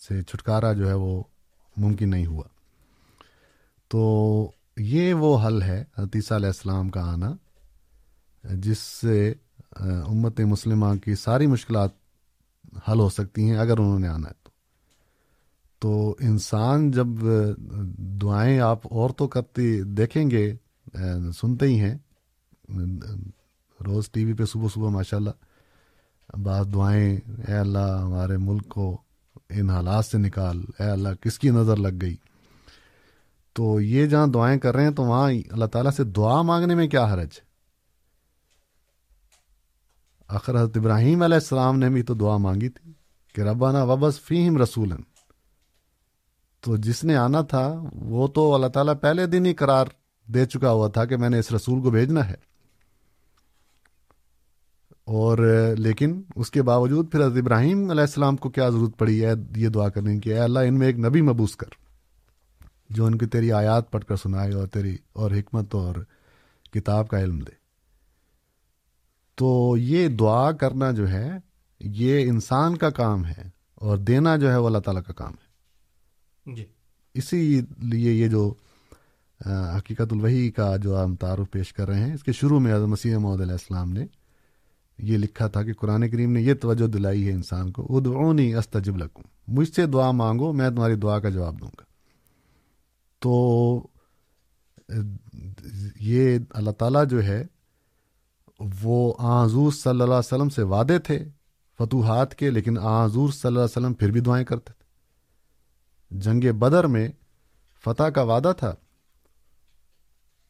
سے چھٹکارا جو ہے وہ ممکن نہیں ہوا۔ تو یہ وہ حل ہے حتیثہ علیہ السلام کا آنا، جس سے امت مسلمہ کی ساری مشکلات حل ہو سکتی ہیں اگر انہوں نے آنا ہے۔ تو انسان جب دعائیں آپ اور تو کرتی دیکھیں گے سنتے ہی ہیں۔ روز ٹی وی پہ صبح صبح ماشاء اللہ بعض دعائیں، اے اللہ ہمارے ملک کو ان حالات سے نکال، اے اللہ کس کی نظر لگ گئی؟ تو یہ جہاں دعائیں کر رہے ہیں تو وہاں اللہ تعالیٰ سے دعا مانگنے میں کیا حرج؟ آخر حضرت ابراہیم علیہ السلام نے بھی تو دعا مانگی تھی کہ ربانہ وبس فیم رسول تو جس نے آنا تھا، وہ تو اللہ تعالیٰ پہلے دن ہی قرار دے چکا ہوا تھا کہ میں نے اس رسول کو بھیجنا ہے۔ اور لیکن اس کے باوجود پھر حضرت ابراہیم علیہ السلام کو کیا ضرورت پڑی؟ ہے یہ دعا کرنے کی، اے اللہ، ان میں ایک نبی مبوس کر، جو ان کی تیری آیات پڑھ کر سنائے اور تیری اور حکمت اور کتاب کا علم دے۔ تو یہ دعا کرنا جو ہے، یہ انسان کا کام ہے اور دینا جو ہے وہ اللہ تعالیٰ کا کام ہے۔ جی۔ اسی لیے یہ جو حقیقت الوحی کا جو ہم تعارف پیش کر رہے ہیں، اس کے شروع میں حضرت مسیح محمد علیہ السلام نے یہ لکھا تھا کہ قرآن کریم نے یہ توجہ دلائی ہے انسان کو، ادعونی استجب لکوں مجھ سے دعا مانگو، میں تمہاری دعا کا جواب دوں گا۔ تو، یہ اللہ تعالیٰ جو ہے، وہ حضور صلی اللہ علیہ وسلم سے وعدے تھے، فتوحات کے، لیکن حضور صلی اللہ علیہ وسلم پھر بھی دعائیں کرتے تھے۔ جنگ بدر میں فتح کا وعدہ تھا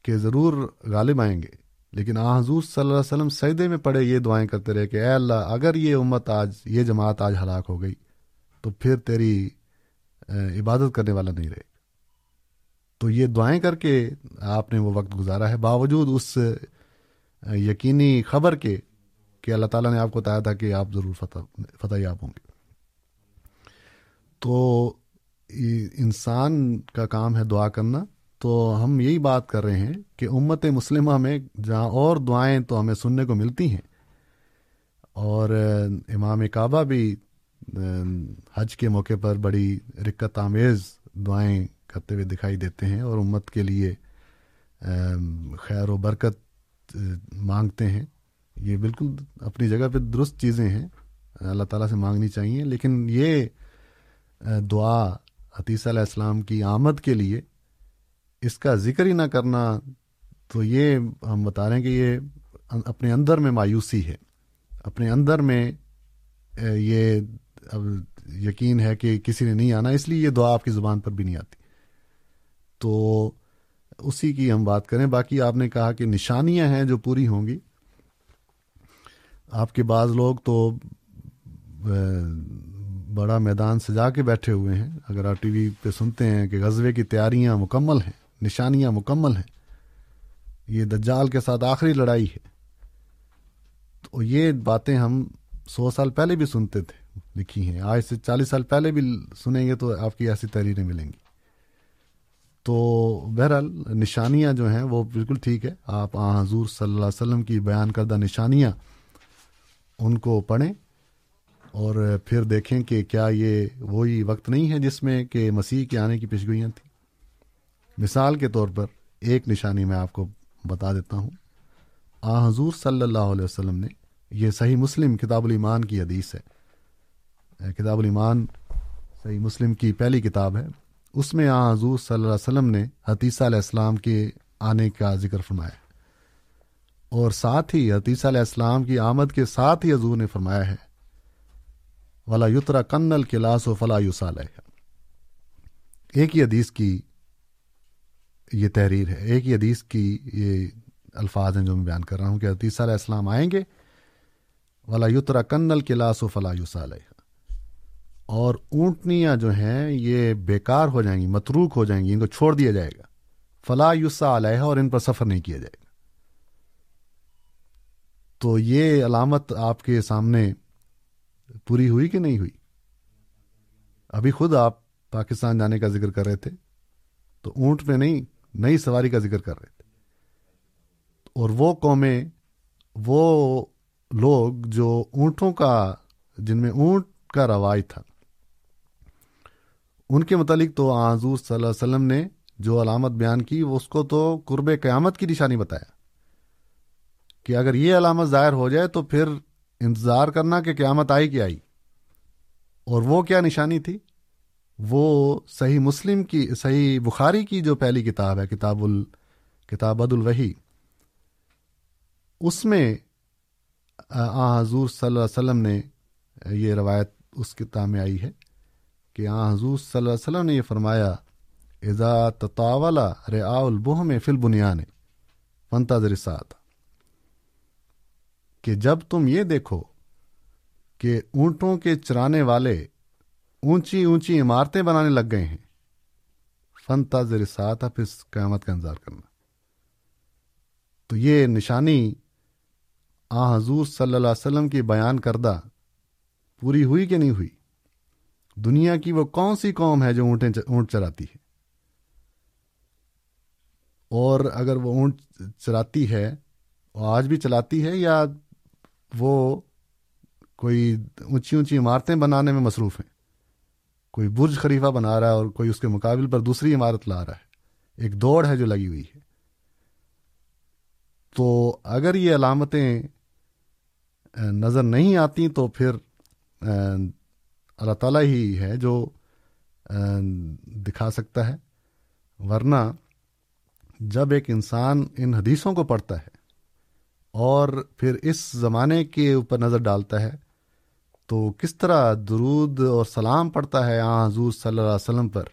کہ ضرور غالب آئیں گے۔ لیکن آ حضور صلی اللہ علیہ وسلم سجدے میں پڑے یہ دعائیں کرتے رہے کہ اے اللہ، اگر یہ امت آج، یہ جماعت آج ہلاک ہو گئی، تو پھر تیری عبادت کرنے والا نہیں رہے۔ تو یہ دعائیں کر کے آپ نے وہ وقت گزارا ہے۔ باوجود اس یقینی خبر کے کہ اللہ تعالیٰ نے آپ کو بتایا تھا کہ آپ ضرور فتح فتح یاب ہوں گے۔ تو انسان کا کام ہے دعا کرنا، تو ہم یہی بات کر رہے ہیں کہ امت مسلمہ میں جہاں اور دعائیں تو ہمیں سننے کو ملتی ہیں۔ اور امام کعبہ بھی، حج کے موقع پر بڑی رکت آمیز دعائیں کرتے ہوئے دکھائی دیتے ہیں اور امت کے لیے خیر و برکت مانگتے ہیں۔ یہ بالکل اپنی جگہ پہ درست چیزیں ہیں۔ اللہ تعالیٰ سے مانگنی چاہیے، لیکن یہ دعا حتیثہ علیہ السلام کی آمد کے لیے اس کا ذکر ہی نہ کرنا تو یہ ہم بتا رہے ہیں کہ یہ اپنے اندر میں مایوسی ہے۔ اپنے اندر میں یہ اب یقین ہے کہ کسی نے نہیں آنا، اس لیے یہ دعا آپ کی زبان پر بھی نہیں آتی۔ تو اسی کی ہم بات کریں۔ باقی آپ نے کہا کہ نشانیاں ہیں جو پوری ہوں گی۔ آپ کے بعض لوگ تو بڑا میدان سجا کے بیٹھے ہوئے ہیں۔ اگر آپ ٹی وی پہ سنتے ہیں کہ غزبے کی تیاریاں مکمل ہیں، نشانیاں مکمل ہیں، یہ دجال کے ساتھ آخری لڑائی ہے۔ تو یہ باتیں ہم سو سال پہلے بھی سنتے تھے، لکھی ہیں۔ آج سے چالیس سال پہلے بھی سنیں گے تو آپ کی ایسی تحریریں ملیں گی۔ تو بہرحال نشانیاں جو ہیں وہ بالکل ٹھیک ہے۔ آپ آ حضور صلی اللہ علیہ وسلم کی بیان کردہ نشانیاں ان کو پڑھیں۔ اور پھر دیکھیں کہ کیا یہ وہی وقت نہیں ہے جس میں کہ مسیح کے آنے کی پیشگوئیاں تھیں۔ مثال کے طور پر ایک نشانی میں آپ کو بتا دیتا ہوں۔ آ، حضور صلی اللہ علیہ وسلم نے یہ صحیح مسلم کتاب الایمان کی حدیث ہے۔ کتاب الایمان صحیح مسلم کی پہلی کتاب ہے۔ اس میں آ، حضور صلی اللہ علیہ وسلم نے حتیثہ علیہ السلام کے آنے کا ذکر فرمایا اور ساتھ ہی حتیثہ علیہ السلام کی آمد کے ساتھ ہی حضور نے فرمایا ہے ولا یترا کنل کے لاس و فلاح ایک ہی حدیث کی یہ تحریر ہے۔ ایک ہی حدیث کی یہ الفاظ ہیں جو میں بیان کر رہا ہوں کہ حدیث علیہ السلام آئیں گے۔ ولا یترا کنل کے لاس و فلاح علیہ اور اونٹنیاں جو ہیں یہ بیکار ہو جائیں گی، متروک ہو جائیں گی، ان کو چھوڑ دیا جائے گا۔ فلاح یوسا علیہ اور ان پر سفر نہیں کیا جائے گا۔ تو یہ علامت آپ کے سامنے پوری ہوئی کہ نہیں ہوئی؟ ابھی خود آپ پاکستان جانے کا ذکر کر رہے تھے، تو اونٹ پہ نہیں، نئی سواری کا ذکر کر رہے تھے۔ اور وہ قومیں، وہ لوگ جو اونٹوں کا، جن میں اونٹ کا رواج تھا، ان کے متعلق تو حضور صلی اللہ علیہ وسلم نے جو علامت بیان کی وہ اس کو تو قرب قیامت کی نشانی بتایا کہ اگر یہ علامت ظاہر ہو جائے تو پھر انتظار کرنا کہ قیامت آئی کہ آئی۔ اور وہ کیا نشانی تھی؟ وہ صحیح مسلم کی، صحیح بخاری کی جو پہلی کتاب ہے، کتاب ال، کتاب الوحی اس میں، آ حضور صلی اللہ علیہ وسلم نے یہ روایت اس کتاب میں آئی ہے کہ آ، حضور صلی اللہ علیہ وسلم نے یہ فرمایا، اذا تطاولا رعا البہ میں فل بنیا نے فنتا درسات کہ جب تم یہ دیکھو کہ اونٹوں کے چرانے والے اونچی اونچی عمارتیں بنانے لگ گئے ہیں فن تاز ساتھ اب اس قیامت کا انتظار کرنا۔ تو یہ نشانی آ حضور صلی اللہ علیہ وسلم کی بیان کردہ پوری ہوئی کہ نہیں ہوئی؟ دنیا کی وہ کون سی قوم ہے جو اونٹیں اونٹ چراتی ہے؟ اور اگر وہ اونٹ چراتی ہے آج بھی چلاتی ہے یا وہ کوئی اونچی اونچی عمارتیں بنانے میں مصروف ہیں۔ کوئی برج خلیفہ بنا رہا ہے اور کوئی اس کے مقابل پر دوسری عمارت لا رہا ہے۔ ایک دوڑ ہے جو لگی ہوئی ہے۔ تو اگر یہ علامتیں نظر نہیں آتی تو پھر اللہ تعالیٰ ہی ہے جو دکھا سکتا ہے۔ ورنہ جب ایک انسان ان حدیثوں کو پڑھتا ہے اور پھر اس زمانے کے اوپر نظر ڈالتا ہے تو کس طرح درود اور سلام پڑھتا ہے آ حضور صلی اللہ علیہ وسلم پر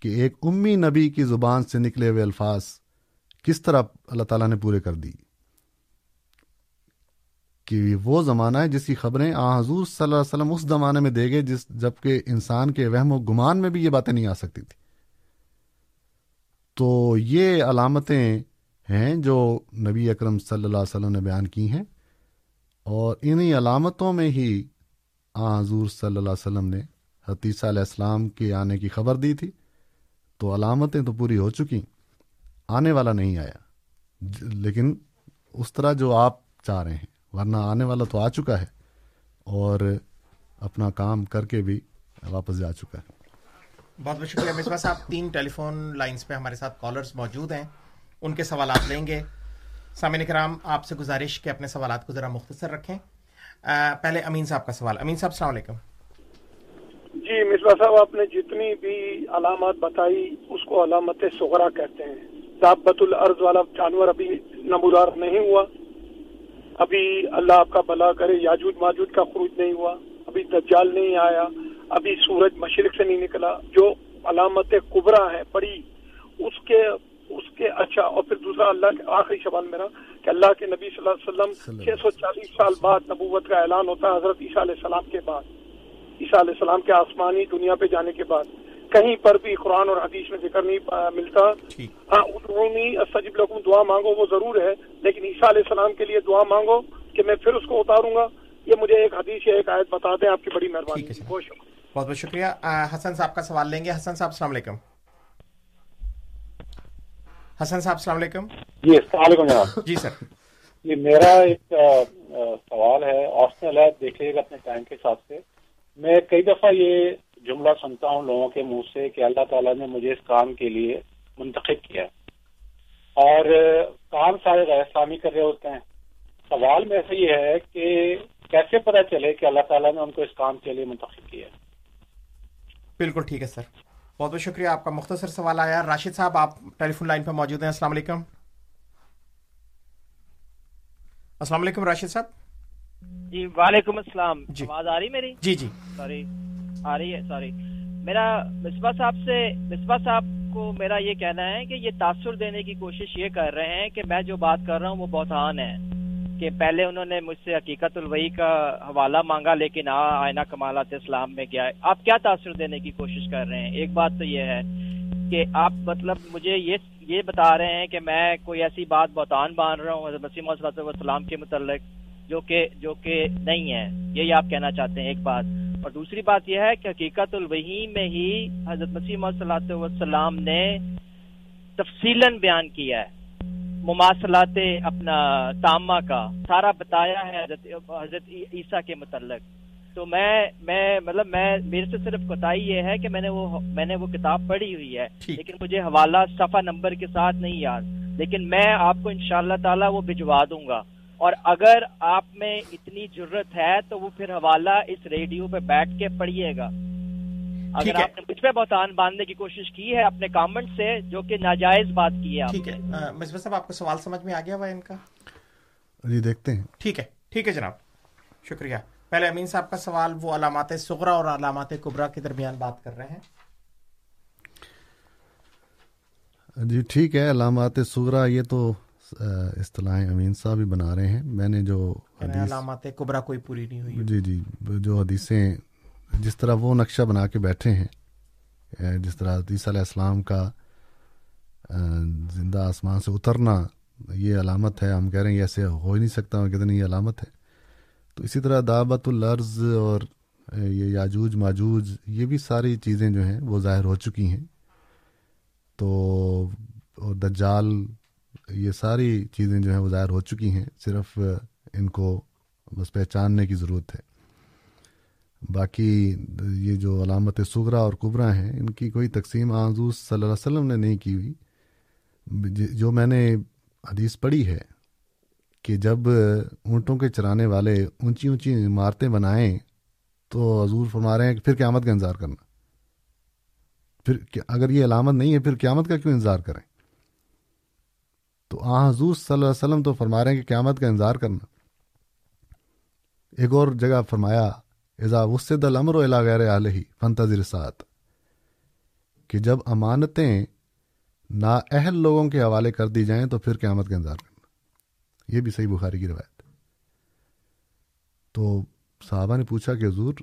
کہ ایک امی نبی کی زبان سے نکلے ہوئے الفاظ کس طرح اللہ تعالیٰ نے پورے کر دی کہ وہ زمانہ ہے جس کی خبریں آ حضور صلی اللہ علیہ وسلم اس زمانے میں دے گئے جس جبکہ انسان کے وہم و گمان میں بھی یہ باتیں نہیں آ سکتی تھی۔ تو یہ علامتیں ہیں جو نبی اکرم صلی اللہ علیہ وسلم نے بیان کی ہیں اور انہی علامتوں میں ہی آ حضور صلی اللہ علیہ وسلم نے حتیثہ علیہ السلام کے آنے کی خبر دی تھی۔ تو علامتیں تو پوری ہو چکی آنے والا نہیں آیا۔ لیکن اس طرح جو آپ چاہ رہے ہیں، ورنہ آنے والا تو آ چکا ہے اور اپنا کام کر کے بھی واپس جا چکا ہے۔ بہت بہت شکریہ۔ مصباح صاحب تین ٹیلی فون لائنس پہ ہمارے ساتھ کالرز موجود ہیں۔ ان کے سوالات لیں گے۔ سامعین کرام آپ سے گزارش کہ اپنے سوالات کو ذرا مختصر رکھیں۔ پہلے امین صاحب کا سوال۔ امین صاحب، السلام علیکم۔ جی مصباح صاحب، آپ نے جتنی بھی علامات بتائی، اس کو علامت سغرا کہتے ہیں۔ دابت الارض والا جانور ابھی نمودار نہیں ہوا۔ ابھی اللہ آپ کا بلا کرے یاجود ماجود کا خروج نہیں ہوا۔ ابھی دجال نہیں آیا۔ ابھی سورج مشرق سے نہیں نکلا۔ جو علامت کبرا ہے بڑی اس کے اس کے اچھا اور پھر دوسرا اللہ کے آخری سوال میرا کہ اللہ کے نبی صلی اللہ علیہ وسلم چھ سو چالیس سال بعد نبوت کا اعلان ہوتا ہے حضرت عیسیٰ علیہ السلام کے بعد۔ عیسیٰ علیہ السلام کے آسمانی دنیا پہ جانے کے بعد۔ کہیں پر بھی قرآن اور حدیث میں ذکر نہیں ملتا۔ ہاں سجب لکم دعا مانگو وہ ضرور ہے۔ لیکن عیسیٰ علیہ السلام کے لیے دعا مانگو کہ میں پھر اس کو اتاروں گا۔ یہ مجھے ایک حدیث یا ایک آیت بتا دیں آپ کی بڑی مہربانی۔ بہت شکریہ۔ بہت بہت شکریہ۔ حسن صاحب کا سوال لیں گے۔ حسن صاحب السلام علیکم۔ حسن صاحب السلام علیکم۔ جی السلام علیکم جناب۔ جی سر۔ یہ میرا ایک سوال ہے آپشنل ہے دیکھیے گا اپنے ٹائم کے حساب سے۔ میں کئی دفعہ یہ جملہ سنتا ہوں لوگوں کے منہ سے کہ اللہ تعالیٰ نے مجھے اس کام کے لیے منتخب کیا۔ اور کام سارے غیر اسلامی کر رہے ہوتے ہیں۔ سوال میں سے یہ ہے کہ کیسے پتہ چلے کہ اللہ تعالیٰ نے ان کو اس کام کے لیے منتخب کیا؟ بالکل ٹھیک ہے سر۔ بہت بہت شکریہ آپ کا مختصر سوال آیا۔ راشد صاحب آپ ٹیلی فون لائن پہ موجود ہیں۔ السلام علیکم۔ السلام علیکم راشد صاحب۔ جی وعلیکم السلام۔ جی۔ آواز آ رہی میری؟ جی جی۔ سوری آ رہی ہے سوری۔ میرا مصباح صاحب سے مصباح صاحب کو میرا یہ کہنا ہے کہ یہ تاثر دینے کی کوشش یہ کر رہے ہیں کہ میں جو بات کر رہا ہوں وہ بہت آن ہے۔ کہ پہلے انہوں نے مجھ سے حقیقت الوحی کا حوالہ مانگا، لیکن آئینہ کمالات اسلام میں گیا۔ آپ کیا تاثر دینے کی کوشش کر رہے ہیں؟ ایک بات تو یہ ہے کہ آپ مطلب مجھے یہ یہ بتا رہے ہیں کہ میں کوئی ایسی بات بہتان باندھ رہا ہوں، حضرت مسیم صلی وسلام کے متعلق، جو کہ جو کہ نہیں ہے۔ یہی آپ کہنا چاہتے ہیں، ایک بات۔ اور دوسری بات یہ ہے کہ حقیقت الوحی میں ہی حضرت مسیم صلی وسلام نے تفصیل بیان کیا ہے۔ مماثلات اپنا تامہ کا سارا بتایا ہے حضرت حضرت عیسیٰ کے متعلق۔ تو میں میں مطلب میں میرے سے صرف کوتاہی یہ ہے کہ میں نے وہ میں نے وہ کتاب پڑھی ہوئی ہے۔ لیکن مجھے حوالہ صفحہ نمبر کے ساتھ نہیں یاد۔ لیکن میں آپ کو انشاءاللہ تعالی وہ بھجوا دوں گا۔ اور اگر آپ میں اتنی ضرورت ہے تو وہ پھر حوالہ اس ریڈیو پہ بیٹھ کے پڑھیے گا۔ اگر آپ نے مجھ پہ بہتان باندھنے کی کوشش کی ہے اپنے کامنٹ سے جو کہ ناجائز بات کی ہے ٹھیک ہے۔ مصباح صاحب آپ کو سوال سمجھ میں آ گیا ہوا ان کا؟ جی دیکھتے ہیں۔ ٹھیک ہے ٹھیک ہے جناب۔ شکریہ۔ پہلے امین صاحب کا سوال وہ علامات سغرا اور علامات کبرا کے درمیان بات کر رہے ہیں۔ جی ٹھیک ہے۔ علامات سغرا یہ تو اصطلاح امین صاحب بھی بنا رہے ہیں۔ میں نے جو یعنی علامات کبرا کوئی پوری نہیں ہوئی۔ جی جی جو حدیثیں جس طرح وہ نقشہ بنا کے بیٹھے ہیں جس طرح حدیث علیہ السلام کا زندہ آسمان سے اترنا یہ علامت ہے۔ ہم کہہ رہے ہیں ایسے ہو ہی نہیں سکتا ہوں کہتے نہیں، یہ علامت ہے۔ تو اسی طرح دعوت العرض اور یہ یاجوج ماجوج، یہ بھی ساری چیزیں جو ہیں وہ ظاہر ہو چکی ہیں۔ تو، اور دجال، یہ ساری چیزیں جو ہیں وہ ظاہر ہو چکی ہیں۔ صرف ان کو بس پہچاننے کی ضرورت ہے۔ باقی یہ جو علامت سغرا اور کبرا ہیں، ان کی کوئی تقسیم آنزو صلی اللہ علیہ وسلم نے نہیں کی ہوئی۔ جی، جو میں نے حدیث پڑھی ہے کہ جب اونٹوں کے چرانے والے اونچی اونچی عمارتیں بنائیں تو حضور فرما رہے ہیں کہ پھر قیامت کا انتظار کرنا۔ پھر اگر یہ علامت نہیں ہے، پھر قیامت کا کیوں انتظار کریں؟ تو آ حضور صلی اللہ علیہ وسلم تو فرما رہے ہیں کہ قیامت کا انتظار کرنا۔ ایک اور جگہ فرمایا ایزا وسد المر و غیر علیہ فنتظر سات کہ جب امانتیں نا اہل لوگوں کے حوالے کر دی جائیں تو پھر قیامت کا انتظار کرنا۔ یہ بھی صحیح بخاری کی روایت۔ تو صحابہ نے پوچھا کہ حضور،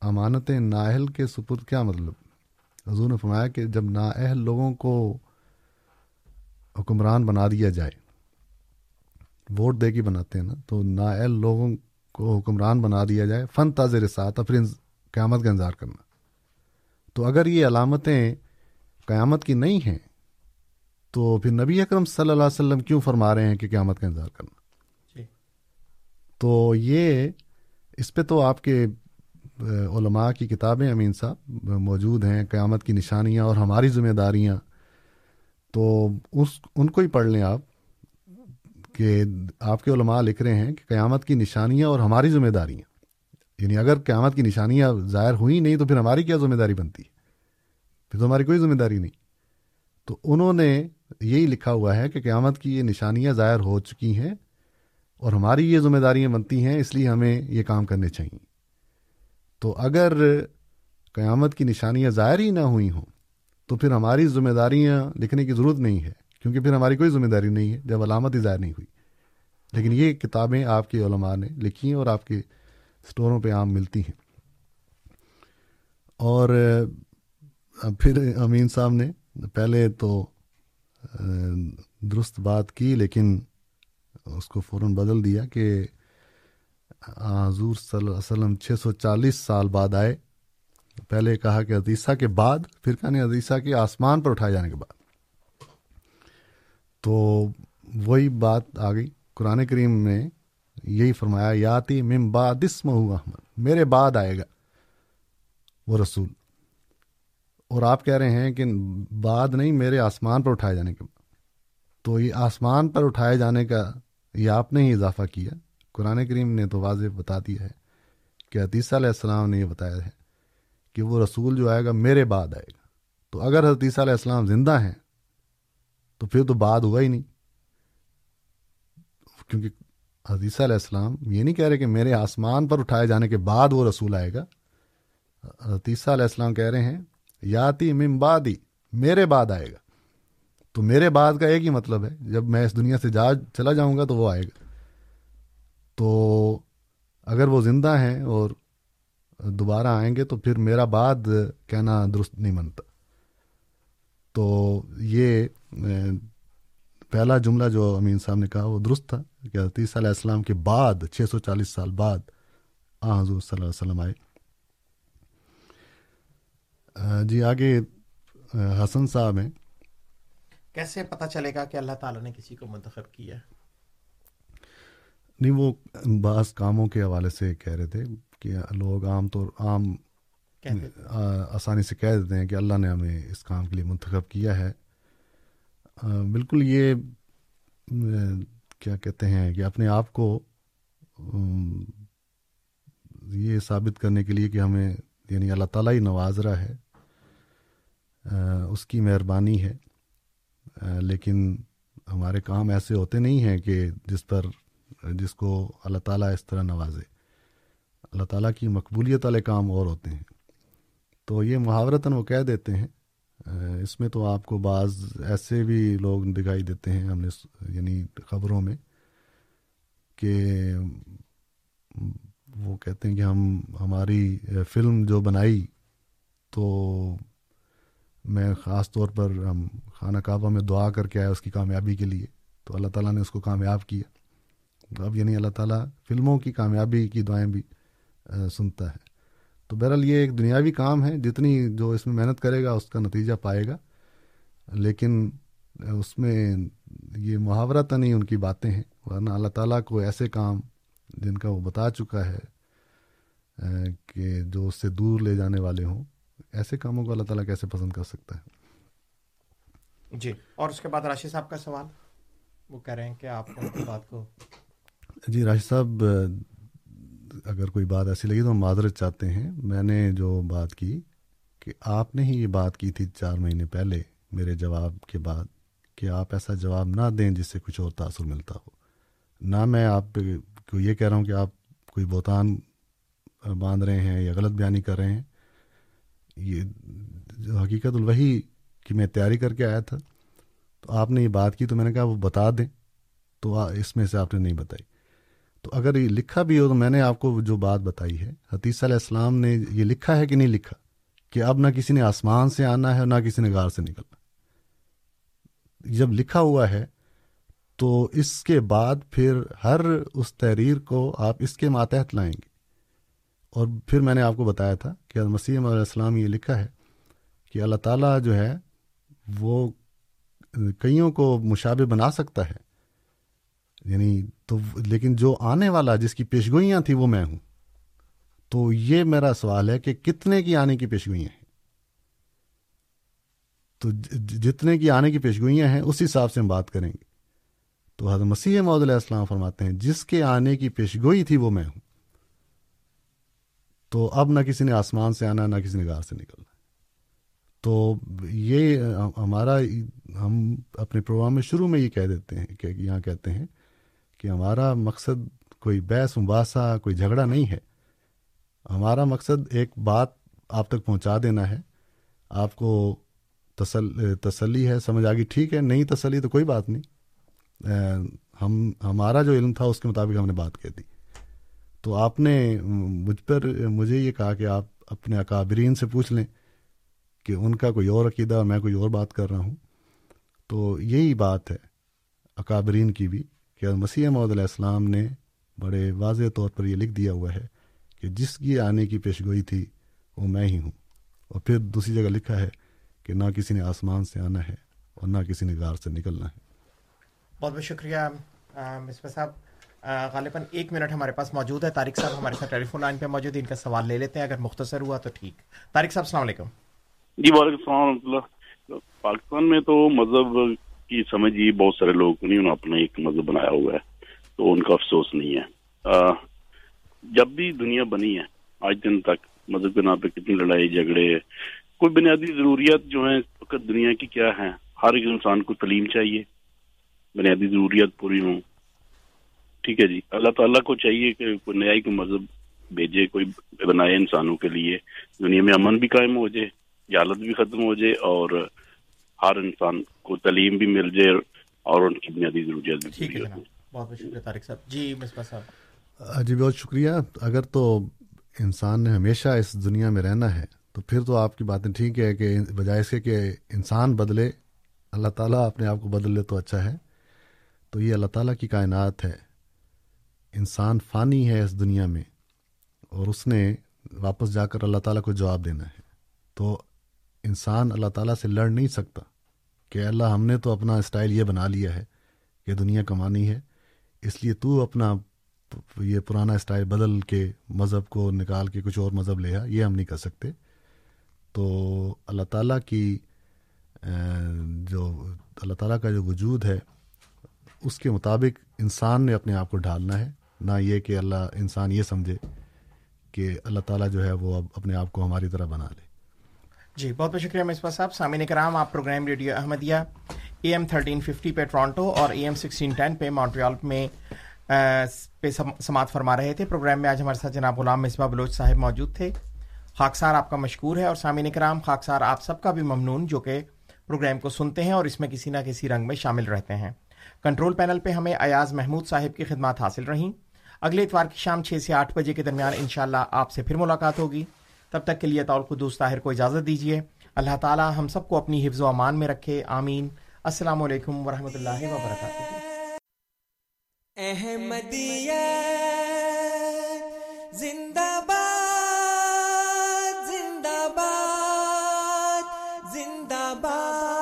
امانتیں نااہل کے سپرد کیا مطلب؟ حضور نے فرمایا کہ جب نااہل لوگوں کو حکمران بنا دیا جائے، ووٹ دے کے بناتے ہیں نا، تو نااہل لوگوں کو حکمران بنا دیا جائے فن تاز ساتھ پھر قیامت کا انتظار کرنا۔ تو اگر یہ علامتیں قیامت کی نہیں ہیں تو پھر نبی اکرم صلی اللہ علیہ وسلم کیوں فرما رہے ہیں کہ قیامت کا انتظار کرنا؟ جی۔ تو یہ اس پہ تو آپ کے علماء کی کتابیں امین صاحب موجود ہیں قیامت کی نشانیاں اور ہماری ذمہ داریاں۔ تو اس ان کو ہی پڑھ لیں آپ۔ کہ آپ کے علماء لکھ رہے ہیں کہ قیامت کی نشانیاں اور ہماری ذمہ داریاں یعنی اگر قیامت کی نشانیاں ظاہر ہوئی نہیں تو پھر ہماری کیا ذمہ داری بنتی؟ ہے پھر تو ہماری کوئی ذمہ داری نہیں۔ تو انہوں نے یہی لکھا ہوا ہے کہ قیامت کی یہ نشانیاں ظاہر ہو چکی ہیں اور ہماری یہ ذمہ داریاں بنتی ہیں، اس لیے ہمیں یہ کام کرنے چاہیے۔ تو اگر قیامت کی نشانیاں ظاہر ہی نہ ہوئی ہوں تو پھر ہماری ذمہ داریاں لکھنے کی ضرورت نہیں ہے۔ کیونکہ پھر ہماری کوئی ذمہ داری نہیں ہے، جب علامت ہی ظاہر نہیں ہوئی۔ لیکن یہ کتابیں آپ کے علماء نے لکھی ہیں اور آپ کے اسٹوروں پہ عام ملتی ہیں۔ اور پھر امین صاحب نے پہلے تو درست بات کی، لیکن اس کو فوراً بدل دیا کہ حضور صلی اللہ علیہ وسلم چھ سو چالیس سال بعد آئے۔ پہلے کہا کہ عدیثہ کے بعد، پھر کہا عدیثہ کے آسمان پر اٹھائے جانے کے بعد۔ تو وہی بات آ گئی۔ قرآن کریم نے یہی فرمایا، یاتی مم بادسم احمد، میرے بعد آئے گا وہ رسول۔ اور آپ کہہ رہے ہیں کہ بعد نہیں، میرے آسمان پر اٹھائے جانے کے تو یہ آسمان پر اٹھائے جانے کا یہ آپ نے ہی اضافہ کیا۔ قرآن کریم نے تو واضح بتا دیا ہے کہ حتیثہ علیہ السلام نے یہ بتایا ہے کہ وہ رسول جو آئے گا، میرے بعد آئے گا۔ تو اگر حتیثہ علیہ السلام زندہ ہیں تو پھر تو بعد ہوا ہی نہیں۔ کیونکہ حدیثہ علیہ السلام یہ نہیں کہہ رہے کہ میرے آسمان پر اٹھائے جانے کے بعد وہ رسول آئے گا۔ حتیثہ علیہ السلام کہہ رہے ہیں، یاتی ممبادی میرے بعد آئے گا۔ تو میرے بعد کا ایک ہی مطلب ہے، جب میں اس دنیا سے جا، چلا جاؤں گا تو وہ آئے گا۔ تو اگر وہ زندہ ہیں اور دوبارہ آئیں گے تو پھر میرا بعد کہنا درست نہیں بنتا تو یہ پہلا جملہ جو امین صاحب نے کہا وہ درست تھا کہ علیہ السلام کے بعد چھ سو چالیس سال بعد آ حضور صلی اللہ علیہ وسلم آئے۔ جی آگے حسن صاحب ہیں۔ کیسے پتہ چلے گا کہ اللہ تعالیٰ نے کسی کو منتخب کیا؟ نہیں وہ بعض کاموں کے حوالے سے کہہ رہے تھے کہ لوگ عام طور عام آسانی سے کہہ دیتے ہیں کہ اللہ نے ہمیں اس کام کے لیے منتخب کیا ہے۔ بالکل یہ کیا کہتے ہیں کہ اپنے آپ کو یہ ثابت کرنے کے لیے کہ ہمیں یعنی اللہ تعالیٰ ہی نواز رہا ہے اس کی مہربانی ہے لیکن ہمارے کام ایسے ہوتے نہیں ہیں کہ جس پر، جس کو اللہ تعالیٰ اس طرح نوازے۔ اللہ تعالیٰ کی مقبولیت والے کام اور ہوتے ہیں۔ تو یہ محاورتاً وہ کہہ دیتے ہیں اس میں تو آپ کو بعض ایسے بھی لوگ دکھائی دیتے ہیں ہم نے یعنی خبروں میں کہ وہ کہتے ہیں کہ ہم، ہماری فلم جو بنائی تو میں خاص طور پر ہم خانہ کعبہ میں دعا کر کے آیا اس کی کامیابی کے لیے، تو اللہ تعالیٰ نے اس کو کامیاب کیا۔ اب یعنی اللہ تعالیٰ فلموں کی کامیابی کی دعائیں بھی سنتا ہے۔ تو بہرحال یہ ایک دنیاوی کام ہے جتنی جو اس میں محنت کرے گا اس کا نتیجہ پائے گا۔ لیکن اس میں یہ محاورہ نہیں ان کی باتیں ہیں ورنہ اللہ تعالیٰ کو ایسے کام جن کا وہ بتا چکا ہے کہ جو اس سے دور لے جانے والے ہوں ایسے کاموں کو اللہ تعالیٰ کیسے پسند کر سکتا ہے؟ جی اور اس کے بعد راشد صاحب کا سوال؟ وہ کہہ رہے ہیں کہ آپ بات کو جی راشد صاحب اگر کوئی بات ایسی لگی تو ہم معذرت چاہتے ہیں۔ میں نے جو بات کی کہ آپ نے ہی یہ بات کی تھی چار مہینے پہلے میرے جواب کے بعد کہ آپ ایسا جواب نہ دیں جس سے کچھ اور تاثر ملتا ہو۔ نہ میں آپ کو یہ کہہ رہا ہوں کہ آپ کوئی بہتان باندھ رہے ہیں یا غلط بیانی کر رہے ہیں۔ یہ حقیقت الوحی کی میں تیاری کر کے آیا تھا۔ تو آپ نے یہ بات کی تو میں نے کہا وہ بتا دیں۔ تو اس میں سے آپ نے نہیں بتائی۔ تو اگر یہ لکھا بھی ہو تو میں نے آپ کو جو بات بتائی ہے حتیث علیہ السلام نے یہ لکھا ہے کہ نہیں لکھا؟ کہ اب نہ کسی نے آسمان سے آنا ہے نہ کسی نے غار سے نکلنا جب لکھا ہوا ہے تو اس کے بعد پھر ہر اس تحریر کو آپ اس کے ماتحت لائیں گے۔ اور پھر میں نے آپ کو بتایا تھا کہ مسیح علیہ السلام یہ لکھا ہے کہ اللہ تعالیٰ جو ہے وہ کئیوں کو مشابہ بنا سکتا ہے یعنی تو لیکن جو آنے والا جس کی پیشگوئیاں تھیں وہ میں ہوں۔ تو یہ میرا سوال ہے کہ کتنے کی آنے کی پیشگوئیاں ہیں؟ تو جتنے کی آنے کی پیشگوئیاں ہیں اس حساب سے ہم بات کریں گے۔ تو حضرت مسیح محدود علیہ السلام فرماتے ہیں، جس کے آنے کی پیشگوئی تھی وہ میں ہوں۔ تو اب نہ کسی نے آسمان سے آنا، نہ کسی نے گار سے نکلنا۔ تو یہ ہمارا ہم اپنے پروگرام میں شروع میں یہ کہہ دیتے ہیں کہ یہاں کہتے ہیں کہ ہمارا مقصد کوئی بحث، مباحثہ، کوئی جھگڑا نہیں ہے۔ ہمارا مقصد ایک بات آپ تک پہنچا دینا ہے۔ آپ کو تسل، تسلی ہے، سمجھ آ گئی، ٹھیک ہے، نہیں تسلی تو کوئی بات نہیں۔ ہم، ہمارا جو علم تھا، اس کے مطابق ہم نے بات کہہ دی۔ تو آپ نے مجھ پر، مجھے یہ کہا کہ آپ اپنے اکابرین سے پوچھ لیں کہ ان کا کوئی اور عقیدہ اور میں کوئی اور بات کر رہا ہوں۔ تو یہی بات ہے اکابرین کی بھی۔ کہ مسیح محدود علیہ السلام نے بڑے واضح طور پر یہ لکھ دیا ہوا ہے کہ جس کی آنے کی پیشگوئی تھی وہ میں ہی ہوں۔ اور پھر دوسری جگہ لکھا ہے کہ نہ کسی نے آسمان سے آنا ہے اور نہ کسی نے غار سے نکلنا ہے۔ بہت بہت شکریہ مصباح صاحب۔ غالباً ایک منٹ ہمارے پاس موجود ہے۔ طارق صاحب ہمارے ساتھ ٹیلی فون لائن پہ موجود ہے ان کا سوال لے لیتے ہیں۔ اگر مختصر ہوا تو ٹھیک۔ طارق صاحب السلام علیکم۔ جی وعلیکم السلام ورحمۃ اللہ۔ پاکستان میں تو مذہب کی سمجھ ہی بہت سارے لوگ نہیں، انہوں نے اپنا ایک مذہب بنایا ہوا ہے، تو ان کا افسوس نہیں ہے۔ جب بھی دنیا بنی ہے، آج دن تک مذہب کے نام پہ کتنی لڑائی، جھگڑے، کوئی بنیادی ضروریات جو ہیں دنیا کی کیا ہیں؟ ہر ایک انسان کو تعلیم چاہیے، بنیادی ضروریات پوری ہوں۔ ٹھیک ہے جی۔ اللہ تعالیٰ کو چاہیے کہ کوئی نیا کوئی مذہب بھیجے، کوئی بنائے انسانوں کے لیے، دنیا میں امن بھی قائم ہو جائے جالت بھی ختم ہو جائے، اور ہر انسان کو تعلیم بھی مل جائے اور ان کی بنیادی ضروریات بھی پوری ہو بہت بہت شکریہ طارق صاحب۔ جی مصباح صاحب۔ جی بہت شکریہ۔ اگر تو انسان نے ہمیشہ اس دنیا میں رہنا ہے تو پھر تو آپ کی باتیں ٹھیک ہے کہ بجائے اس کے کہ انسان بدلے اللہ تعالیٰ اپنے آپ کو بدل لے تو اچھا ہے۔ تو یہ اللہ تعالیٰ کی کائنات ہے۔ انسان فانی ہے اس دنیا میں اور اس نے واپس جا کر اللہ تعالیٰ کو جواب دینا ہے۔ تو انسان اللہ تعالیٰ سے لڑ نہیں سکتا۔ کہ اللہ ہم نے تو اپنا اسٹائل یہ بنا لیا ہے کہ دنیا کمانی ہے، اس لیے تو اپنا یہ پرانا اسٹائل بدل کے مذہب کو نکال کے کچھ اور مذہب لے آ، یہ ہم نہیں کر سکتے۔ تو اللہ تعالیٰ کی جو اللہ تعالیٰ کا جو وجود ہے، اس کے مطابق انسان نے اپنے آپ کو ڈھالنا ہے۔ نہ یہ کہ اللہ انسان یہ سمجھے کہ اللہ تعالیٰ جو ہے وہ اب اپنے آپ کو ہماری طرح بنا لے۔ جی بہت بہت شکریہ مصباح صاحب۔ سامعین کرام، آپ programme radio Ahmadiyya, A M thirteen fifty پہ ٹورانٹو اور اے ایم سکسٹین ٹین پہ مونٹریال میں پہ سماعت فرما رہے تھے۔ پروگرام میں آج ہمارے ساتھ جناب غلام مصباح بلوچ صاحب موجود تھے۔ خاکسار آپ کا مشکور ہے اور سامعین کرام، خاکسار آپ سب کا بھی ممنون، جو کہ پروگرام کو سنتے ہیں اور اس میں کسی نہ کسی رنگ میں شامل رہتے ہیں۔ کنٹرول پینل پہ ہمیں ایاز محمود صاحب کی خدمات حاصل رہیں۔ اگلے اتوار کی شام چھ سے آٹھ بجے کے درمیان انشاءاللہ آپ سے پھر ملاقات ہوگی۔ تب تک کے لیے طول قدوس طاہر کو اجازت دیجیے اللہ تعالیٰ ہم سب کو اپنی حفظ و امان میں رکھے۔ آمین۔ السلام علیکم ورحمۃ اللہ وبرکاتہ۔ احمدیہ زندہ باد زندہ باد زندہ باد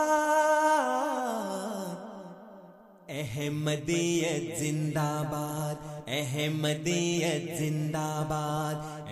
احمدیت زندہ باد احمدیت زندہ باد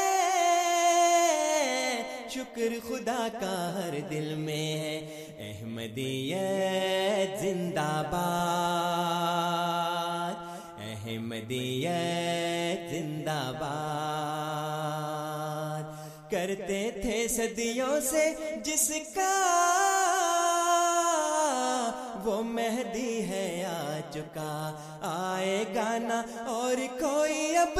شکر خدا کا ہر دل میں ہے۔ احمدیت زندہ باد۔ احمدیت زندہ باد۔ کرتے تھے صدیوں سے جس کا وہ مہدی ہے آ چکا۔ آئے گانا اور کوئی اب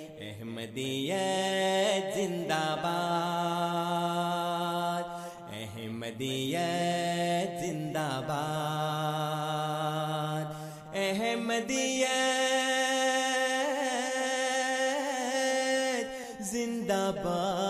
احمدی زندہ باد۔ احمدی زندہ باد۔ احمدی زندہ باد۔